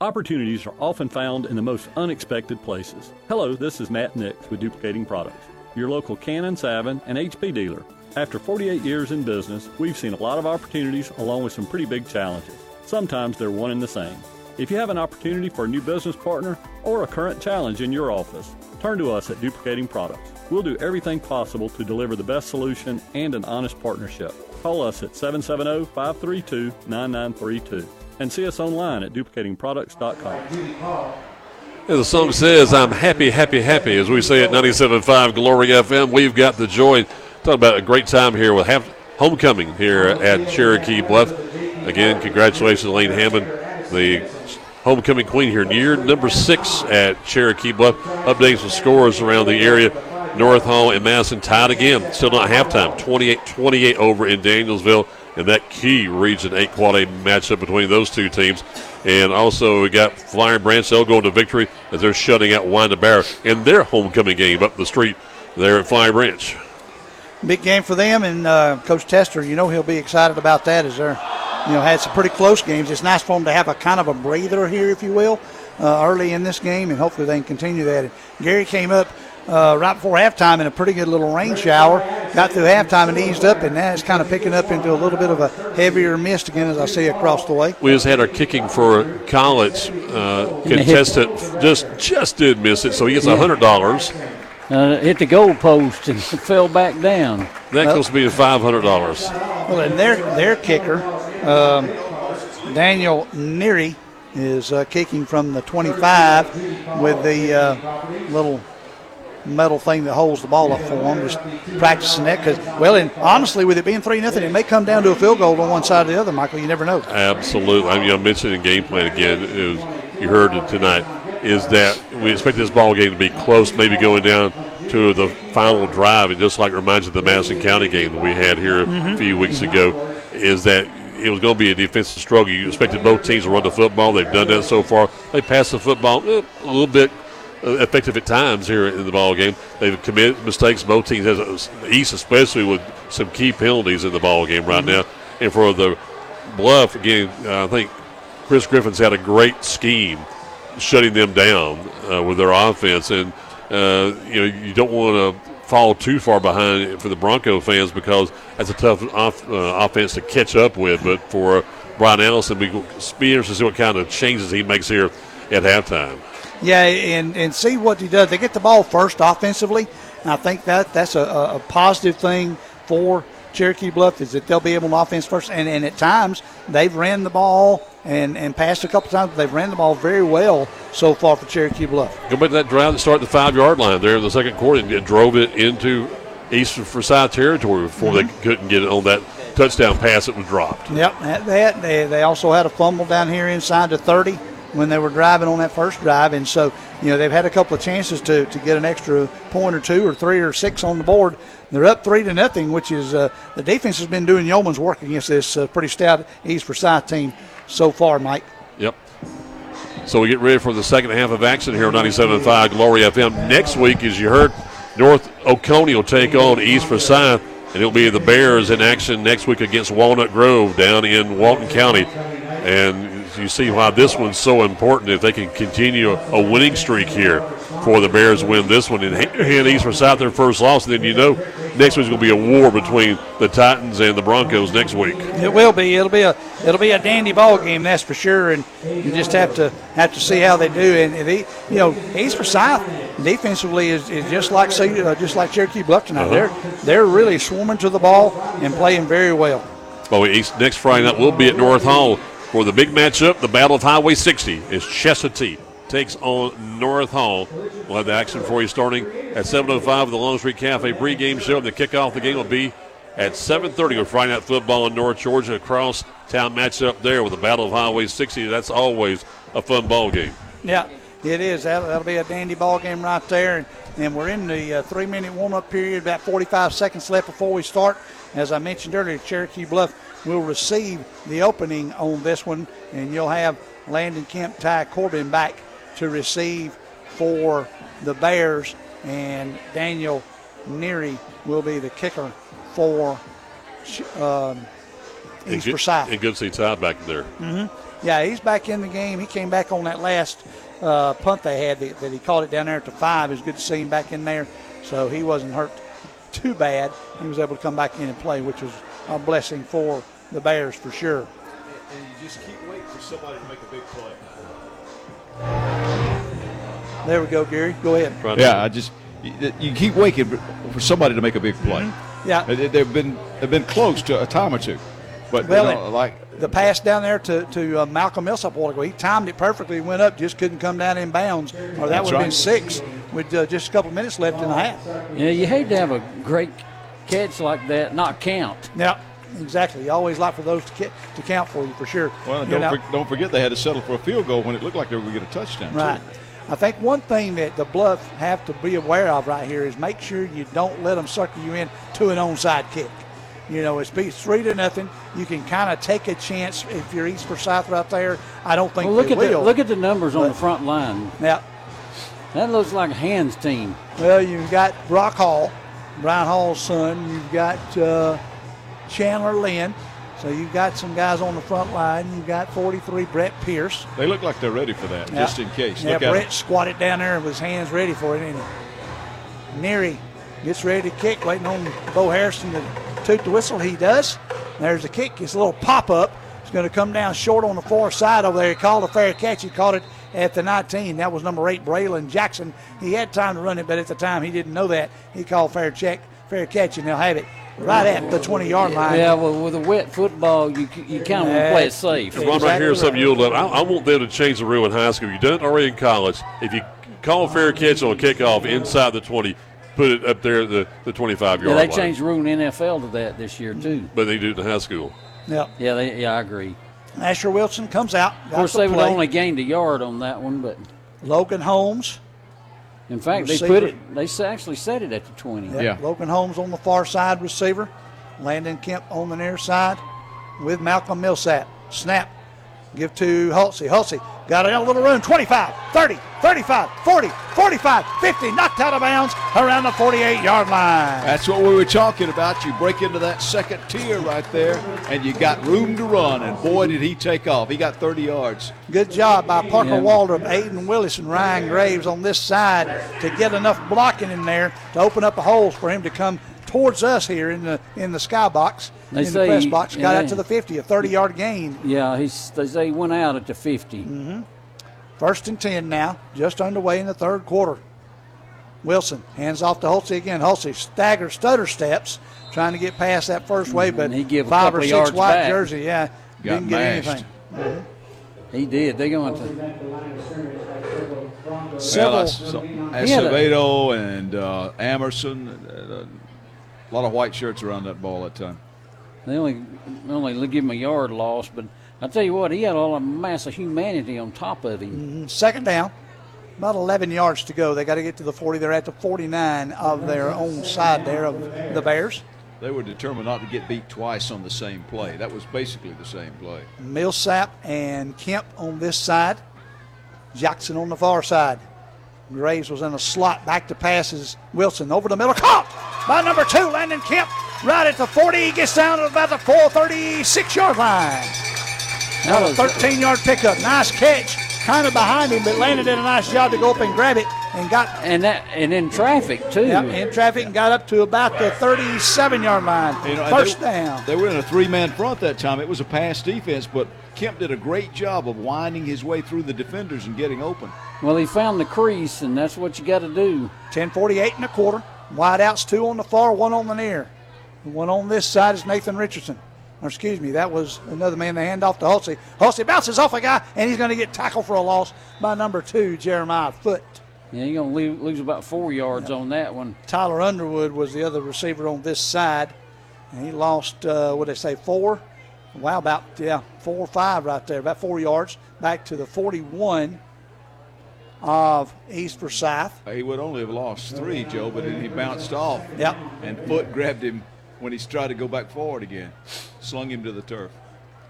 Opportunities are often found in the most unexpected places. Hello, this is Matt Nix with Duplicating Products, your local Canon, Savin, and HP dealer. After 48 years in business, we've seen a lot of opportunities along with some pretty big challenges. Sometimes they're one and the same. If you have an opportunity for a new business partner or a current challenge in your office, turn to us at Duplicating Products. We'll do everything possible to deliver the best solution and an honest partnership. Call us at 770 532 9932 and see us online at duplicatingproducts.com. As the song says, I'm happy, happy, happy. As we say at 97.5 Glory FM, we've got the joy. Talking about a great time here with homecoming here at Cherokee Bluff. Again, congratulations, Lane Hammond, the homecoming queen here. Year number six at Cherokee Bluff. Updates and scores around the area. North Hall and Madison tied again. Still not halftime. 28-28 over in Danielsville. And that key Region 8 Quad matchup between those two teams. And also we got Flowery Branch. They'll go into victory as they're shutting out Winder-Barrow in their homecoming game up the street there at Flowery Branch. Big game for them, and uh, Coach Tester, you know he'll be excited about that. As they're, you know, had some pretty close games. It's nice for them to have a kind of a breather here, if you will, uh, early in this game, and hopefully they can continue that. And Gary came up uh, right before halftime in a pretty good little rain shower. Got through halftime and eased up, and now it's kind of picking up into a little bit of a heavier mist again, as I see across the way. We just had our kicking for college uh, contestant just just did miss it, so he gets a hundred dollars. Uh, hit the goal post and fell back down. That goes to be five hundred dollars. Well, and their their kicker, um, Daniel Neary, is uh, kicking from the 25 with the uh, little metal thing that holds the ball up for him. Just practicing that because, well, and honestly, with it being three nothing, it may come down to a field goal on one side or the other. Michael, you never know. Absolutely. I mean, I mentioned in game plan again, is, you heard it tonight, is that we expect this ball game to be close, maybe going down to the final drive. And just like it reminds you of the Madison County game that we had here a Mhm. few weeks ago, is that it was going to be a defensive struggle. You expected both teams to run the football. They've done that so far. They passed the football eh, a little bit effective at times here in the ball game. They've committed mistakes. Both teams, has East especially, with some key penalties in the ball game right now. And for the Bluff again, I think Chris Griffin's had a great scheme shutting them down uh, with their offense, and uh, you know you don't want to fall too far behind for the Bronco fans because that's a tough off, uh, offense to catch up with. But for Brian Allison, we be interested to see what kind of changes he makes here at halftime. Yeah, and, and see what he does. They get the ball first offensively, and I think that that's a, a, positive thing for Cherokee Bluff is that they'll be able to offense first. And, and at times they've ran the ball and, and passed a couple times. But they've ran the ball very well so far for Cherokee Bluff. Go back to that drive that started the five yard line there in the second quarter and drove it into East Forsyth territory before they mm-hmm. couldn't get it on that touchdown pass that was dropped. Yep, that, that they, they also had a fumble down here inside the 30 when they were driving on that first drive. And so, you know, they've had a couple of chances to, to get an extra point or two or three or six on the board. They're up three to nothing, which is uh, the defense has been doing yeoman's work against this uh, pretty stout East Forsyth team so far, Mike. Yep. So we get ready for the second half of action here on 97.5 Glory FM. Next week, as you heard, North Oconee will take on East Forsyth, and it'll be the Bears in action next week against Walnut Grove down in Walton County. And you see why this one's so important if they can continue a winning streak here for the Bears win this one and hand East Forsyth their first loss. And then you know next week's going to be a war between the Titans and the Broncos next week. It will be. It'll be a it'll be a dandy ball game, that's for sure. And you just have to have to see how they do. And they, you know, East Forsyth defensively is, is just like uh, just like Cherokee Bluff tonight. Uh-huh. They're they're really swarming to the ball and playing very well. Well, East next Friday night we'll be at North Hall for the big matchup, the Battle of Highway 60 is Chestatee takes on North Hall. We'll have the action for you starting at 7.05 with the Longstreet Cafe pregame show. And The kickoff of the game will be at 7.30 with Friday Night Football in North Georgia. Across town matchup there with the Battle of Highway 60. That's always a fun ball game. Yeah, it is. That'll, that'll be a dandy ball game right there. And, and we're in the uh, three-minute warm-up period, about 45 seconds left before we start. As I mentioned earlier, Cherokee Bluff will receive the opening on this one, and you'll have Landon Kemp, Ty Corbin back to receive for the Bears, and Daniel Neary will be the kicker for um, East Forsyth. And good to see Ty back there. Mm-hmm. Yeah, he's back in the game. He came back on that last uh, punt they had that, that he caught it down there at the five. It was good to see him back in there. So he wasn't hurt too bad. He was able to come back in and play, which was a blessing for the Bears for sure. And you just keep waiting for somebody to make a big play. There we go, Gary. Go ahead. Yeah, I just you keep waiting for somebody to make a big play. Mm-hmm. Yeah, they've been they've been close to a time or two, but well, you know, like the pass down there to, to uh, Malcolm Millsap while ago, he timed it perfectly, went up, just couldn't come down in bounds, or that would have right. been six with uh, just a couple minutes left in the half. Yeah, you hate to have a great catch like that not count. Yeah, exactly. You always like for those to, ca- to count for you for sure. Well, don't, for, don't forget they had to settle for a field goal when it looked like they were going to get a touchdown. Right. Too. I think one thing that the Bluff have to be aware of right here is make sure you don't let them sucker you in to an onside kick. You know, it's be three to nothing. You can kind of take a chance if you're East Forsyth right there. I don't think Well, look they at the will. look at the numbers on the front line. Yeah. That looks like a hands team. Well, you've got Brock Hall, Brian Hall's son. You've got uh, Chandler Lynn. So you've got some guys on the front line. You've got 43 Brett Pierce. They look like they're ready for that, Yeah. just in case. Yeah, Look at Brett squatted down there with his hands ready for it, ain't he? Neary gets ready to kick, waiting on Bo Harrison to toot the whistle. He does. There's the kick. It's a little pop up. It's going to come down short on the far side over there. He called a fair catch. He caught it at the 19. That was number eight, Braylon Jackson. He had time to run it, but at the time he didn't know that. He called fair check, fair catch, and they'll have it right at the 20 yard line. Yeah, well, with a wet football, you you kind of want to play it safe. Ron, right here is something you'll love. I, I want them to change the rule in high school. You've done it already in college. If you call a fair catch on a kickoff inside the 20, put it up there at the, the 25 yard Yeah, yard they line. changed the rule in NFL to that this year too. But they do it in high school. Yep. Yeah, they, yeah, I agree. Asher Wilson comes out. Of course, they would only gained a yard on that one, but Logan Holmes. In fact, they Receiver. put it. They s- actually set it at the twenty. Yep. Logan Holmes on the far side receiver. Landon Kemp on the near side with Malcolm Millsap. Snap. Give to Hulsey. Hulsey got a little room. 25, 30, 35, 40, 45, 50. Knocked out of bounds around the 48 yard line. That's what we were talking about. You break into that second tier right there, and you got room to run. And boy, did he take off! He got 30 yards. Good job by Parker Yeah. Waldrop, Aiden Willis, and Ryan Graves on this side to get enough blocking in there to open up the holes for him to come towards us here in the in the skybox, They in the say- press box. Got yeah. out to the 50, a 30 yard gain. Yeah, he's they say he went out at the 50 Mm-hmm. First and 10 now, just underway in the third quarter. Wilson hands off to Hulsey again. Hulsey stagger stutter steps, trying to get past that first wave, but And he give five couple or six yards white back. jersey, yeah, Got didn't get mashed. anything. He did. They going to. Well, Several- that's- so- He had a- Acevedo and uh, Amerson, uh, a lot of white shirts around that ball that time. They only only give him a yard loss, but I tell you what, he had all a mass of humanity on top of him. Mhm. Second down, about 11 yards to go. They got to get to the 40. They're at the 49 of their own side there of the Bears. They were determined not to get beat twice on the same play. That was basically the same play. Millsap and Kemp on this side, Jackson on the far side. Graves was in a slot, back to passes. Wilson over the middle, caught by number two, Landon Kemp, right at the 40. He gets down to about the 436 yard line. Now a 13 yard pickup. Nice catch, kind of behind him, but Landon did a nice job to go up and grab it and got. And that and in traffic too. Yep, in traffic and got up to about the 37 yard line. You know, First they, down. They were in a three-man front that time. It was a pass defense, but Kemp did a great job of winding his way through the defenders and getting open. Well, he found the crease, and that's what you got to do. 10:48 and a quarter. Wide outs, two on the far, one on the near. The one on this side is Nathan Richardson. Or excuse me, that was another man they hand off to Hulsey. Hulsey bounces off a guy, and he's going to get tackled for a loss by number two, Jeremiah Foot. Yeah, you're gonna lose, lose about four yards on that one. Tyler Underwood was the other receiver on this side, and he lost, uh, what did they say, four? Wow, about, yeah, four or five right there, about four yards back to the 41 of East Forsyth. He would only have lost three, Joe, but he bounced off. Yep. And Foot grabbed him when he's tried to go back forward again, slung him to the turf.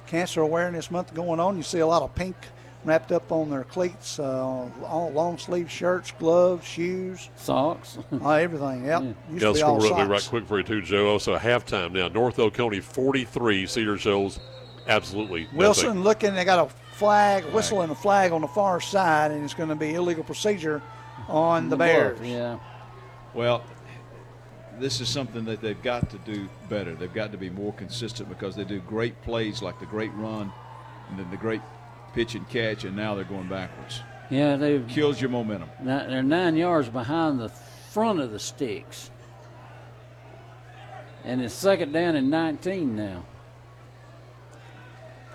Cancer Awareness Month going on. You see a lot of pink wrapped up on their cleats, uh, all long sleeve shirts, gloves, shoes, socks, uh, everything. Yep. Used Yeah, to I'll be all score really right quick for you too, Joe. Also halftime now. North Oconee 43, Cedar Shoals absolutely nothing. Wilson looking. They got a flag, whistle, and a flag on the far side, and it's going to be illegal procedure on the Bears. Yeah. Well, this is something that they've got to do better. They've got to be more consistent because they do great plays like the great run and then the great pitch and catch, and now they're going backwards. Yeah, they Kills your momentum. They're nine yards behind the front of the sticks, and it's second down and 19 now.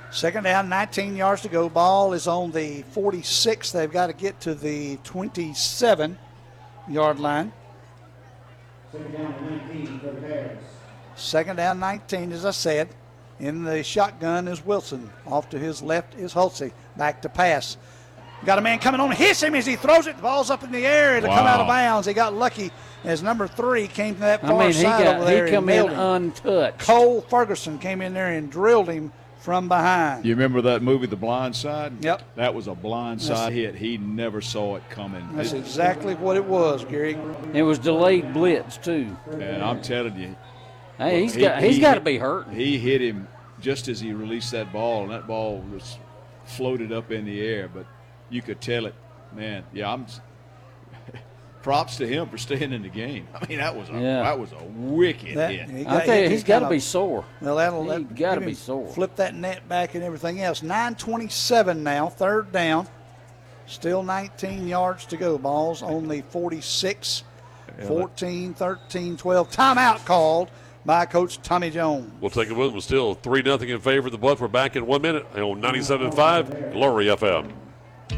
Second down, 19 yards to go. Ball is on the 46. They've got to get to the 27 yard line. Second down, 19, as I said. In the shotgun is Wilson. Off to his left is Hulsey. Back to pass. Got a man coming on, hits him as he throws it. The ball's up in the air. It'll come out of bounds. He got lucky as number three came to that I far mean, he side got- over there. he and come in him. untouched. Cole Ferguson came in there and drilled him from behind. You remember that movie, The Blind Side? Yep. That was a blind side hit. He never saw it coming. That's It- exactly what it was, Gary. It was delayed blitz too. And I'm telling you, Hey, he's got- he's he gotta be hurt. He hit him just as he released that ball, and that ball was floated up in the air. But you could tell it, man. Yeah, I'm. Props to him for staying in the game. I mean, that was a Yeah. that was a wicked That- hit. he I tell you, he he's got to be sore. Well, that'll He that, gotta be sore. Flip that net back and everything else. 9:27 now, third down. Still 19 yards to go. Balls only 46. 14, 13, 12. Timeout called by Coach Tommy Jones. We'll take it with him. Still 3 0 in favor of the Bluff. We're back in one minute on 97.5 Glory FM.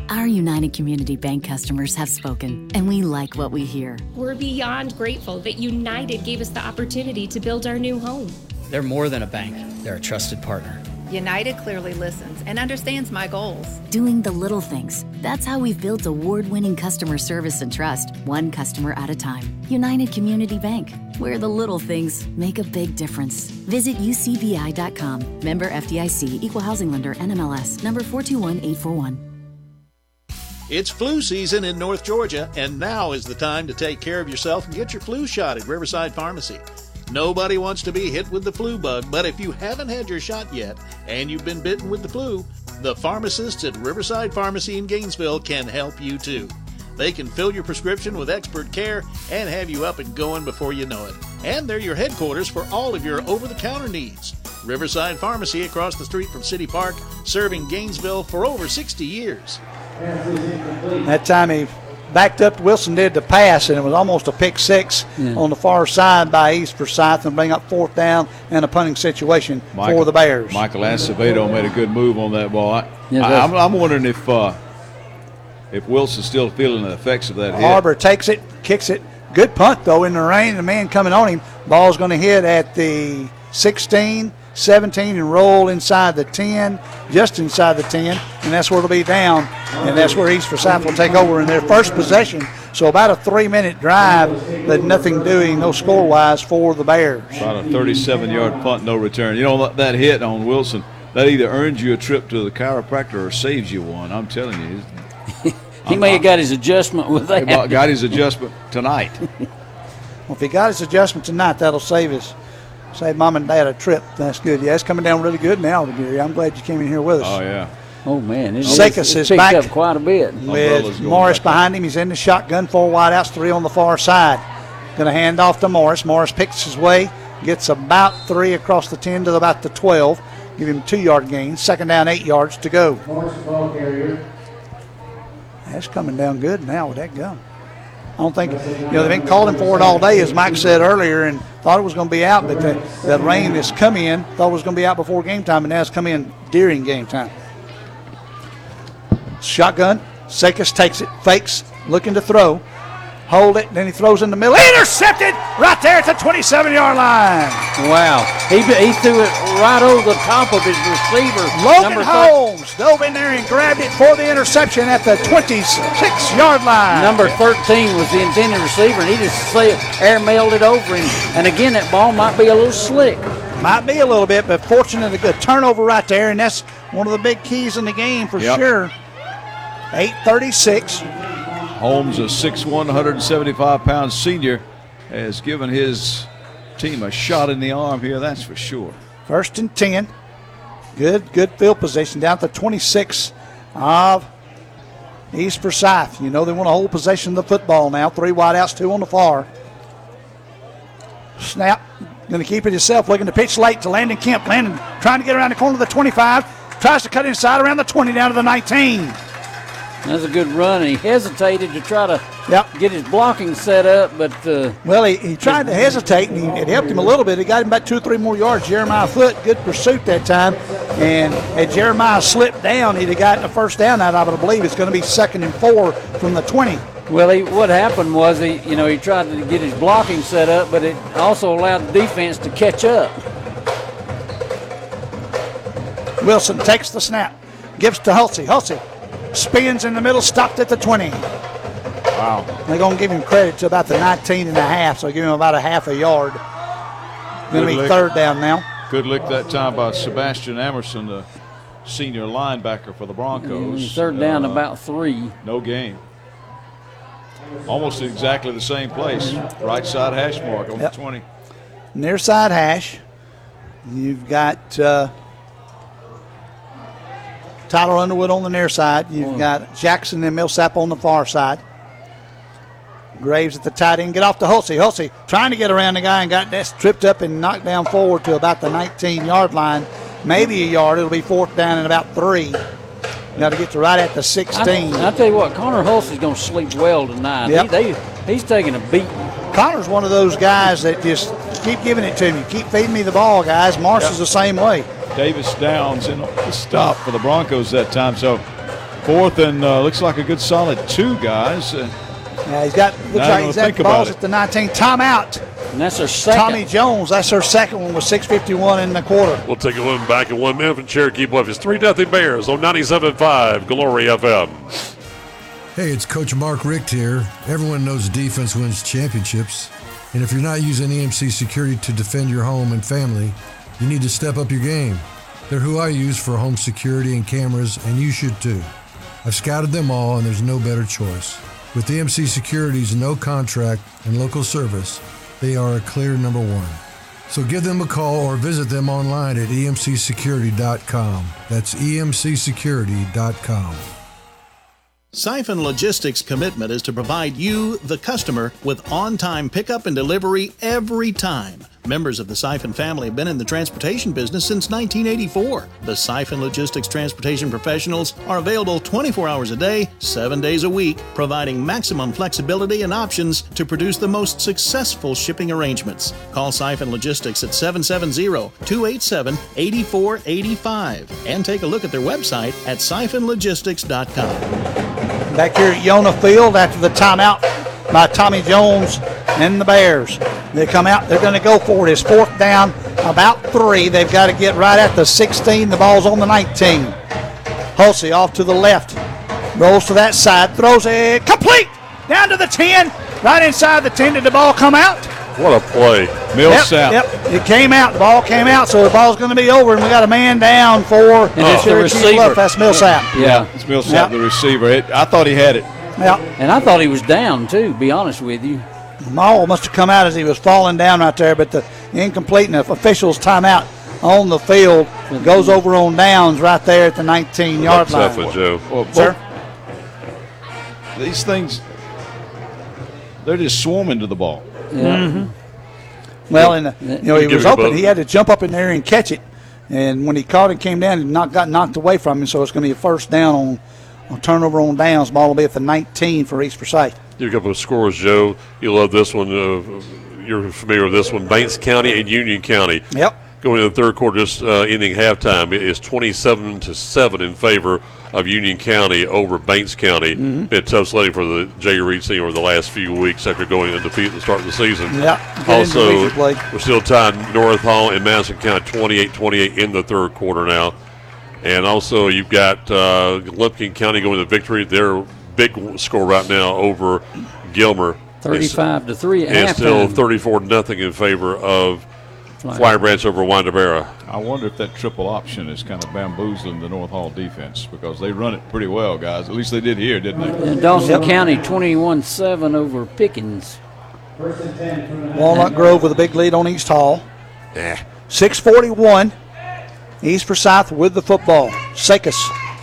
Our United Community Bank customers have spoken, and we like what we hear. We're beyond grateful that United gave us the opportunity to build our new home. They're more than a bank, they're a trusted partner. United clearly listens and understands my goals. Doing the little things. That's how we've built award winning customer service and trust, one customer at a time. United Community Bank, where the little things make a big difference. Visit ucbi.com. Member FDIC, Equal Housing Lender, NMLS, number 421841. It's flu season in North Georgia, and now is the time to take care of yourself and get your flu shot at Riverside Pharmacy. Nobody wants to be hit with the flu bug, but if you haven't had your shot yet and you've been bitten with the flu, the pharmacists at Riverside Pharmacy in Gainesville can help you too. They can fill your prescription with expert care and have you up and going before you know it. And they're your headquarters for all of your over the counter needs. Riverside Pharmacy across the street from City Park, serving Gainesville for over 60 years. That time he backed up. Wilson did the pass, and it was almost a pick six Yeah. on the far side by East Forsyth and bring up fourth down and a punting situation for the Bears. Michael Acevedo made a good move on that ball. I, Yeah, I, that's- am I'm wondering if uh, if Wilson's still feeling the effects of that hit. Harbor takes it, kicks it. Good punt, though, in the rain. The man coming on him. Ball's going to hit at the 16, 17 and roll inside the 10, just inside the 10, and that's where it'll be down, and that's where East Forsyth will take over in their first possession. So about a three-minute drive, but nothing doing, no score-wise for the Bears. About a 37-yard punt, no return. You know that hit on Wilson that either earns you a trip to the chiropractor or saves you one. I'm telling you. he may have got his adjustment with that. He got his adjustment tonight. well, if he got his adjustment tonight, that'll save us. Save mom and dad a trip. That's good. Yeah, it's coming down really good now, Gary. I'm glad you came in here with us. Oh yeah. Oh man, it's, Zekas is picked back up quite a bit. with Morris behind him. He's in the shotgun, four wideouts, three on the far side. Going to hand off to Morris. Morris picks his way, gets about three across the 10 to about the 12. Give him two yard gain. Second down, eight yards to go. Morris ball carrier. That's coming down good now with that gun. I don't think, you know, they've been calling for it all day, as Mike said earlier, and thought it was going to be out, but the, the rain that's come in, thought it was going to be out before game time, and now it's come in during game time. Shotgun. Zekas takes it, fakes, looking to throw. Hold it, and then he throws in the middle. Intercepted right there at the 27 yard line. Wow. He, he threw it right over the top of his receiver. Logan Holmes dove in there and grabbed it for the interception at the 26 yard line. Number 13 was the intended receiver, and he just air mailed it over him. And again, that ball might be a little slick. Might be a little bit, but fortunate a good turnover right there, and that's one of the big keys in the game for yep. sure. 836. Holmes, a 6'1", 175 pound senior, has given his team a shot in the arm here, that's for sure. First and 10. Good, good field position down to 26 of East Forsyth. You know they want to hold possession of the football now. Three wideouts, two on the far. Snap. Going to keep it himself, looking to pitch late to Landon Kemp. Landon trying to get around the corner of the 25. Tries to cut inside around the 20 down to the 19. That's a good run. He hesitated to try to yep. get his blocking set up, but uh, well, he, he tried to hesitate, and he, it helped him a little bit. It got him about two or three more yards. Jeremiah Foot, good pursuit that time, and had Jeremiah slipped down, he'd have gotten a first down out of it. I believe it's going to be second and four from the 20. Well, he, what happened was he, you know, he tried to get his blocking set up, but it also allowed the defense to catch up. Wilson takes the snap, gives to Hulsey. Hulsey spins in the middle, stopped at the 20. Wow. They're going to give him credit to about the 19 and a half, so give him about a half a yard. Going to be lick. third down now. Good lick that time by Sebastian Emerson, the senior linebacker for the Broncos. Mm, third down, uh, about three. No gain. Almost exactly the same place. Right side hash mark on yep. the 20. Near side hash. You've got uh, Tyler Underwood on the near side. You've mm. got Jackson and Millsap on the far side. Graves at the tight end. Get off to Hulsey. Hulsey trying to get around the guy and got that tripped up and knocked down forward to about the 19 yard line. Maybe a yard. It'll be fourth down and about three. Now to get to right at the 16. I, I tell you what, Connor Hulsey's going to sleep well tonight. Yep. He, they, he's taking a beat. Connor's one of those guys that just keep giving it to me. Keep feeding me the ball, guys. Marsh yep. is the same way. Davis Downs in the stop for the Broncos that time. So fourth and uh, looks like a good solid two guys. Uh, yeah, he's got looks like he's at balls at the 19 timeout. And that's our second. Tommy Jones, that's our second one with 6.51 in the quarter. We'll take a look back in one minute from Cherokee Bluff. It's 3 0 Bears on 97.5 Glory FM. Hey, it's Coach Mark Richt here. Everyone knows defense wins championships. And if you're not using EMC security to defend your home and family, you need to step up your game. They're who I use for home security and cameras, and you should too. I've scouted them all, and there's no better choice. With EMC Security's no contract and local service, they are a clear number one. So give them a call or visit them online at emcsecurity.com. That's emcsecurity.com. Siphon Logistics' commitment is to provide you, the customer, with on time pickup and delivery every time. Members of the Siphon family have been in the transportation business since 1984. The Siphon Logistics transportation professionals are available 24 hours a day, 7 days a week, providing maximum flexibility and options to produce the most successful shipping arrangements. Call Siphon Logistics at 770 287 8485 and take a look at their website at siphonlogistics.com. Back here at Yona Field after the timeout by Tommy Jones and the Bears. They come out, they're going to go for it. It's fourth down about three. They've got to get right at the 16. The ball's on the 19. Hulsey off to the left. Rolls to that side. Throws it complete. Down to the 10. Right inside the 10. Did the ball come out? What a play. Yep, yep. It came out. The ball came out, so the ball's going to be over, and we got a man down for And it's the receiver. Bluff. That's Millsap. Yeah. It's Millsap, the receiver. It, I thought he had it. Yeah. And I thought he was down too. Be honest with you. Maul must have come out as he was falling down right there, but the incomplete and the officials timeout on the field goes over on downs right there at the 19 yard That's line. effort, Joe. Well, Sir? These things, they're just swarming to the ball. Mhm. Well, and uh, you know he was open. He had to jump up in there and catch it, and when he caught it, came down and not got knocked away from him. So it's going to be a first down on, on turnover on downs. Ball will be at the 19 for East Forsyth. A couple of scores, Joe. You love this one. Uh, you're familiar with this one. Banks County and Union County. Yep. Going into the third quarter, just uh, ending halftime, it is 27 to seven in favor of Union County over Banks County. Mhm. Been a tough sledding for the Jay Reed team over the last few weeks after going undefeated at the start of the season. Yeah, Also, we're still tied North Hall and Madison County 28-28 in the third quarter now. And also, you've got uh, Lumpkin County going to victory. They're big score right now over Gilmer. 35 to 3 at And still 34 nothing in favor of Flowery. Flowery Branch over Winder-Barrow. I wonder if that triple option is kind of bamboozling the North Hall defense because they run it pretty well, guys. At least they did here, didn't they? And Dawson County 21 7 over Pickens. Walnut Grove with a big lead on East Hall. Yeah. 641. East Forsyth with the football. Zekas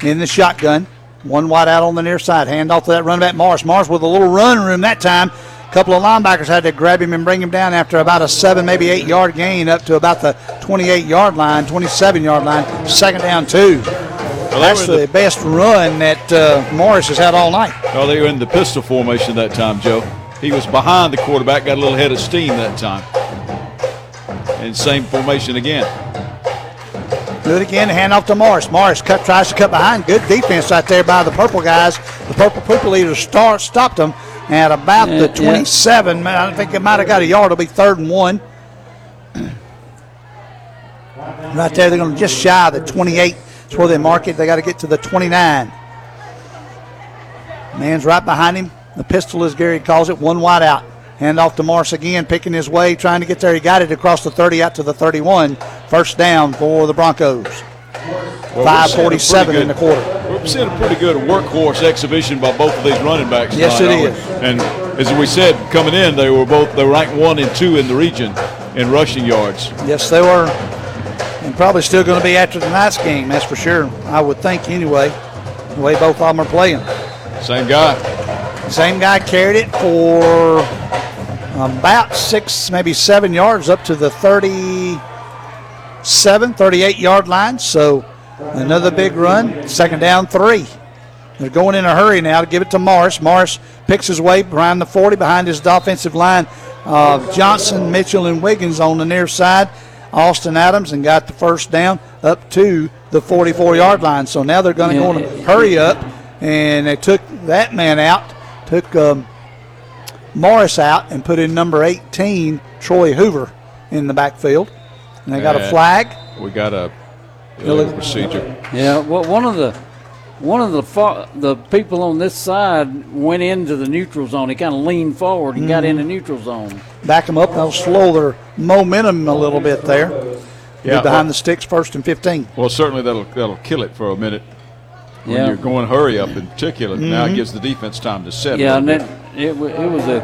in the shotgun. One wide out on the near side. Hand off to that running back Morris. Morris with a little run room that time. A couple of linebackers had to grab him and bring him down after about a seven, maybe eight yard gain up to about the 28 yard line, 27 yard line. Second down, two. That's were in the best run that uh, Morris has had all night. Oh, they were in the pistol formation that time, Joe. He was behind the quarterback, got a little head of steam that time. And same formation again. Do it again. Hand off to Morris. Morris cut, tries to cut behind. Good defense right there by the purple guys. The purple purple leaders start, stopped them at about Yeah, the yeah. 27. I think it might have got a yard. It'll be third and one. Right there, they're going to just shy of the 28. That's where they mark it. They got to get to the 29. Man's right behind him. The pistol, as Gary calls it, one wide out. Hand off to Morris again, picking his way, trying to get there. He got it across the 30 out to the 31. First down for the Broncos. Well, we're seeing a pretty 547 in the quarter. We're seeing a pretty good workhorse exhibition by both of these running backs. Yes, tonight, it aren't we? And as we said, coming in, they were both they were ranked one and two in the region in rushing yards. Yes, they were. And probably still going to be after tonight's game, that's for sure. I would think anyway, the way both of them are playing. Same guy. Same guy carried it for about six, maybe seven yards up to the 37, 38 yard line. So another big run. Second down, three. They're going in a hurry now to give it to Morris. Morris picks his way behind the 40, behind his offensive line. Uh, Johnson, Mitchell, and Wiggins on the near side. Austin Adams and got the first down up to the 44 yard line. So now they're going to Yeah. go in a hurry up, and they took that man out, took um, Morris out, and put in number 18, Troy Hoover, in the backfield. And they got a flag. We got a Illegal- illegal procedure. Yeah, well, one of the one of the fa- the people on this side went into the neutral zone. He kind of leaned forward and got Mhm. in the neutral zone. Back them up. They'll slow their momentum a little bit there. Be Yeah, behind well- the sticks, first and 15. Well, certainly that'll that'll kill it for a minute. When Yeah. you're going hurry up in particular, now it Mhm. gives the defense time to set. a Yeah, and bit. It it, it was a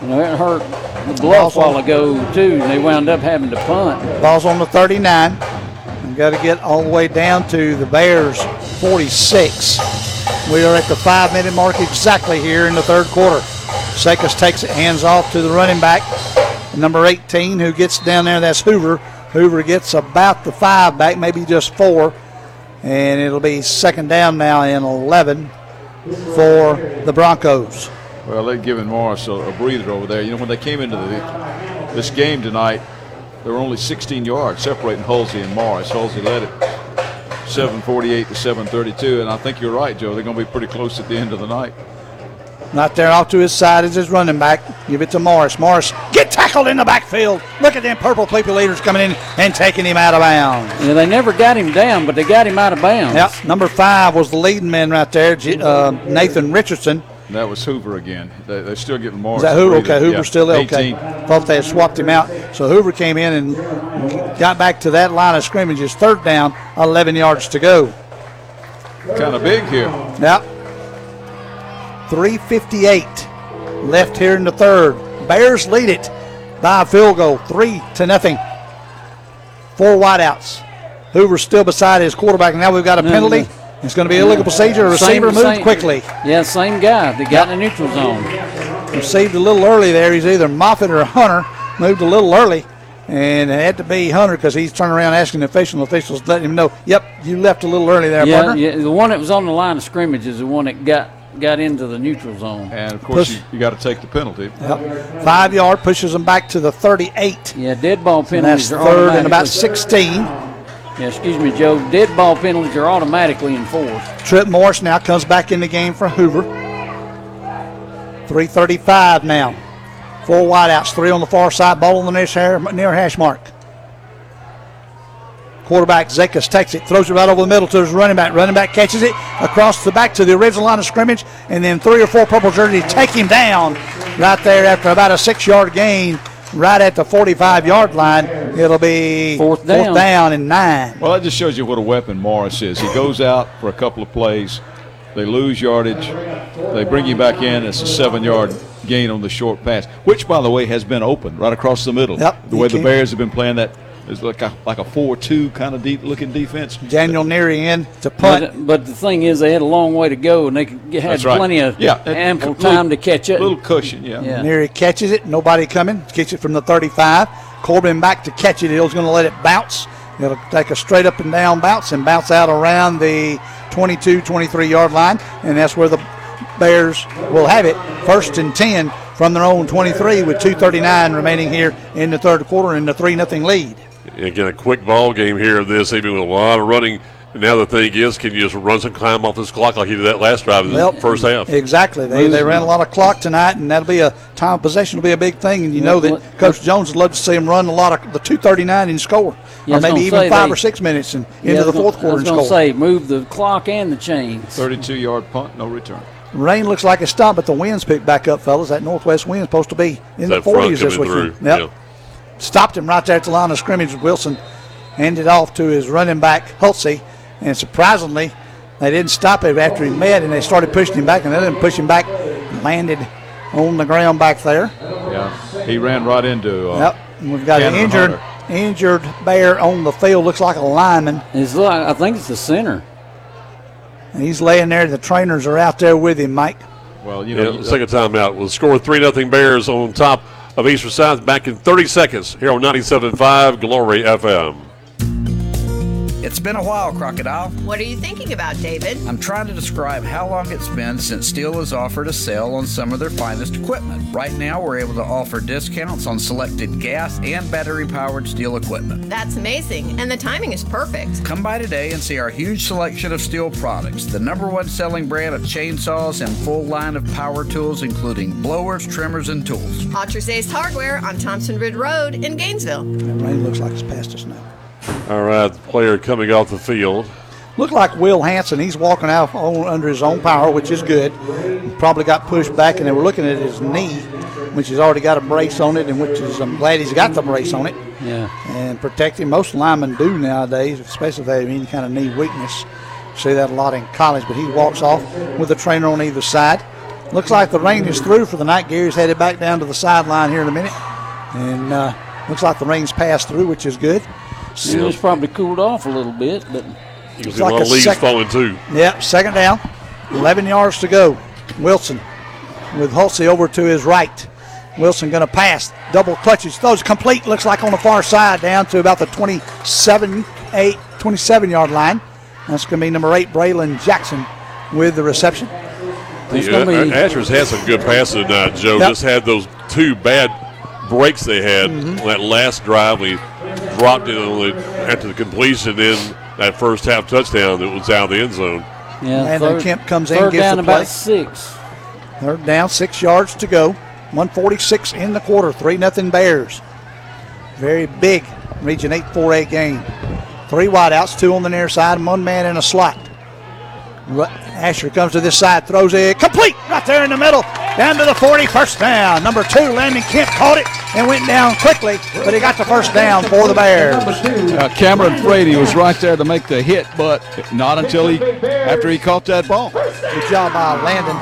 you know it hurt the bluff a while ago too, and they wound up having to punt. Ball's on the 39. We've got to get all the way down to the Bears 46. We are at the five minute mark exactly here in the third quarter. Zekas takes it, hands off to the running back, number 18, who gets down there. That's Hoover. Hoover gets about the five back, maybe just four. And it'll be second down now in 11 for the Broncos. Well, they're giving Morris a, a breather over there. You know, when they came into the, this game tonight, there were only 16 yards separating Hulsey and Morris. Hulsey led it 748 to 732, and I think you're right, Joe. They're going to be pretty close at the end of the night. Not there off to his side is his running back. Give it to Morris. Morris, get tackled! tackled in the backfield. Look at them purple people leaders coming in and taking him out of bounds. Yeah, they never got him down, but they got him out of bounds. Yep, number five was the leading man right there, uh, Nathan Richardson. That was Hoover again. They, they're still getting more. Is that Hoover? Okay, Hoover's still there. Okay. Thought they had swapped him out. So Hoover came in and got back to that line of scrimmage. It's third down, 11 yards to go. Kind of big here. Yep. 358 left here in the third. Bears lead it by a field goal, three to nothing. Four wideouts. Hoover's still beside his quarterback. Now we've got a penalty. no. It's going to be a illegal procedure. The Same- receiver moved quickly. Yeah, same guy. They got in the neutral zone. Received a little early there. He's either Moffitt or Hunter. Moved a little early. And it had to be Hunter because he's turning around asking the official. Officials letting him know, yep, you left a little early there, Yeah, partner. yeah, the one that was on the line of scrimmage is the one that got got into the neutral zone. And of course, you, you got to take the penalty. Yep. Five yard pushes them back to the 38. Yeah, dead ball And penalties that's are third and about 16. Yeah, excuse me, Joe. Dead ball penalties are automatically enforced. Trip Morris now comes back in the game for Hoover. 335 now. Four wideouts, three on the far side, ball on the near hash mark. Quarterback Zekas takes it, throws it right over the middle to his running back. Running back catches it across the back to the original line of scrimmage, and then three or four purple jerseys take him down right there after about a six yard gain, right at the 45 yard line. It'll be Fourth down. fourth down and nine. Well, that just shows you what a weapon Morris is. He goes out for a couple of plays, they lose yardage, they bring you back in. It's a seven-yard gain on the short pass, which, by the way, has been open right across the middle. Yep, The way the Bears have been playing that is like a like a four-two kind of deep looking defense. Daniel Neary in to punt. But, but the thing is, they had a long way to go, and they had right. plenty of Yeah, ample little- time to catch it. Little cushion, yeah. Yeah. Neary catches it. Nobody coming. Kicks it from the 35. Corbin back to catch it. Hill's going to let it bounce. It'll take a straight up and down bounce and bounce out around the 22, 23 yard line. And that's where the Bears will have it. First and 10 from their own 23 with 2.39 remaining here in the third quarter in the 3 0 lead. Again, a quick ball game here of this, even with a lot of running. Now the thing is, can you just run some time off this clock like you did that last drive in Well, the first half? Exactly. They, they ran a lot of clock tonight, and that'll be a time of possession will be a big thing. And you know that Coach Jones would love to see them run a lot of the 239 and score, Yeah, or maybe even five they- or six minutes and Yeah, into the was gonna- fourth quarter I was and going to score. say, move the clock and the chains. 32-yard punt, no return. Rain looks like it stopped, but the wind's picked back up, fellas. That northwest wind's supposed to be in That the 40s this weekend. through, Yep. yeah. Stopped him right there at the line of scrimmage. Wilson handed off to his running back, Hulsey, and surprisingly, they didn't stop him after he met, and they started pushing him back, and they didn't push him back. Landed on the ground back there. Yeah, he ran right into. Uh, Yep. And we've got an injured Hunter. injured bear on the field. Looks like a lineman. It's like, I think it's the center. And he's laying there. The trainers are out there with him, Mike. Well, you Yeah, know, second time out. We'll score 3 nothing Bears on top of Eastern South back in 30 seconds here on 97.5 Glory FM. It's been a while, Crocodile. What are you thinking about, David? I'm trying to describe how long it's been since Stihl has offered a sale on some of their finest equipment. Right now, we're able to offer discounts on selected gas and battery powered Stihl equipment. That's amazing, and the timing is perfect. Come by today and see our huge selection of Stihl products, the number one selling brand of chainsaws and full line of power tools, including blowers, trimmers, and tools. Autry's Ace Hardware on Thompson Ridge Road in Gainesville. Rain looks like it's past us now. All right, the player coming off the field. Looked like Will Hanson. He's walking out on, under his own power, which is good. Probably got pushed back, and they were looking at his knee, which has already got a brace on it, and which is I'm glad he's got the brace on it Yeah. and protecting. Most linemen do nowadays, especially if they have any kind of knee weakness. See that a lot in college, but he walks off with a trainer on either side. Looks like the rain is through for the night. Gary's headed back down to the sideline here in a minute, and uh, looks like the rain's passed through, which is good. It was probably cooled off a little bit, but You can It's see a like lot a of leaves sec- falling too. Yep, second down, 11 yards to go. Wilson with Hulsey over to his right. Wilson going to pass, double clutches, throws complete. Looks like on the far side, down to about the 27, 8, 27 yard line. That's going to be number eight, Braylon Jackson, with the reception. It's Yeah, be- Asher's had some good passes tonight, Joe. Yep. Just had those two bad breaks they had Mhm. on that last drive. We dropped it on the, after the completion, then that first half touchdown that was out of the end zone. yeah. Landon third, Kemp comes in, third gets down the play. about six. Third down, six yards to go. 146 in the quarter. 3 nothing Bears. Very big Region 8 4A game. Three wideouts, two on the near side, and one man in a slot. Asher comes to this side, throws it complete right there in the middle, down to the 40, first down. Number two, Landon Kemp caught it and went down quickly, but he got the first down for the Bears. Uh, Cameron Frady was right there to make the hit, but not until he after he caught that ball. Good job by Landon.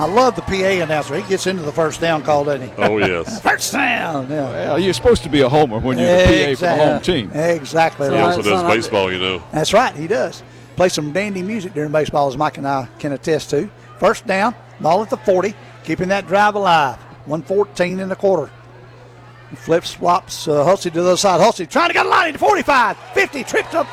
I love the PA announcer. He gets into the first down call, doesn't he? Oh yes. first down. Yeah. Well, you're supposed to be a homer when you're the PA for the home team. Exactly. He right. also does baseball, you know. That's right, he does. Play some dandy music during baseball, as Mike and I can attest to. First down, ball at the 40, keeping that drive alive. 114 in the quarter. Flips, flops, uh, Hulsey to the other side. Hulsey trying to get a line to 45, 50, tripped up,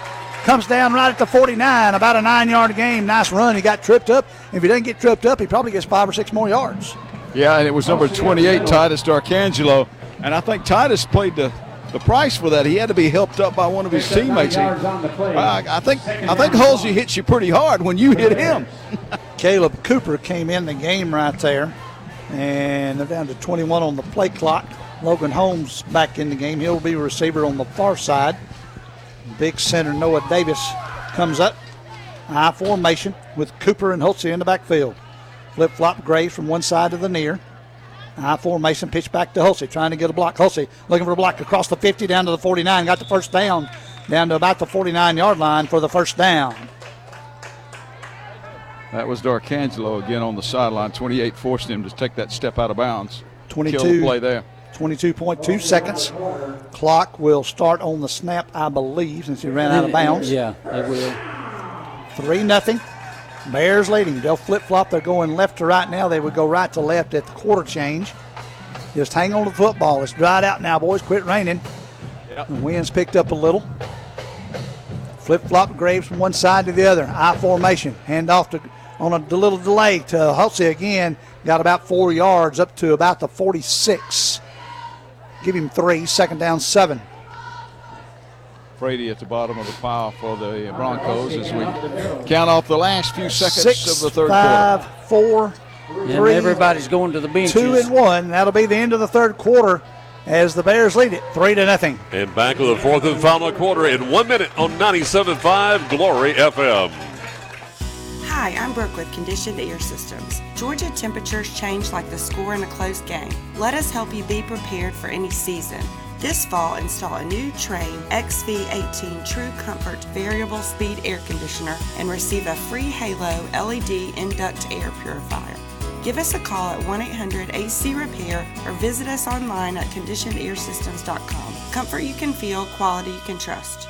comes down right at the 49. About a nine yard game. Nice run. He got tripped up. If he doesn't get tripped up, he probably gets five or six more yards. Yeah, and it was number 28, Titus Darcangelo. And I think Titus played the, the price for that. He had to be helped up by one of his teammates. He, I, I think I think Hulsey hits you pretty hard when you hit him. Caleb Cooper came in the game right there, and they're down to 21 on the play clock. Logan Holmes back in the game. He'll be a receiver on the far side. Big center Noah Davis comes up. I formation with Cooper and Hulsey in the backfield. Flip flop Graves from one side to the near. I formation pitch back to Hulsey, trying to get a block. Hulsey looking for a block across the 50 down to the 49. Got the first down down to about the 49 yard line for the first down. That was Darcangelo again on the sideline. 28 forced him to take that step out of bounds. 22 Kill the play there. 22.2 seconds. Clock will start on the snap, I believe, since he ran out of bounds. Yeah, it will. 3 nothing. Bears leading. They'll flip flop. They're going left to right now. They would go right to left at the quarter change. Just hang on to the football. It's dried out now, boys. Quit raining. The wind's picked up a little. Flip flop Graves from one side to the other. I formation. Hand off to on a little delay to Hulsey again. Got about four yards up to about the 46. Give him three. Second down, seven. Frady at the bottom of the pile for the Broncos as we count off the last few seconds Six, of the third five, quarter. four, And three, everybody's going to the benches. two and one. That'll be the end of the third quarter as the Bears lead it three to nothing. And back with the fourth and final quarter in one minute on 97.5 Glory FM. Hi, I'm Brooke with Conditioned Air Systems. Georgia temperatures change like the score in a close game. Let us help you be prepared for any season. This fall, install a new Trane XV18 True Comfort Variable Speed Air Conditioner and receive a free Halo LED Induct Air Purifier. Give us a call at 1 800 AC Repair or visit us online at conditionedairsystems.com. Comfort you can feel, quality you can trust.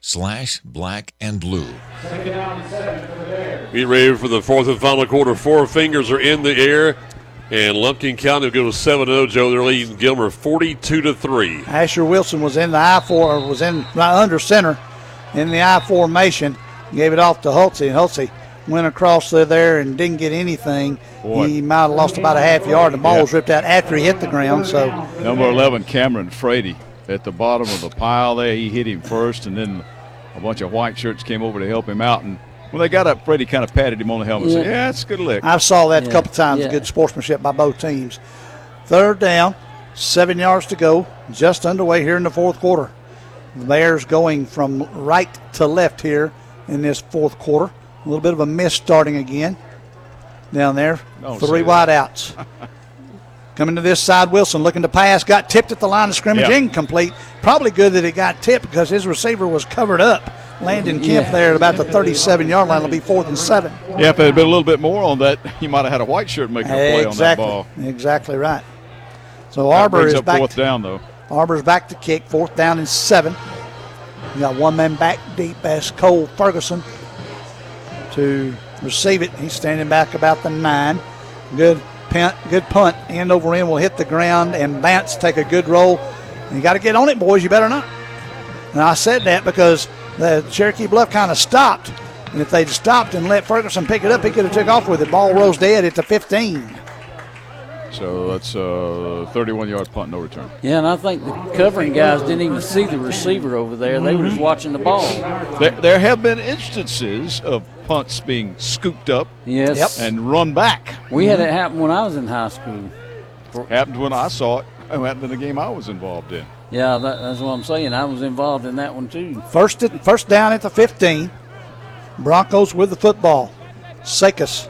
slash black and blue. Be ready for the fourth and final quarter. Four fingers are in the air. And Lumpkin County will go to 7 0. Joe, they're leading Gilmer 42 to 3. Asher Wilson was in the I four, was in right under center in the I formation. Gave it off to Hulsey, and Hulsey went across there, there and didn't get anything. Boy. He might have lost about a half yard. The ball Yeah. was ripped out after he hit the ground. So Number 11, Cameron Frady, at the bottom of the pile there. He hit him first, and then a bunch of white shirts came over to help him out. And when they got up, Frady kind of patted him on the helmet and said, Yeah. Yeah, it's a good lick. I saw that a couple times. Yeah. Good sportsmanship by both teams. Third down, seven yards to go, just underway here in the fourth quarter. The Bears going from right to left here in this fourth quarter. A little bit of a miss starting again down there. Don't Three say wide outs. Coming to this side, Wilson looking to pass, got tipped at the line of scrimmage, Yeah. incomplete. Probably good that it got tipped because his receiver was covered up. Landon Kemp Yeah. there at about the 37 yard line. It'll be fourth and seven. Yeah, if it had been a little bit more on that, he might have had a white shirt making a play exactly. on that ball. Exactly right. So That Arbor is up back. fourth down, though. Arbor's back to kick. Fourth down and seven. You got one man back deep as Cole Ferguson to receive it. He's standing back about the nine. Good punt, good punt. End over end will hit the ground and bounce. Take a good roll. You got to get on it, boys. You better not. And I said that because the Cherokee Bluff kind of stopped. And if they'd stopped and let Ferguson pick it up, he could have took off with it. Ball rolls dead at the 15. So that's a 31 yard punt, no return. Yeah, and I think the covering guys didn't even see the receiver over there. They were just mm-hmm. watching the ball. There, there have been instances of punts being scooped up Yes. Yep. and run back. We had it happen when I was in high school. Happened when I saw it. It happened in the game I was involved in. Yeah, that, that's what I'm saying. I was involved in that one too. First, at, first down at the 15. Broncos with the football. Zekas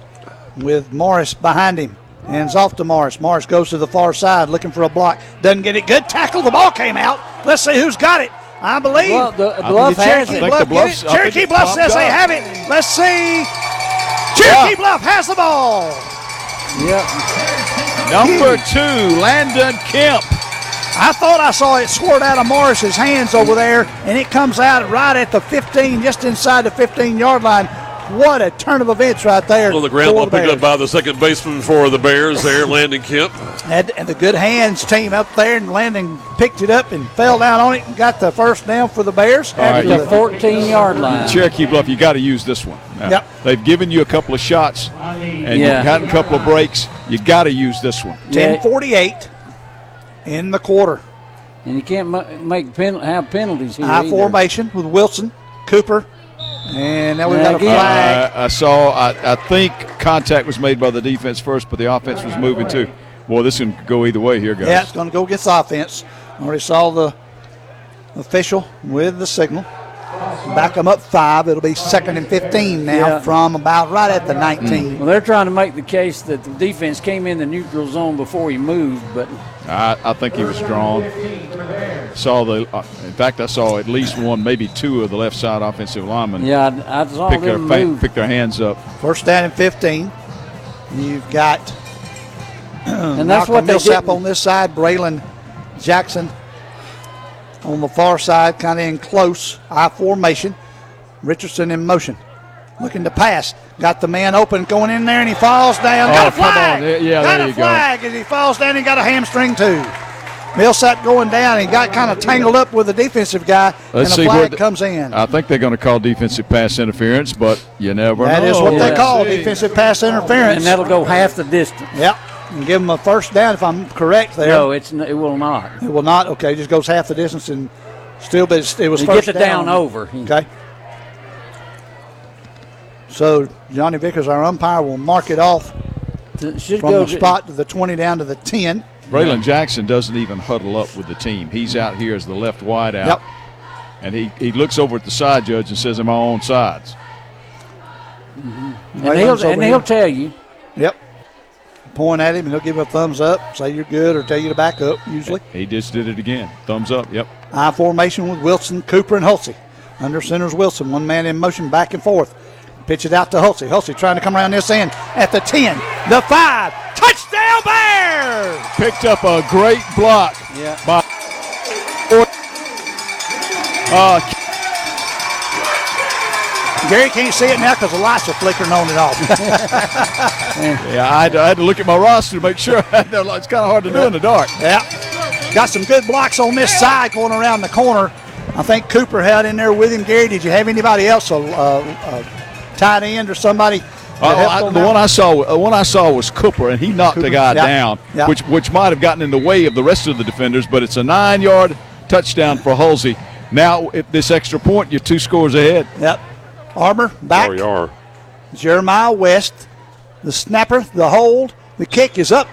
with Morris behind him. Hands off to Morris. Morris goes to the far side looking for a block. Doesn't get it. Good tackle. The ball came out. Let's see who's got it. I believe. Well, the Bluff Did has Cherokee it. I Bluff the Bluffs- it? I Cherokee it Bluff popped says they have it. Let's see. Cherokee Bluff has the ball. Yep. Number two, Landon Kemp. I thought I saw it squirt out of Morris's hands over there, and it comes out right at the 15, just inside the 15 yard line. What a turn of events right there. On the ground, for ball the picked up by the second baseman for the Bears there, Landon Kemp. And, and the good hands team up there, and Landon picked it up and fell down on it and got the first down for the Bears. All right, After you- 14 yard line. Cherokee Bluff, you got to use this one. Now, Yep. They've given you a couple of shots, and Yeah. you've gotten a couple of breaks. You got to use this one. 10:48 in the quarter. And you can't make pen- have penalties here. High either. formation with Wilson, Cooper, and now we've got a flag. I, I saw. I, I think contact was made by the defense first, but the offense was moving too. Boy, this can go either way here, guys. Yeah, it's going to go against the offense. I already saw the official with the signal. Back them up five. It'll be second and 15 now Yeah. from about right at the 19. Well, they're trying to make the case that the defense came in the neutral zone before he moved, but I, I think he was drawn. Saw the. Uh, in fact, I saw at least one, maybe two of the left side offensive linemen. yeah, I, I saw pick their them fa- move. pick their hands up. First down and 15. You've got And that's Malcolm what they Millsap didn't- on this side, Braylon Jackson on the far side, kind of in close I formation. Richardson in motion, looking to pass. Got the man open, going in there, and he falls down. Oh, got a come on. flag. There- yeah, got there a you go. flag as he falls down. He got a hamstring too. Millsap going down. He got kind of tangled up with the defensive guy, Let's and see the where flag the- comes in. I think they're going to call defensive pass interference, but you never That know. is what they call defensive pass interference. and that'll go half the distance. Yep. And give them a first down if I'm correct there. No, it's n- it will not. It will not. Okay, just goes half the distance and still, but it's- it was You first get the down over. Okay. So Johnny Vickers, our umpire, will mark it off Should from go the spot to the 20 down to the 10. Braylon Jackson doesn't even huddle up with the team. He's mm. out here as the left wide out. Yep. And he, he looks over at the side judge and says, Am I on sides? Mm-hmm. And he'll, and he'll tell you. Yep. Point at him and he'll give him a thumbs up, say you're good, or tell you to back up. Usually, He just did it again. Thumbs up. Yep. I formation with Wilson, Cooper, and Hulsey. Under center's Wilson, one man in motion, back and forth. Pitch it out to Hulsey. Hulsey trying to come around this end at the 10, the 5. Touchdown Bears! Picked up a great block Yeah. by uh, Gary can't see it now because the lights are flickering on and off. yeah, I had, to, I had to look at my roster to make sure. it's kind of hard to do in the dark. yeah. Got some good blocks on this side going around the corner. I think Cooper had in there with him. Gary, did you have anybody else, a, a, a tight end or somebody? Uh, I- the one I saw, uh, one I saw was Cooper, and he knocked the guy yeah, down, yeah. which which might have gotten in the way of the rest of the defenders. But it's a nine-yard touchdown for Hulsey. Now, if this extra point, you're two scores ahead. Yep. Arbor back. There we are. Jeremiah West, the snapper, the hold, the kick is up,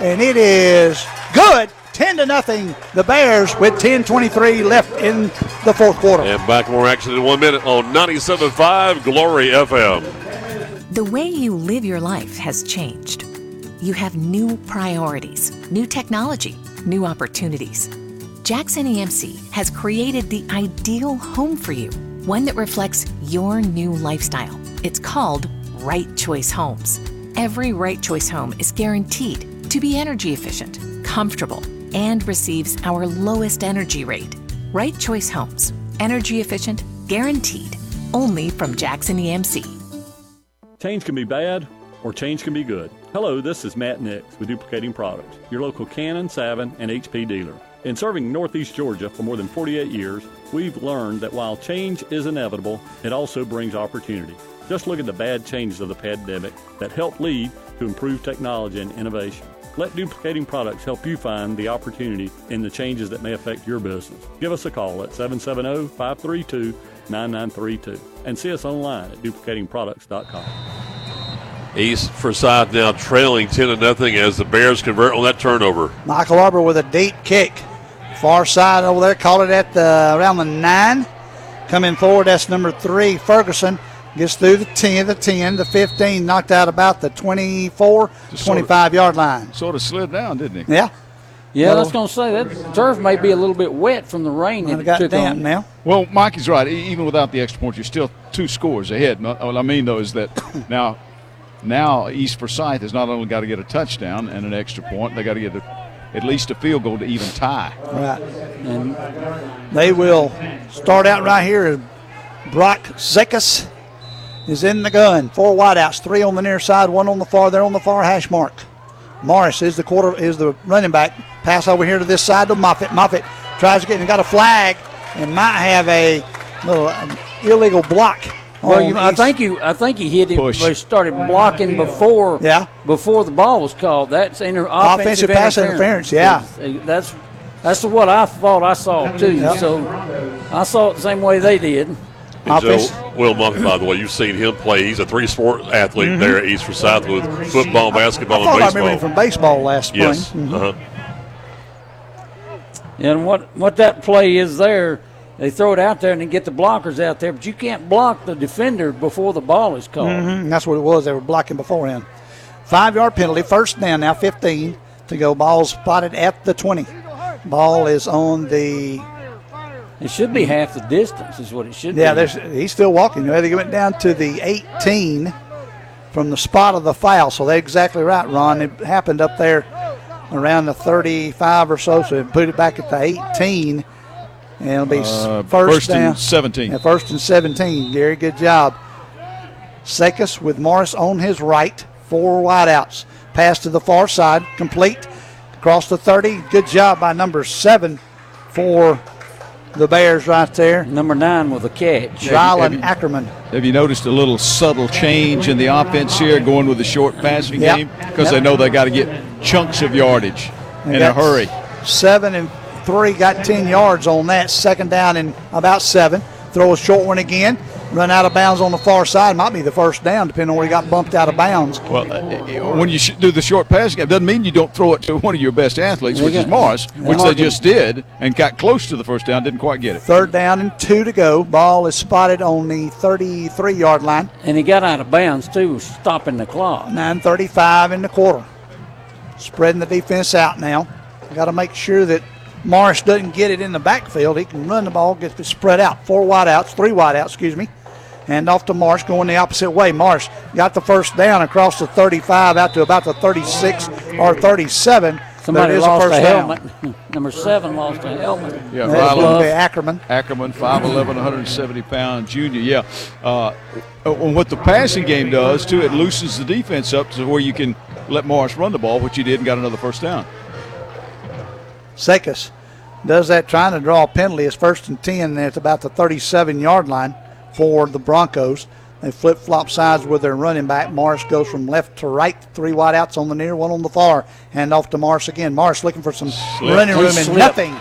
and it is good. 10 to nothing. The Bears with 10:23 left in the fourth quarter. And back more action in one minute on 97.5 Glory FM. The way you live your life has changed. You have new priorities, new technology, new opportunities. Jackson EMC has created the ideal home for you, one that reflects your new lifestyle. It's called Right Choice Homes. Every Right Choice home is guaranteed to be energy efficient, comfortable, and receives our lowest energy rate. Right Choice Homes, energy efficient, guaranteed, only from Jackson EMC. Change can be bad or change can be good. Hello, this is Matt Nix with Duplicating Products, your local Canon, Savin, and HP dealer. In serving Northeast Georgia for more than 48 years, we've learned that while change is inevitable, it also brings opportunity. Just look at the bad changes of the pandemic that helped lead to improved technology and innovation. Let duplicating products help you find the opportunity in the changes that may affect your business. Give us a call at 770 532 9932 and see us online at duplicatingproducts.com. East Forsyth now trailing 10 to nothing as the Bears convert on that turnover. Michael Arbor with a deep kick. Far side over there, caught it at the around the nine. Coming forward, that's number three, Ferguson. Gets through the 10, the 10, the 15, knocked out about the 24, Just 25 sort of- yard line. Sort of slid down, didn't he? Yeah. Yeah, I was going to say that turf may be a little bit wet from the rain that it took on. Well, Mikey's right. Even without the extra point, you're still two scores ahead. What I mean, though, is that now, now East Forsyth has not only got to get a touchdown and an extra point, they got to get a, at least a field goal to even tie. Right. And they will start out right here. Brock Zekas is in the gun. Four wideouts, three on the near side, one on the far. They're on the far hash mark. Morris is the quarter is the running back. Pass over here to this side to Moffitt. Moffitt tries to get and got a flag and might have a little illegal block. Well, on you, I East- think you, I think he hit him. Push. They started blocking before. Yeah. Before the ball was called. That's inter- Offensive offensive, pass interference, yeah. It's- That's that's what I thought I saw too. Yep. So I saw it the same way they did. And Joe Will Moffitt, by the way, you've seen him play. He's a three-sport athlete Mhm. there at East Forsyth with football, basketball, I thought and I baseball. remember him from baseball last spring. yes. Mhm. Uh-huh. And what what that play is there, they throw it out there and they get the blockers out there, but you can't block the defender before the ball is called. Mhm, That's what it was. They were blocking beforehand. Five yard penalty. First down now, 15 to go. Ball spotted at the 20. Ball is on the. It should be half the distance, is what it should be. Yeah, be. there's, he's still walking. They went down to the 18 from the spot of the foul. So they're exactly right, Ron. It happened up there around the 35 or so. So they put it back at the 18. And it'll be s- Uh, first, first and down. 17. Yeah, first and 17. Gary, good job. Zekas with Morris on his right. Four wideouts. Pass to the far side. Complete. Across the 30. Good job by number seven for the Bears right there. Number nine with a catch. Rylan Ackerman. Have you noticed a little subtle change in the offense here, going with the short passing Yep. game? Because Yep. they know they got to get chunks of yardage They in a hurry. Seven and three, got 10 yards on that. Second down and about seven. Throw a short one again. Run out of bounds on the far side. Might be the first down, depending on where he got bumped out of bounds. Well, uh, uh, when you do the short passing game, doesn't mean you don't throw it to one of your best athletes, which is got- Morris, which they just did and got close to the first down, didn't quite get it. Third down and two to go. Ball is spotted on the 33 yard line. And he got out of bounds too, stopping the clock. 9.35 in the quarter. Spreading the defense out now. Got to make sure that Morris doesn't get it in the backfield. He can run the ball, get it spread out. Four wideouts, three wideouts, excuse me. And off to Marsh going the opposite way. Marsh got the first down across the 35 out to about the 36 or 37. Somebody but lost a first a down. helmet. Number seven lost a helmet. Yeah, That's Rylan- gonna be Ackerman. Ackerman, 5'11", 170 pound junior. Yeah. Uh, and what the passing game does, too, it loosens the defense up to where you can let Morris run the ball, which he did and got another first down. Zekas does that trying to draw a penalty. It's first and 10, and it's about the 37 yard line for the Broncos. They flip flop sides with their running back. Morris goes from left to right. Three wideouts on the near, one on the far. Hand off to Morris again. Morris looking for some running He room and slipped. nothing.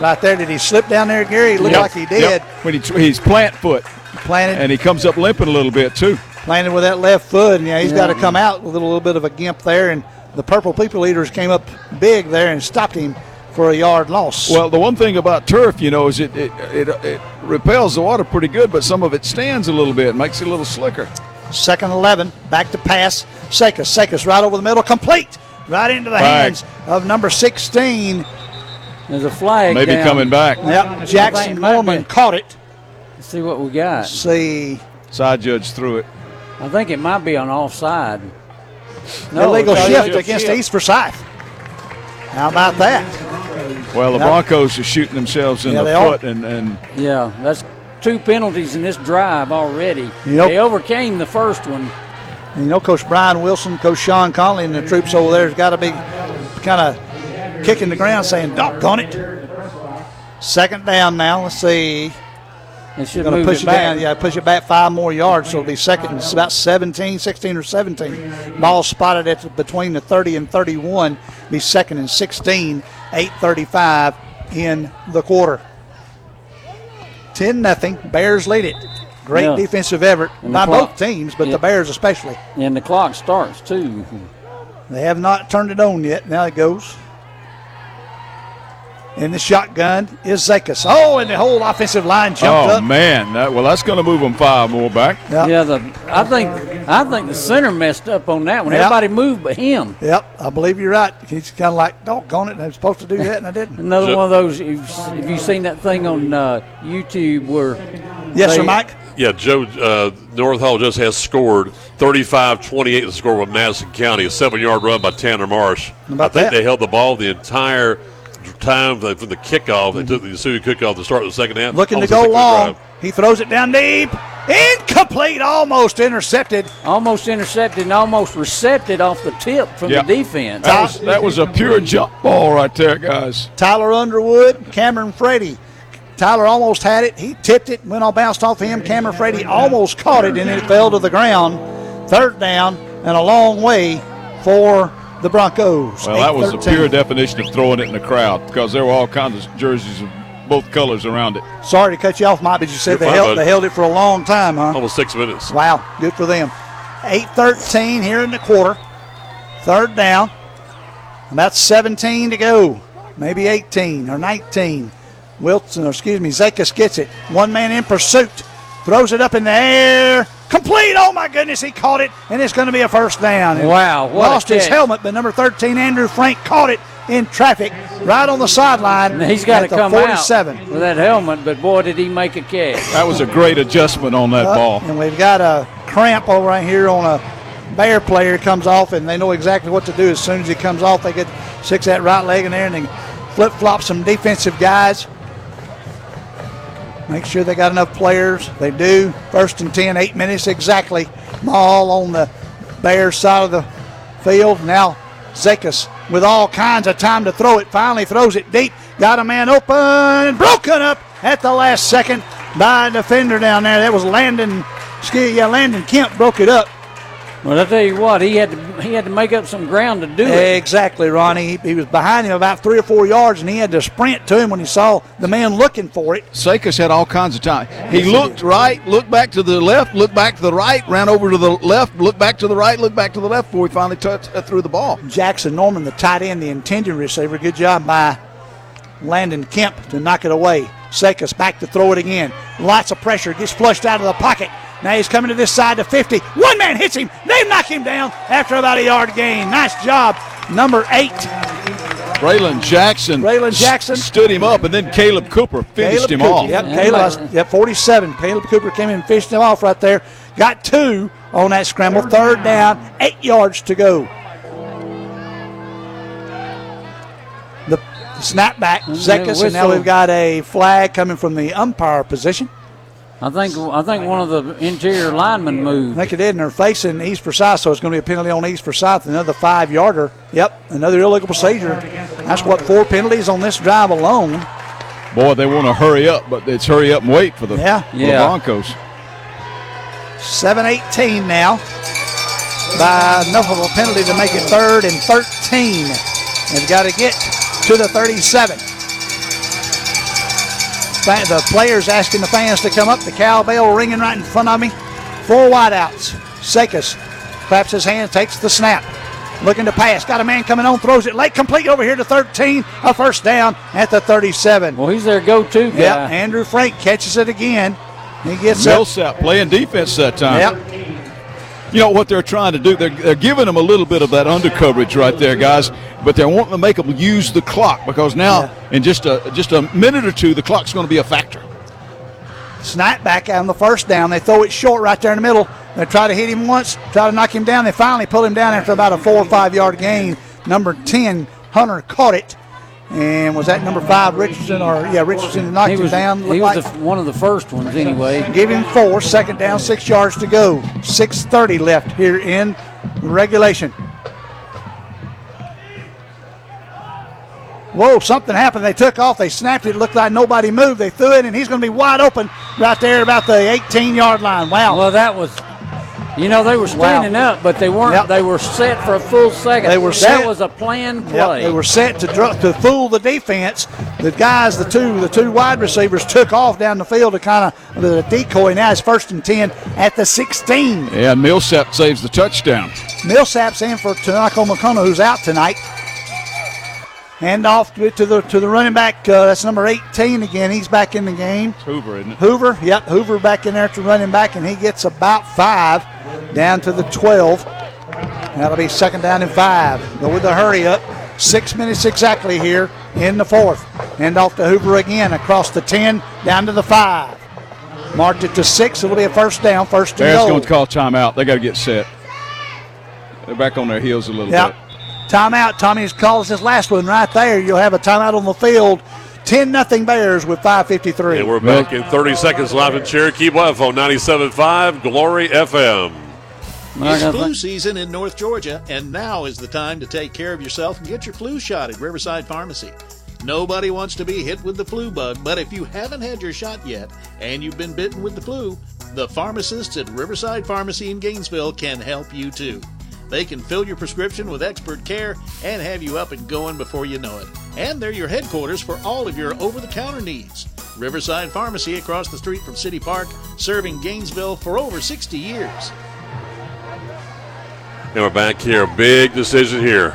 Right there. Did he slip down there, Gary? It looked Yep, like he did. yep. When he, he's plant foot. Planted. And he comes up limping a little bit, too. Planted with that left foot, and yeah, he's got to come out with a little bit of a gimp there. And the Purple People Eaters came up big there and stopped him for a yard loss. Well, the one thing about turf, you know, is it it, it, it repels the water pretty good, but some of it stands a little bit, makes it a little slicker. Second 11, back to pass. Zekas, Zekas right over the middle, complete. Right into the Flag. hands of number 16. There's a flag. Maybe down. coming back. Yep, Jackson Norman caught it. Let's see what we got. See. Side judge threw it. I think it might be on offside. Illegal it's shift against shift. East Forsyth. How about that? Well, the Broncos are shooting themselves in Yeah, the they are. foot, and, and Yeah, that's two penalties in this drive already. Yep. They overcame the first one, And you know, Coach Brian Wilson, Coach Sean Conley, and the troops over there has got to be kind of kicking the ground saying, doggone it. Second down now. Let's see. It should Going to move push it it back. down. Yeah, push it back five more yards. So it'll be second. It's about 17, 16 or 17. Ball spotted at between the 30 and 31. Be second and 16. 8:35 in the quarter. 10 nothing. Bears lead it. Great Yeah. defensive effort And the by clock- both teams, but Yeah. the Bears especially. And the clock starts too. They have not turned it on yet. Now it goes. In the shotgun is Zekas. Oh, and the whole offensive line jumped oh up. man, that, well that's going to move them five more back. Yeah, the I think I think the center messed up on that one. Yeah. Everybody moved but him. Yep, I believe you're right. He's kind of like, doggone it, I was supposed to do that, and I didn't. Another one of those. If, if you seen that thing on uh, YouTube where Yes, sir, Mike. Yeah, Joe, uh, North Hall just has scored 35 28 the score with Madison County, a seven yard run by Tanner Marsh. I think that? they held the ball the entire time from the kickoff. They took the mm-hmm. ensuing kickoff to start the second half. Looking to go long. drive. He throws it down deep. Incomplete, almost intercepted. almost intercepted and almost recepted off the tip from Yeah. the defense. That was, that was a pure jump ball right there, guys. Tyler Underwood, Cameron Frady. Tyler almost had it. He tipped it, went all bounced off him. Cameron Frady almost caught it, and it fell to the ground. Third down and a long way for the Broncos. Well, that was the 8-13. pure definition of throwing it in the crowd because there were all kinds of jerseys of both colors around it. Sorry to cut you off, Mike, but you said You're they fine, held, bud. they held it for a long time, huh? Almost six minutes. Wow, good for them. 8-13 here in the quarter. Third down. About 17 to go. Maybe 18 or 19. Wilson, or excuse me, Zekas gets it. One man in pursuit. Throws it up in the air. Complete. Oh my goodness, he caught it, and it's going to be a first down. And Wow, what a Lost his helmet, but number 13, Andrew Frank, caught it in traffic right on the sideline. And he's got to at the come 47. out with that helmet, but boy, did he make a catch. That was a great adjustment on that Uh, ball. And we've got a cramp over right here on a Bear player comes off, and they know exactly what to do. As soon as he comes off, they get six that right leg in there, and they flip flop some defensive guys. Make sure they got enough players. They do. First and 10, eight minutes exactly. All on the Bears side of the field. Now Zekas with all kinds of time to throw it. Finally throws it deep. Got a man open. Broken up at the last second by a defender down there. That was Landon. Excuse yeah, Landon Kemp broke it up. Well, I tell you what, he had to he had to make up some ground to do it. Exactly, Ronnie. He, he was behind him about three or four yards, and he had to sprint to him when he saw the man looking for it. Zekas had all kinds of time. He looked right, looked back to the left, looked back to the right, ran over to the left, looked back to the right, looked back to the left before he finally touched, uh, threw the ball. Jackson Norman, the tight end, the intended receiver. Good job by Landon Kemp to knock it away. Zekas back to throw it again. Lots of pressure. Gets flushed out of the pocket. Now he's coming to this side to 50. One man hits him. They knock him down after about a yard gain. Nice job. Number eight. Braylon Jackson, Braylon Jackson. s- stood him up, and then Caleb Cooper finished Caleb him Cooper. off. Yep, Caleb, yep, 47. Caleb Cooper came in and finished him off right there. Got two on that scramble. Third down, eight yards to go. The snap back, mm-hmm. Zekas, and now we've got a flag coming from the umpire position. I think I think one of the interior linemen moved. I think it did, and they're facing East Forsyth, so it's going to be a penalty on East Forsyth, another five yarder. Yep, another illegal procedure. That's what four penalties on this drive alone. Boy, they want to hurry up, but it's hurry up and wait for the, Yeah. for the Broncos. 7-18 now by enough of a penalty to make it third and 13. They've got to get to the 37. Fa- The players asking the fans to come up. The cowbell ringing right in front of me. Four wideouts. Zekas claps his hands, takes the snap. Looking to pass. Got a man coming on, throws it late, complete over here to 13. A first down at the 37. Well, he's their go-to guy. Yep, Andrew Frank catches it again. He gets up. Millsap playing defense that time. Yep. You know what they're trying to do? They're, they're giving them a little bit of that under coverage right there, guys. But they're wanting to make them use the clock because now, in just a just a minute or two, the clock's going to be a factor. Snap back on the first down. They throw it short right there in the middle. They try to hit him once, try to knock him down. They finally pull him down after about a four or five yard gain. Number 10, Hunter caught it And was that number five, Richardson? Or yeah, Richardson knocked He him down. he was like. the, one of the first ones anyway. Give him four. Second down, six yards to go. 6.30 left here in regulation. Whoa, something happened. They took off. They snapped it. Looked like nobody moved. They threw it, and he's going to be wide open right there about the 18 yard line. Wow. Well, that was, you know, they were standing up, but they weren't. Yep. They were set for a full second. They were Set. That was a planned Yep, play. they were set to dr- to fool the defense. The guys, the two the two wide receivers, took off down the field to kind of the decoy. Now it's first and ten at the 16. Yeah, Millsap saves the touchdown. Millsap's in for Tanako McConnell, who's out tonight. Hand off to, to the to the running back. Uh, that's number 18 again. He's back in the game. Hoover, isn't it? Hoover, yep, Hoover back in there to running back, and he gets about five down to the 12. That'll be second down and five. Go with the hurry up. Six minutes exactly here in the fourth. Hand off to Hoover again across the 10 down to the five. Marked it to six. It'll be a first down, first and Bears goal. going to call timeout. They got to get set. They're back on their heels a little Yep. bit. Timeout. Tommy's calls his last one right there. You'll have a timeout on the field. 10 nothing Bears with 5.53. And we're back in 30 seconds live in Cherokee Bluff on 97.5 Glory FM. It's flu season in North Georgia, and now is the time to take care of yourself and get your flu shot at Riverside Pharmacy. Nobody wants to be hit with the flu bug, but if you haven't had your shot yet and you've been bitten with the flu, the pharmacists at Riverside Pharmacy in Gainesville can help you too. They can fill your prescription with expert care and have you up and going before you know it. And they're your headquarters for all of your over the counter needs. Riverside Pharmacy across the street from City Park, serving Gainesville for over 60 years. And we're back here. Big decision here.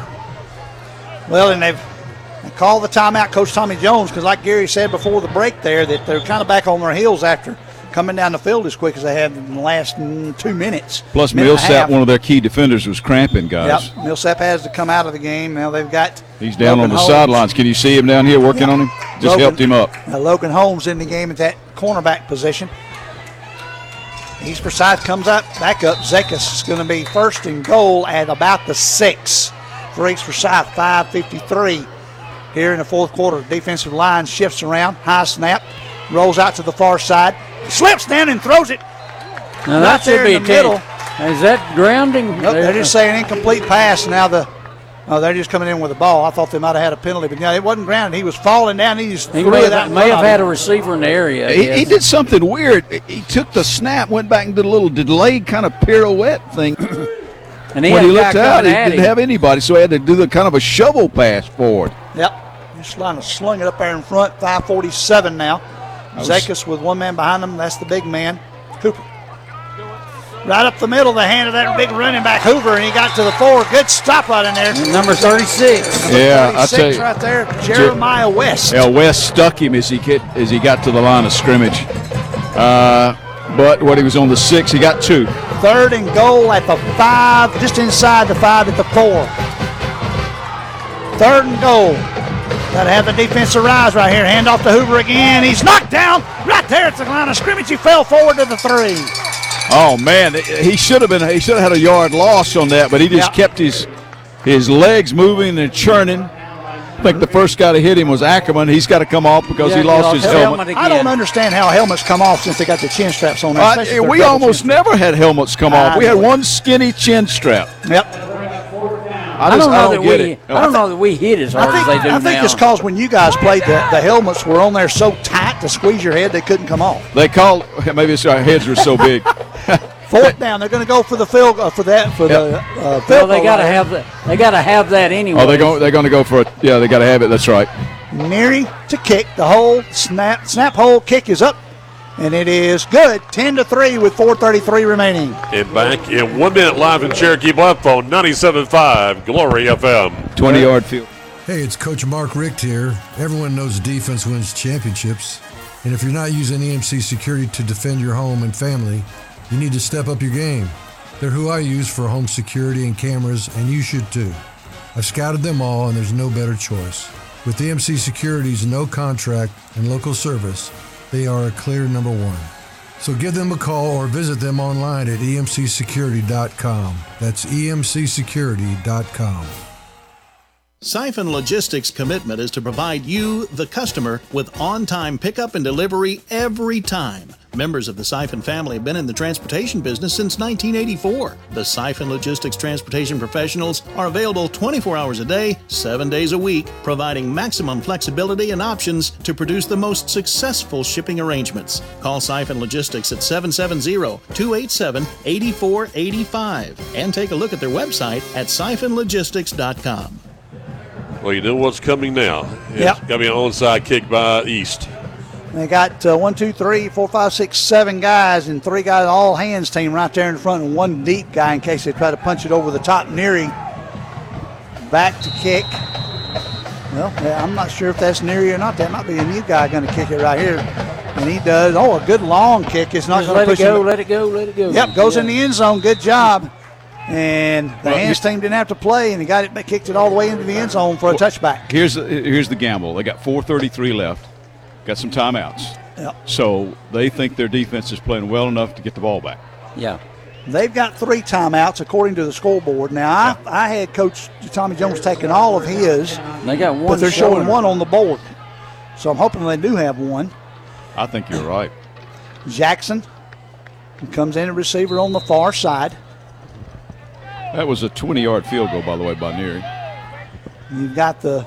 Well, and they've they called the timeout, Coach Tommy Jones, because like Gary said before the break there, that they're kind of back on their heels after coming down the field as quick as they have in the last mm, two minutes. Plus, minute Millsap, one of their key defenders, was cramping, guys. Yep, Millsap has to come out of the game. Now they've got He's down Logan on the Holmes. sidelines. Can you see him down here working on him? Just Logan- helped him up. Uh, Logan Holmes in the game at that cornerback position. East Forsyth comes up, back up. Zekas is going to be first and goal at about the six for East Forsyth. 5:53 here in the fourth quarter. Defensive line shifts around, high snap, rolls out to the far side, slips down and throws it. Now right that should there be in the middle. Is that grounding? Nope, they're just saying incomplete pass. Now the oh, they're just coming in with the ball. I thought they might have had a penalty, but yeah, it wasn't grounded. He was falling down. He just He threw may it have, may have had a receiver in the area. He, he did something weird. He took the snap, went back and did a little delayed kind of pirouette thing. And he when he looked out, he didn't him. have anybody, so he had to do the kind of a shovel pass forward. Yep. Just trying to slung it up there in front. 547 now. Was- Zekas with one man behind him. That's the big man, Cooper. Right up the middle, the hand of that big running back Hoover, and he got to the four. Good stop right in there. Number 36. Number Yeah, I tell you. right there, Jeremiah West. Yeah, West stuck him as he get as he got to the line of scrimmage. Uh, but what he was on the six, he got two. Third and goal at the five, just inside the five at the four. Third and goal. Got to have the defense rise right here. Hand off to Hoover again. He's knocked down right there at the line of scrimmage. He fell forward to the three. Oh man, he should have been. He should have had a yard loss on that, but he just Yeah. kept his his legs moving and churning. I think the first guy to hit him was Ackerman. He's got to come off because he lost his helmet. I don't understand how helmets come off since they got the chin straps on. there, Uh, especially if they're we almost never had helmets come off. I We had know. one skinny chin strap. Get I, I, don't know I don't that get we. it. I don't know that we hit as hard I think, as they do I think now. it's because when you guys played, the, the helmets were on there so tight to squeeze your head, they couldn't come off. They call maybe it's our heads were so big. Fourth down, they're going to go for the field uh, for that for the uh, well, field they got to have that. They got to have that anyway. oh, they're going. They're going to go for it. Yeah, they got to have it. That's right. Neary to kick. The hole snap snap hole kick is up, and it is good. Ten to three with 4:33 remaining. And back in one minute live in Cherokee Bluff on 97.5 Glory FM. Twenty yard field. Hey, it's Coach Mark Richt here. Everyone knows defense wins championships. And if you're not using EMC security to defend your home and family, you need to step up your game. They're who I use for home security and cameras, and you should too. I've scouted them all, and there's no better choice. With EMC Security's no contract and local service, they are a clear number one. So give them a call or visit them online at emcsecurity.com. That's emcsecurity.com. Siphon Logistics' commitment is to provide you, the customer, with on time pickup and delivery every time. Members of the Siphon family have been in the transportation business since 1984. The Siphon Logistics transportation professionals are available 24 hours a day, 7 days a week, providing maximum flexibility and options to produce the most successful shipping arrangements. Call Siphon Logistics at 770 287 8485 and take a look at their website at siphonlogistics.com. Well, you know what's coming now. It's Yep. got to be an onside kick by East. They got uh, one, two, three, four, five, six, seven guys, and three guys all hands team right there in front, and one deep guy in case they try to punch it over the top. Neary back to kick. Well, yeah, I'm not sure if that's Neary or not. That might be a new guy going to kick it right here, and he does. Oh, a good long kick. It's not going let to it push go, him. let it go, let it go. Yep, goes in the end zone. Good job. And the Well, hands team didn't have to play, and he got it, kicked it all the way into the end zone for a touchback. Here's the, here's the gamble. They got 4:33 left. Got some timeouts. Yep. So they think their defense is playing well enough to get the ball back. Yeah. They've got three timeouts according to the scoreboard. Now, I, I had Coach Tommy Jones taking all of his, They got one but they're showing showing. one on the board. So I'm hoping they do have one. I think you're right. Jackson comes in a receiver on the far side. That was a 20-yard field goal, by the way, by Neary. You've got the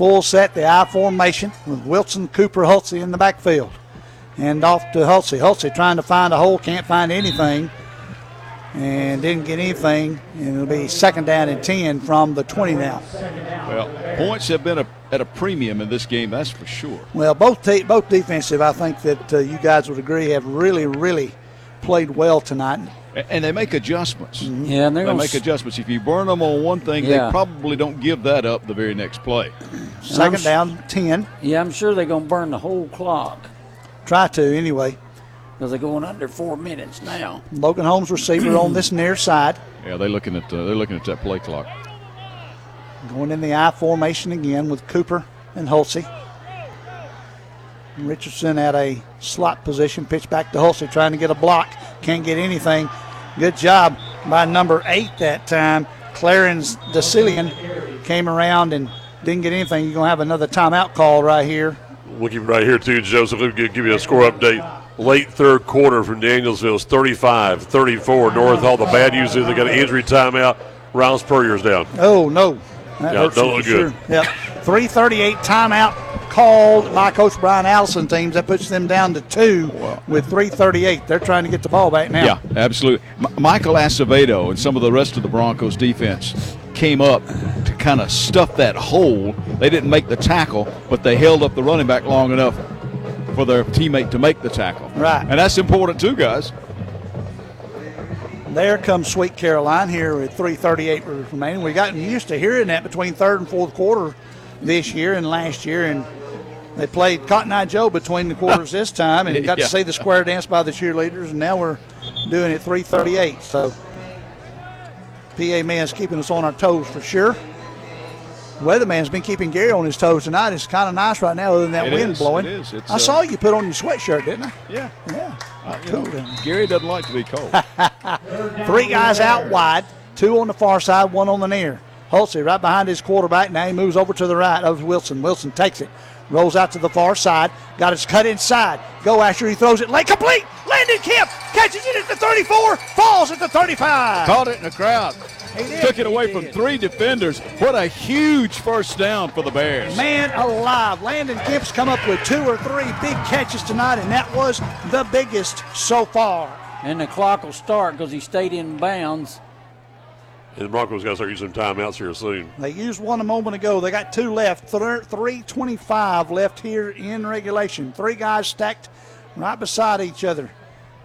full set, the I formation with Wilson, Cooper, Hulsey in the backfield. And off to Hulsey. Hulsey trying to find a hole, can't find anything. And didn't get anything. And it'll be second down and 10 from the 20 now. Well, points have been a, at a premium in this game, that's for sure. Well, both te- both defensive, I think that uh, you guys would agree, have really, really played well tonight. A- And they make adjustments. Yeah, and they're they gonna make s- adjustments. If you burn them on one thing, Yeah. they probably don't give that up the very next play. Second down, 10. Yeah, I'm sure they're going to burn the whole clock Try to, anyway. because they're going under four minutes now. Logan Holmes, receiver on this near side. Yeah, they're looking at uh, they're looking at that play clock. Going in the I formation again with Cooper and Hulsey. Richardson at a slot position, pitch back to Hulsey, trying to get a block. Can't get anything. Good job by number eight that time. Clarence DeCillian came around and didn't get anything. You're going to have another timeout call right here. We'll keep it right here, too, Joseph. Let me give you a score update. Late third quarter from Danielsville is 35 34. North Hall. The bad news is they got an injury timeout. Rouse Purrier's down. Oh, no. That Yeah, don't look for good. Sure. Yep. 338 timeout called by Coach Brian Allison teams. That puts them down to two with 338. They're trying to get the ball back now. Yeah, absolutely. M- Michael Acevedo and some of the rest of the Broncos defense came up to kind of stuff that hole. They didn't make the tackle, but they held up the running back long enough for their teammate to make the tackle. Right. And that's important too, guys. There comes Sweet Caroline here with 338 remaining. We've gotten used to hearing that between third and fourth quarter this year and last year, and they played Cotton Eye Joe between the quarters this time and got Yeah. to see the square dance by the cheerleaders, and now we're doing it 338. So PA man's keeping us on our toes for sure. Weatherman's been keeping Gary on his toes tonight. It's kind of nice right now, other than that It wind is, blowing. it is. It's, I uh, saw you put on your sweatshirt, didn't I? Yeah. Yeah. Uh, you know, Gary doesn't like to be cold. Three guys out wide, two on the far side, one on the near. Hulsey right behind his quarterback. Now he moves over to the right of Wilson. Wilson takes it, rolls out to the far side, got his cut inside. Go Asher, he throws it late, complete. Landon Kemp catches it at the 34, falls at the 35. Caught it in the crowd. Took it away from three defenders. What a huge first down for the Bears. Man alive. Landon Kemp's come up with two or three big catches tonight, and that was the biggest so far. And the clock will start because he stayed in bounds. And the Broncos got to start using timeouts here soon. They used one a moment ago. They got two left. Thir- 325 left here in regulation. Three guys stacked right beside each other.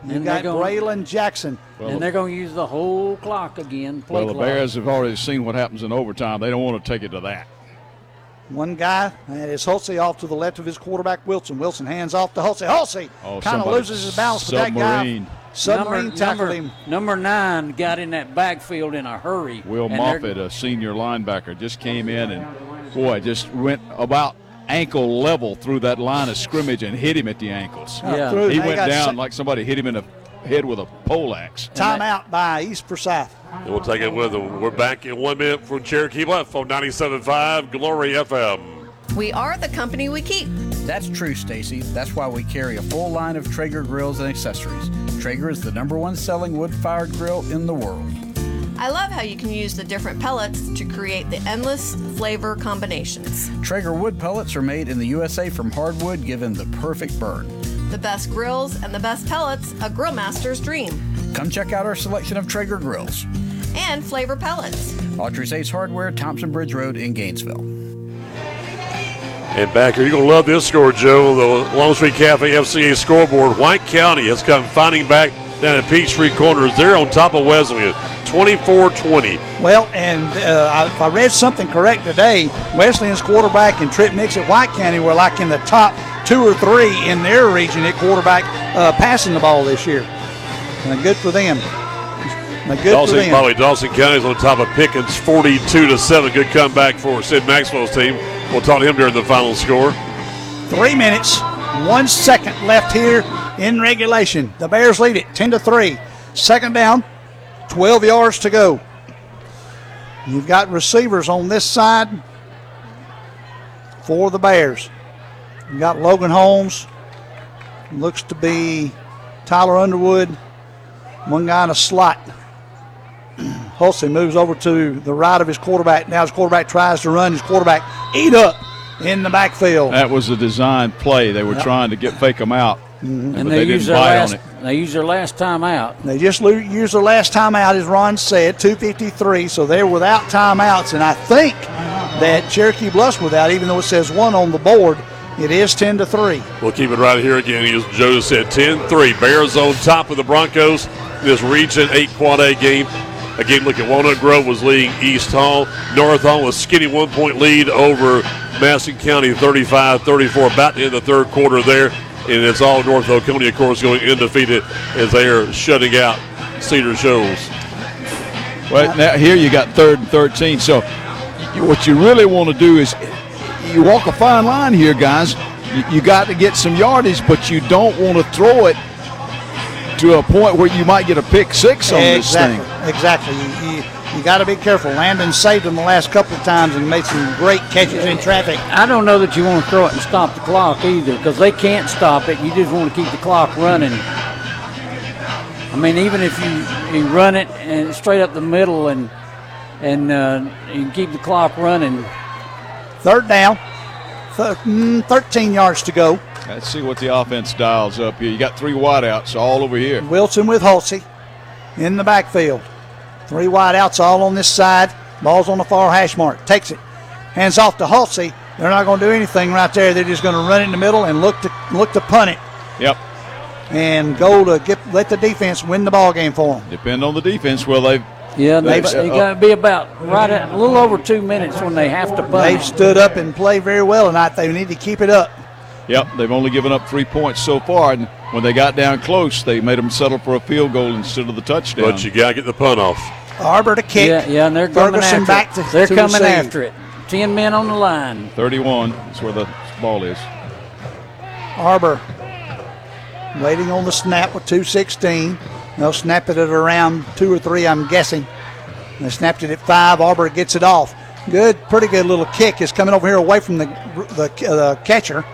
You And got they're gonna- Braylon Jackson. and they're going to use the whole clock again. Play Well, the clock. Bears have already seen what happens in overtime. They don't want to take it to that. One guy, and it's Hulsey off to the left of his quarterback, Wilson. Wilson hands off to Hulsey. Hulsey Oh, kind of loses his balance, but that guy submarine. submarine number, tackled number, him. Number nine got in that backfield in a hurry. Will and they're- Moffitt, a senior linebacker, just came in and, boy, just went about ankle level through that line of scrimmage and hit him at the ankles. Yeah. Through, He they went down se- like somebody hit him in the head with a pole axe. Timeout by East Forsyth. And we'll take it with them. We're back in one minute from Cherokee Bluff on 97.5 Glory FM. We are the company we keep. That's true, Stacy. That's why we carry a full line of Traeger grills and accessories. Traeger is the number one selling wood fired grill in the world. I love how you can use the different pellets to create the endless flavor combinations. Traeger wood pellets are made in the USA from hardwood, given the perfect burn. The best grills and the best pellets, a grill master's dream. Come check out our selection of Traeger grills. And flavor pellets. Autry's Ace Hardware, Thompson Bridge Road in Gainesville. And back here, you're going to love this score, Joe. The Longstreet Cafe FCA scoreboard. White County has come fighting back down at Peachtree Corners. They're on top of Wesleyan, 24 20. Well, and uh, if I read something correct today, Wesleyan's quarterback and Trip Nix at White County were like in the top two or three in their region at quarterback uh, passing the ball this year. And good for them. Good Dawson, for them. by the way, Dawson County's on top of Pickens, 42 to 7. Good comeback for Sid Maxwell's team. We'll talk to him during the final score. Three minutes, one second left here in regulation. The Bears lead it 10 to 3. Second down, 12 yards to go. You've got receivers on this side for the Bears. You've got Logan Holmes, looks to be Tyler Underwood, one guy in a slot. Hulsey moves over to the right of his quarterback. Now his quarterback tries to run. His quarterback eat up in the backfield. That was a designed play. They were Yep. trying to get fake them out, mm-hmm. And they, they, use their last. They use their last time out. They just lo- used their last timeout, as Ron said, 253. So they're without timeouts, and I think uh-huh. that Cherokee Bluff's without, even though it says one on the board. It is 10 to three. We'll keep it right here again. As Joe said, 10 3. Bears on top of the Broncos. This Region 8 Quad A game. Again, look at Walnut Grove was leading East Hall. North Hall was skinny one point lead over Madison County 35 34. About to end the third quarter there. And it's all North Oconee, of course, going undefeated as they are shutting out Cedar Shoals. Well, now here you got third and 13. So what you really want to do is you walk a fine line here, guys. You, you got to get some yardage, but you don't want to throw it to a point where you might get a pick six on this exactly. thing. Exactly. You, you, you got to be careful. Landon saved them the last couple of times and made some great catches in traffic. I don't know that you want to throw it and stop the clock either, because they can't stop it. You just want to keep the clock running. I mean, even if you, you run it and straight up the middle and and uh, you keep the clock running. Third down, Th- mm, 13 yards to go. Let's see what the offense dials up here. You got three wideouts all over here. Wilson with Hulsey in the backfield. Three wideouts all on this side. Ball's on the far hash mark. Takes it. Hands off to Hulsey. They're not going to do anything right there. They're just going to run it in the middle and look to look to punt it Yep. and go to get let the defense win the ball game for them. Depend on the defense. Well, they've Yeah, they, they've- they got to be about right at a little over two minutes when they have to punt. They've stood up and played very well tonight. They need to keep it up. Yep, they've only given up three points so far, and when they got down close, they made them settle for a field goal instead of the touchdown. But you got to get the punt off. Arbor to kick. Yeah, yeah, and they're coming Ferguson after back it. to They're to coming receive. after it. Ten men on the line. 31 is where the ball is. Arbor waiting on the snap with 216. They'll snap it at around two or three, I'm guessing. They snapped it at five. Arbor gets it off. Good, pretty good little kick is coming over here away from the the, uh, the catcher.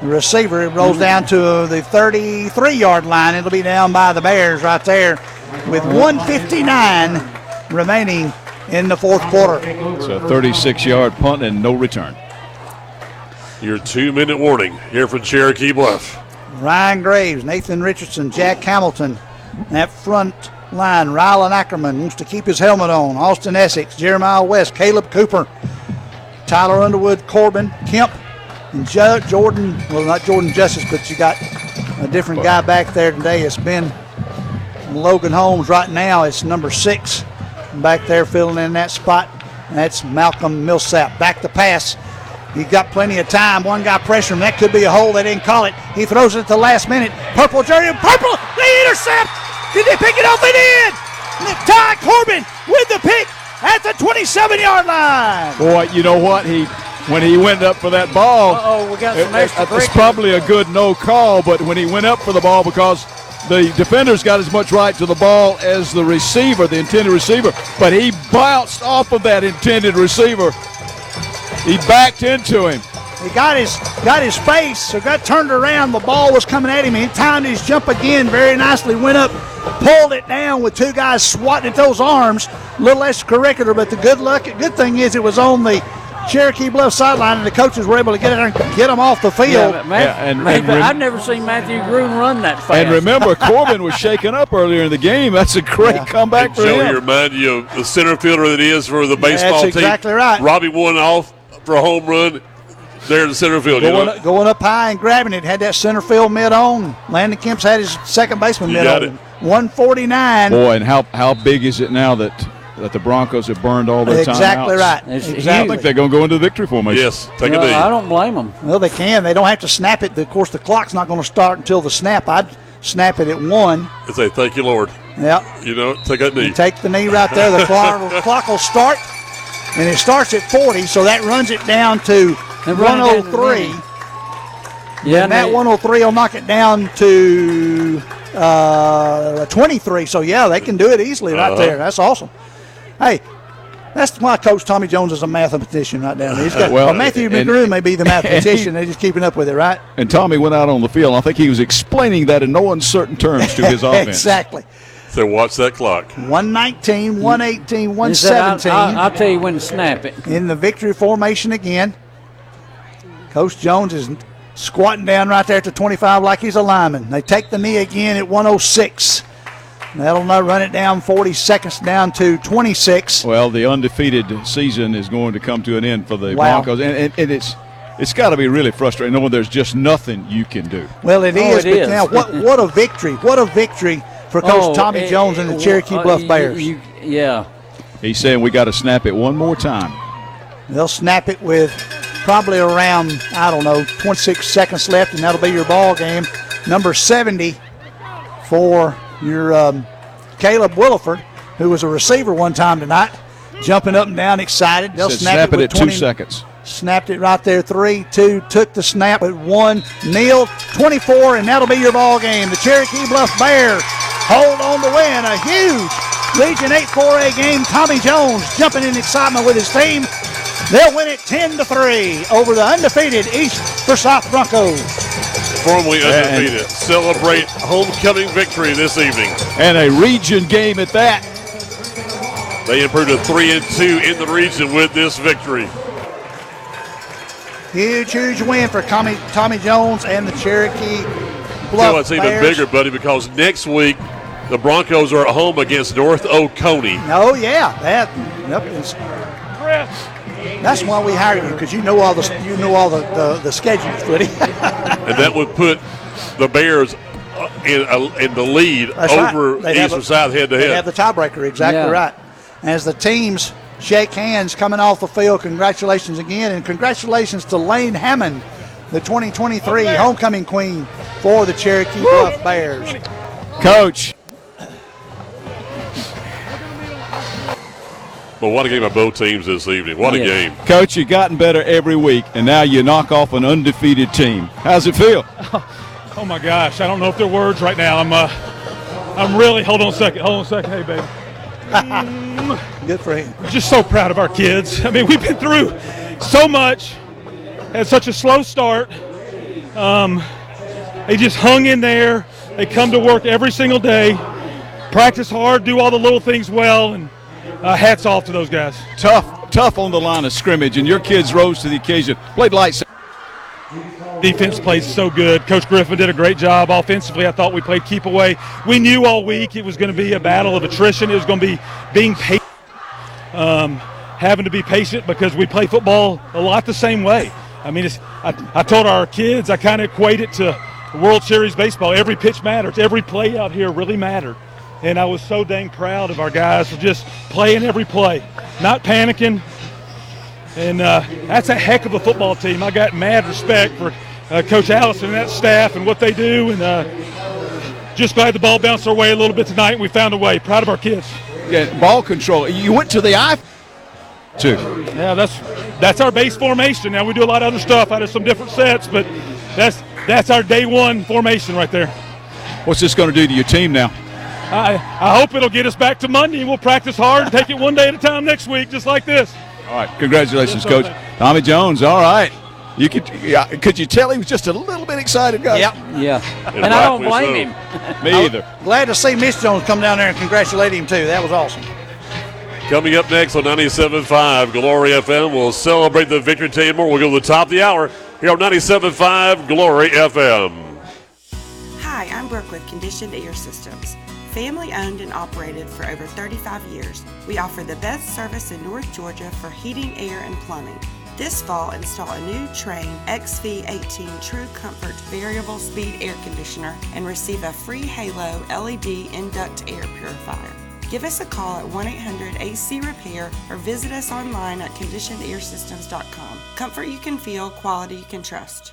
The receiver it rolls down to the 33 yard line. It'll be down by the Bears right there with 159 remaining in the fourth quarter. It's a 36 yard punt and no return. Your two minute warning here from Cherokee Bluff. Ryan Graves, Nathan Richardson, Jack Hamilton. That front line, Rylan Ackerman wants to keep his helmet on. Austin Essex, Jeremiah West, Caleb Cooper, Tyler Underwood, Corbin, Kemp, and jo- Jordan. Well, not Jordan Justice, but you got a different guy back there today. It's been Logan Holmes right now. It's number six back there filling in that spot. And that's Malcolm Millsap. Back to pass. He got plenty of time. One guy pressure him. That could be a hole. They didn't call it. He throws it at the last minute. Purple jersey. Purple. They intercept. Did they pick it off? They did. Ty Corbin with the pick at the 27 yard line. Boy, you know what? He when he went up for that ball, Oh, we got some it- extra it- it's probably a good no call. But when he went up for the ball, because the defender's got as much right to the ball as the receiver, the intended receiver, but he bounced off of that intended receiver. He backed into him. He got his got his face, so got turned around. The ball was coming at him. He timed his jump again very nicely. Went up, pulled it down with two guys swatting at those arms. A little extracurricular, but the good luck, good thing is it was on the Cherokee Bluff sideline, and the coaches were able to get it and get them off the field. Yeah, Matt, Yeah, and- Matt- and I've never seen Matthew Gruen run that fast. And remember, Corbin was shaken up earlier in the game. That's a great comeback And for Joey him. remind you of the center fielder that is for the baseball That's team. exactly right. Robbie won off for a home run there in the center field. You Going, know? up, going up high and grabbing it, had that center field mid on. Landon Kemp's had his second baseman You mid got on. it. 149. Boy, and how how big is it now that that the Broncos have burned all their time Exactly right. It's I exactly. think they're going to go into the victory formation. Yes, take Well, I don't blame them. Well, they can. They don't have to snap it. Of course, the clock's not going to start until the snap. I'd snap it at one. I say thank you, Lord. Yep. You know, take that knee. Take the knee right there. The clock will start, and it starts at 40, so that runs it down to And run it 103. Yeah, and that they- 103 will knock it down to uh, 23. So, yeah, they can do it easily right Uh-huh. there. That's awesome. Hey, that's why Coach Tommy Jones is a mathematician right down there. He's got, Well, well, Matthew and- McGrew may be the and he- mathematician. They're just keeping up with it, right? And Tommy went out on the field. I think he was explaining that in no uncertain terms to his offense. exactly. So watch that clock. 119, 118, He said, 117. I'll, I'll, I'll tell you when to snap it. in the victory formation again. Coach Jones is squatting down right there at the 25 like he's a lineman. They take the knee again at 106. That'll now run it down 40 seconds down to 26. Well, the undefeated season is going to come to an end for the Wow. Broncos, and, and, and it's it's got to be really frustrating knowing there's just nothing you can do. Well, it Oh, is, it but is. now what what a victory. What a victory for Coach Oh, Tommy eh, Jones and the eh, Cherokee uh, Bluff you- Bears. you- yeah. He's saying we got to snap it one more time. They'll snap it with probably around, I don't know, 26 seconds left, and that'll be your ball game. Number 70 for your um, Caleb Williford, who was a receiver one time tonight, jumping up and down excited. They'll Said snap, snap it with at two 20 seconds. Snapped it right there, three, two, took the snap at one, kneeled, 24, and that'll be your ball game. The Cherokee Bluff Bears hold on to win a huge Legion 8 4A game. Tommy Jones jumping in excitement with his team. They'll win it 10 to 3 over the undefeated East Forsyth Broncos. Formerly And- undefeated. Celebrate homecoming victory this evening. And a region game at that. They improved to three and two in the region with this victory. Huge, huge win for Tommy, Tommy Jones and the Cherokee Tell Bluff you what's even Bears. bigger, buddy, because next week the Broncos are at home against North Oconee. Oh yeah, that. Yep, it's, that's why we hired you because you know all the you know all the the, the schedules, Footy. and that would put the Bears uh, in, uh, in the lead That's over They'd have East a- or South head to head. They have the tiebreaker, exactly Yeah. right. As the teams shake hands coming off the field, congratulations again, and congratulations to Lane Hammond, the 2023 homecoming queen for the Cherokee Bluff Bears. Coach, But what a game by both teams this evening. What a Yeah. game. Coach, you've gotten better every week, and now you knock off an undefeated team. How's it feel? Oh my gosh, I don't know if they're words right now. I'm uh, I'm really hold on a second, hold on a second, hey baby. Good for him. Just so proud of our kids. I mean, we've been through so much, had such a slow start. Um, they just hung in there. They come to work every single day, practice hard, do all the little things well, and uh, hats off to those guys. Tough, tough on the line of scrimmage, and your kids rose to the occasion. Played lights. Defense plays so good. Coach Griffin did a great job offensively. I thought we played keep away. We knew all week it was going to be a battle of attrition. It was going to be being patient, um, having to be patient because we play football a lot the same way. I mean, it's, I, I told our kids I kind of equate it to World Series baseball. Every pitch matters. Every play out here really mattered. And I was so dang proud of our guys for just playing every play, not panicking, and uh, that's a heck of a football team. I got mad respect for uh, Coach Allison and that staff and what they do. And uh, just glad the ball bounced our way a little bit tonight. And we found a way. Proud of our kids. Yeah, ball control. You went to the eye. Too. Yeah, that's that's our base formation. Now we do a lot of other stuff out of some different sets, but that's that's our day one formation right there. What's this going to do to your team now? I, I hope it'll get us back to Monday and we'll practice hard and take it one day at a time next week, just like this. All right, congratulations, Yes, sir. Coach. Tommy Jones, all right. You could, yeah, could you tell he was just a little bit excited, guys? Yep. Yeah. And I don't blame so. him. Me either. Glad to see Miss Jones come down there and congratulate him too. That was awesome. Coming up next on 97.5 Glory FM, we'll celebrate the victory today and more. We'll go to the top of the hour here on 97.5 Glory FM. Hi, I'm Brooke with Conditioned Air Systems. Family owned and operated for over 35 years, we offer the best service in North Georgia for heating, air, and plumbing. This fall, install a new Trane XV18 True Comfort Variable Speed Air Conditioner and receive a free Halo LED Induct Air Purifier. Give us a call at 1 800 AC Repair or visit us online at conditionedairsystems.com. Comfort you can feel, quality you can trust.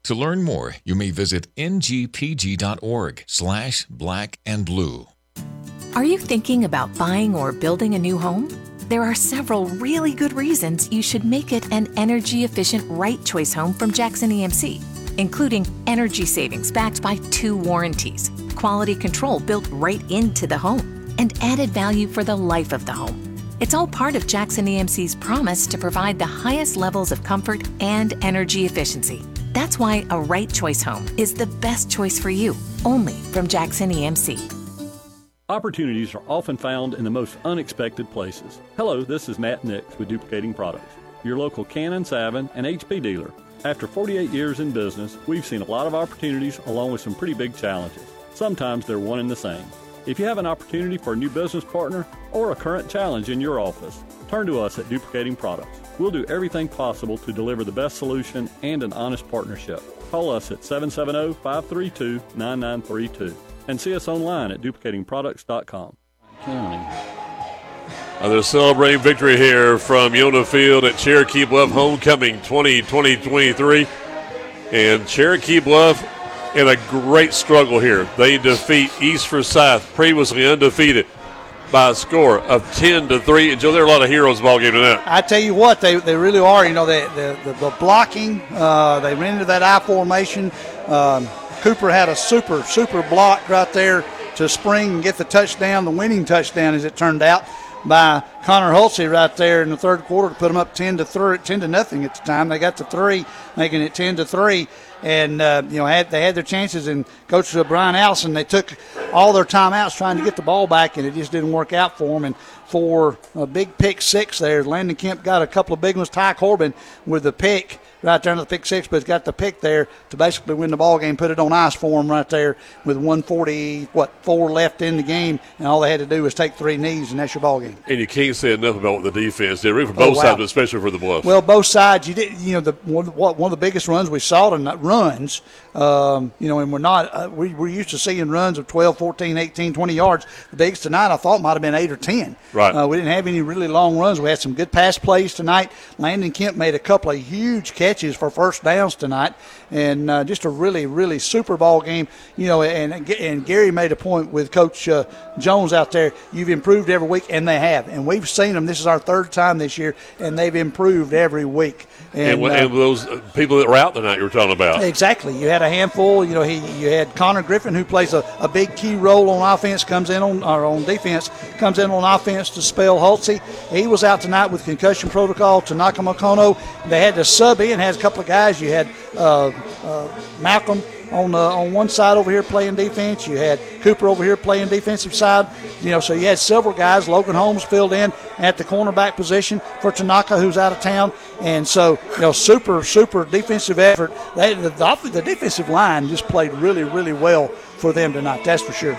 To learn more, you may visit ngpg.org slash black and blue. Are you thinking about buying or building a new home? There are several really good reasons you should make it an energy efficient right choice home from Jackson EMC, including energy savings backed by two warranties, quality control built right into the home, and added value for the life of the home. It's all part of Jackson EMC's promise to provide the highest levels of comfort and energy efficiency. That's why a right choice home is the best choice for you, only from Jackson EMC. Opportunities are often found in the most unexpected places. Hello, this is Matt Nix with Duplicating Products, your local Canon, Savin, and HP dealer. After 48 years in business, we've seen a lot of opportunities along with some pretty big challenges. Sometimes they're one and the same. If you have an opportunity for a new business partner or a current challenge in your office, turn to us at Duplicating Products. We'll do everything possible to deliver the best solution and an honest partnership. Call us at 770 532 9932 and see us online at duplicatingproducts.com. They're celebrating victory here from Yona Field at Cherokee Bluff Homecoming 2020-23. And Cherokee Bluff in a great struggle here. They defeat East Forsyth, previously undefeated, by a score of 10 to 3. And Joe, there are a lot of heroes ball game tonight. I tell you what, they, they really are. You know, they, the, the, the blocking, uh, they ran into that I formation. Um, Cooper had a super, super block right there to spring and get the touchdown, the winning touchdown, as it turned out, by Connor Hulsey right there in the third quarter to put them up 10 to 3, 10 to nothing at the time. They got to three, making it 10 to 3 and uh, you know had they had their chances. And Coach Brian Allison, they took all their timeouts trying to get the ball back, and it just didn't work out for them. And for a big pick six there, Landon Kemp got a couple of big ones. Ty Corbin with the pick right there in the pick six, but it's got the pick there to basically win the ball game, put it on ice for them right there with 140 what four left in the game, and all they had to do was take three knees, and that's your ball game. And you can't say enough about what the defense did, really for both Oh, wow. sides, but especially for the Bluff. Well, both sides. You did. You know, the one, one of the biggest runs we saw tonight runs. Um, you know, and we're not. Uh, we, we're used to seeing runs of 12, 14, 18, 20 yards. The biggest tonight, I thought, might have been eight or ten. Right. Uh, we didn't have any really long runs. We had some good pass plays tonight. Landon Kemp made a couple of huge catches for first downs tonight, and uh, just a really, really super ball game. You know, and and Gary made a point with Coach uh, Jones out there. You've improved every week, and they have. And we've seen them. This is our third time this year, and they've improved every week. and, uh, and those uh, people that were out tonight you were talking about. Exactly. You had a handful. You know, he you had Connor Griffin who plays a, a big key role on offense, comes in on or on defense, comes in on offense to spell Hulsey. He was out tonight with concussion protocol. to Makono. They had to sub in. Had a couple of guys. You had uh, uh, Malcolm on uh, on one side over here playing defense. You had Cooper over here playing defensive side. You know, so you had several guys. Logan Holmes filled in at the cornerback position for Tanaka, who's out of town. And so, you know, super super defensive effort. They, the, the, the defensive line just played really really well for them tonight. That's for sure.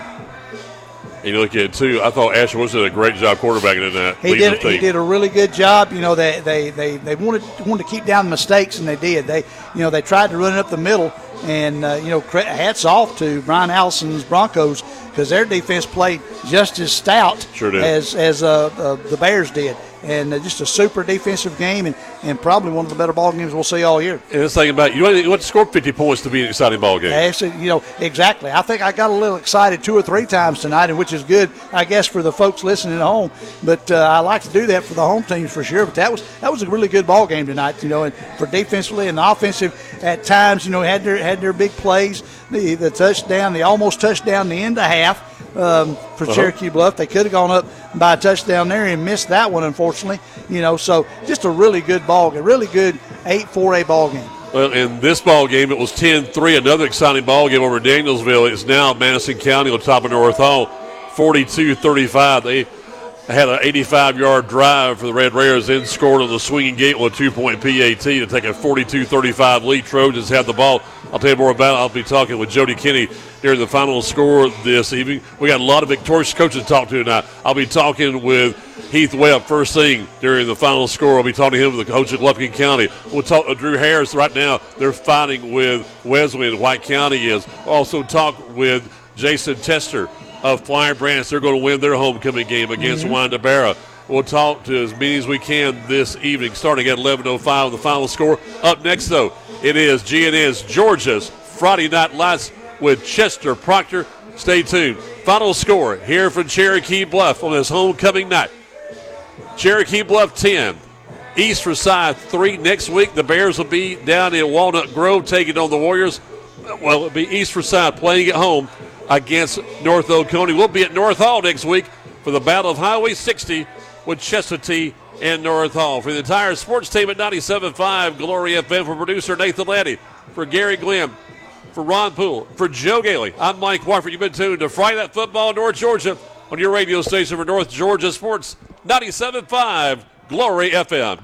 And you look at it too. I thought Asher was did a great job quarterbacking tonight. He leading did. He did a really good job. You know, they they, they, they wanted wanted to keep down the mistakes, and they did. They you know they tried to run it up the middle, And uh, you know, hats off to Brian Allison's Broncos because their defense played just as stout Sure as as uh, uh, the Bears did, and uh, just a super defensive game, and, and probably one of the better ball games we'll see all year. And it's thinking about you want, you want to score 50 points to be an exciting ball game. Actually, you know, exactly. I think I got a little excited two or three times tonight, and which is good, I guess, for the folks listening at home. But uh, I like to do that for the home teams for sure. But that was that was a really good ball game tonight, you know, and for defensively and offensive at times, you know, had their had their big plays, the the touchdown, the almost touchdown, the end of half. Um, for Uh-huh. Cherokee Bluff, they could have gone up by a touchdown there and missed that one, unfortunately. You know, so just a really good ball game, really good eight four A ball game. Well, in this ball game, it was 10-3. Another exciting ball game over Danielsville. It's now Madison County on top of North Hall, 42-35. They had an 85-yard drive for the Red Raiders, then scored on the swinging gate with a two-point PAT to take a 42-35 lead. Trojans have the ball. I'll tell you more about it. I'll be talking with Jody Kinney during the final score this evening. We got a lot of victorious coaches to talk to tonight. I'll be talking with Heath Webb first thing during the final score. I'll be talking to him, the coach of Lumpkin County. We'll talk to Drew Harris right now. They're fighting with Wesley Wesleyan. White County is. Also talk with Jason Tester of Flowery Branch. They're going to win their homecoming game against Mhm. Winder-Barrow. We'll talk to as many as we can this evening, starting at 11.05 the final score. Up next, though, it is GNS Georgia's Friday Night Lights with Chester Proctor. Stay tuned. Final score here from Cherokee Bluff on this homecoming night. Cherokee Bluff 10. East Forsyth 3. Next week, the Bears will be down in Walnut Grove taking on the Warriors. Well, it'll be East Forsyth playing at home against North Oconee. We'll be at North Hall next week for the Battle of Highway 60 with Chestatee and North Hall. For the entire sports team at 97.5 Glory FM, for producer Nathan Laddie, for Gary Glenn, for Ron Poole, for Joe Gailey, I'm Mike Warford. You've been tuned to Friday Night Football North Georgia on your radio station for North Georgia Sports 97.5 Glory FM. Good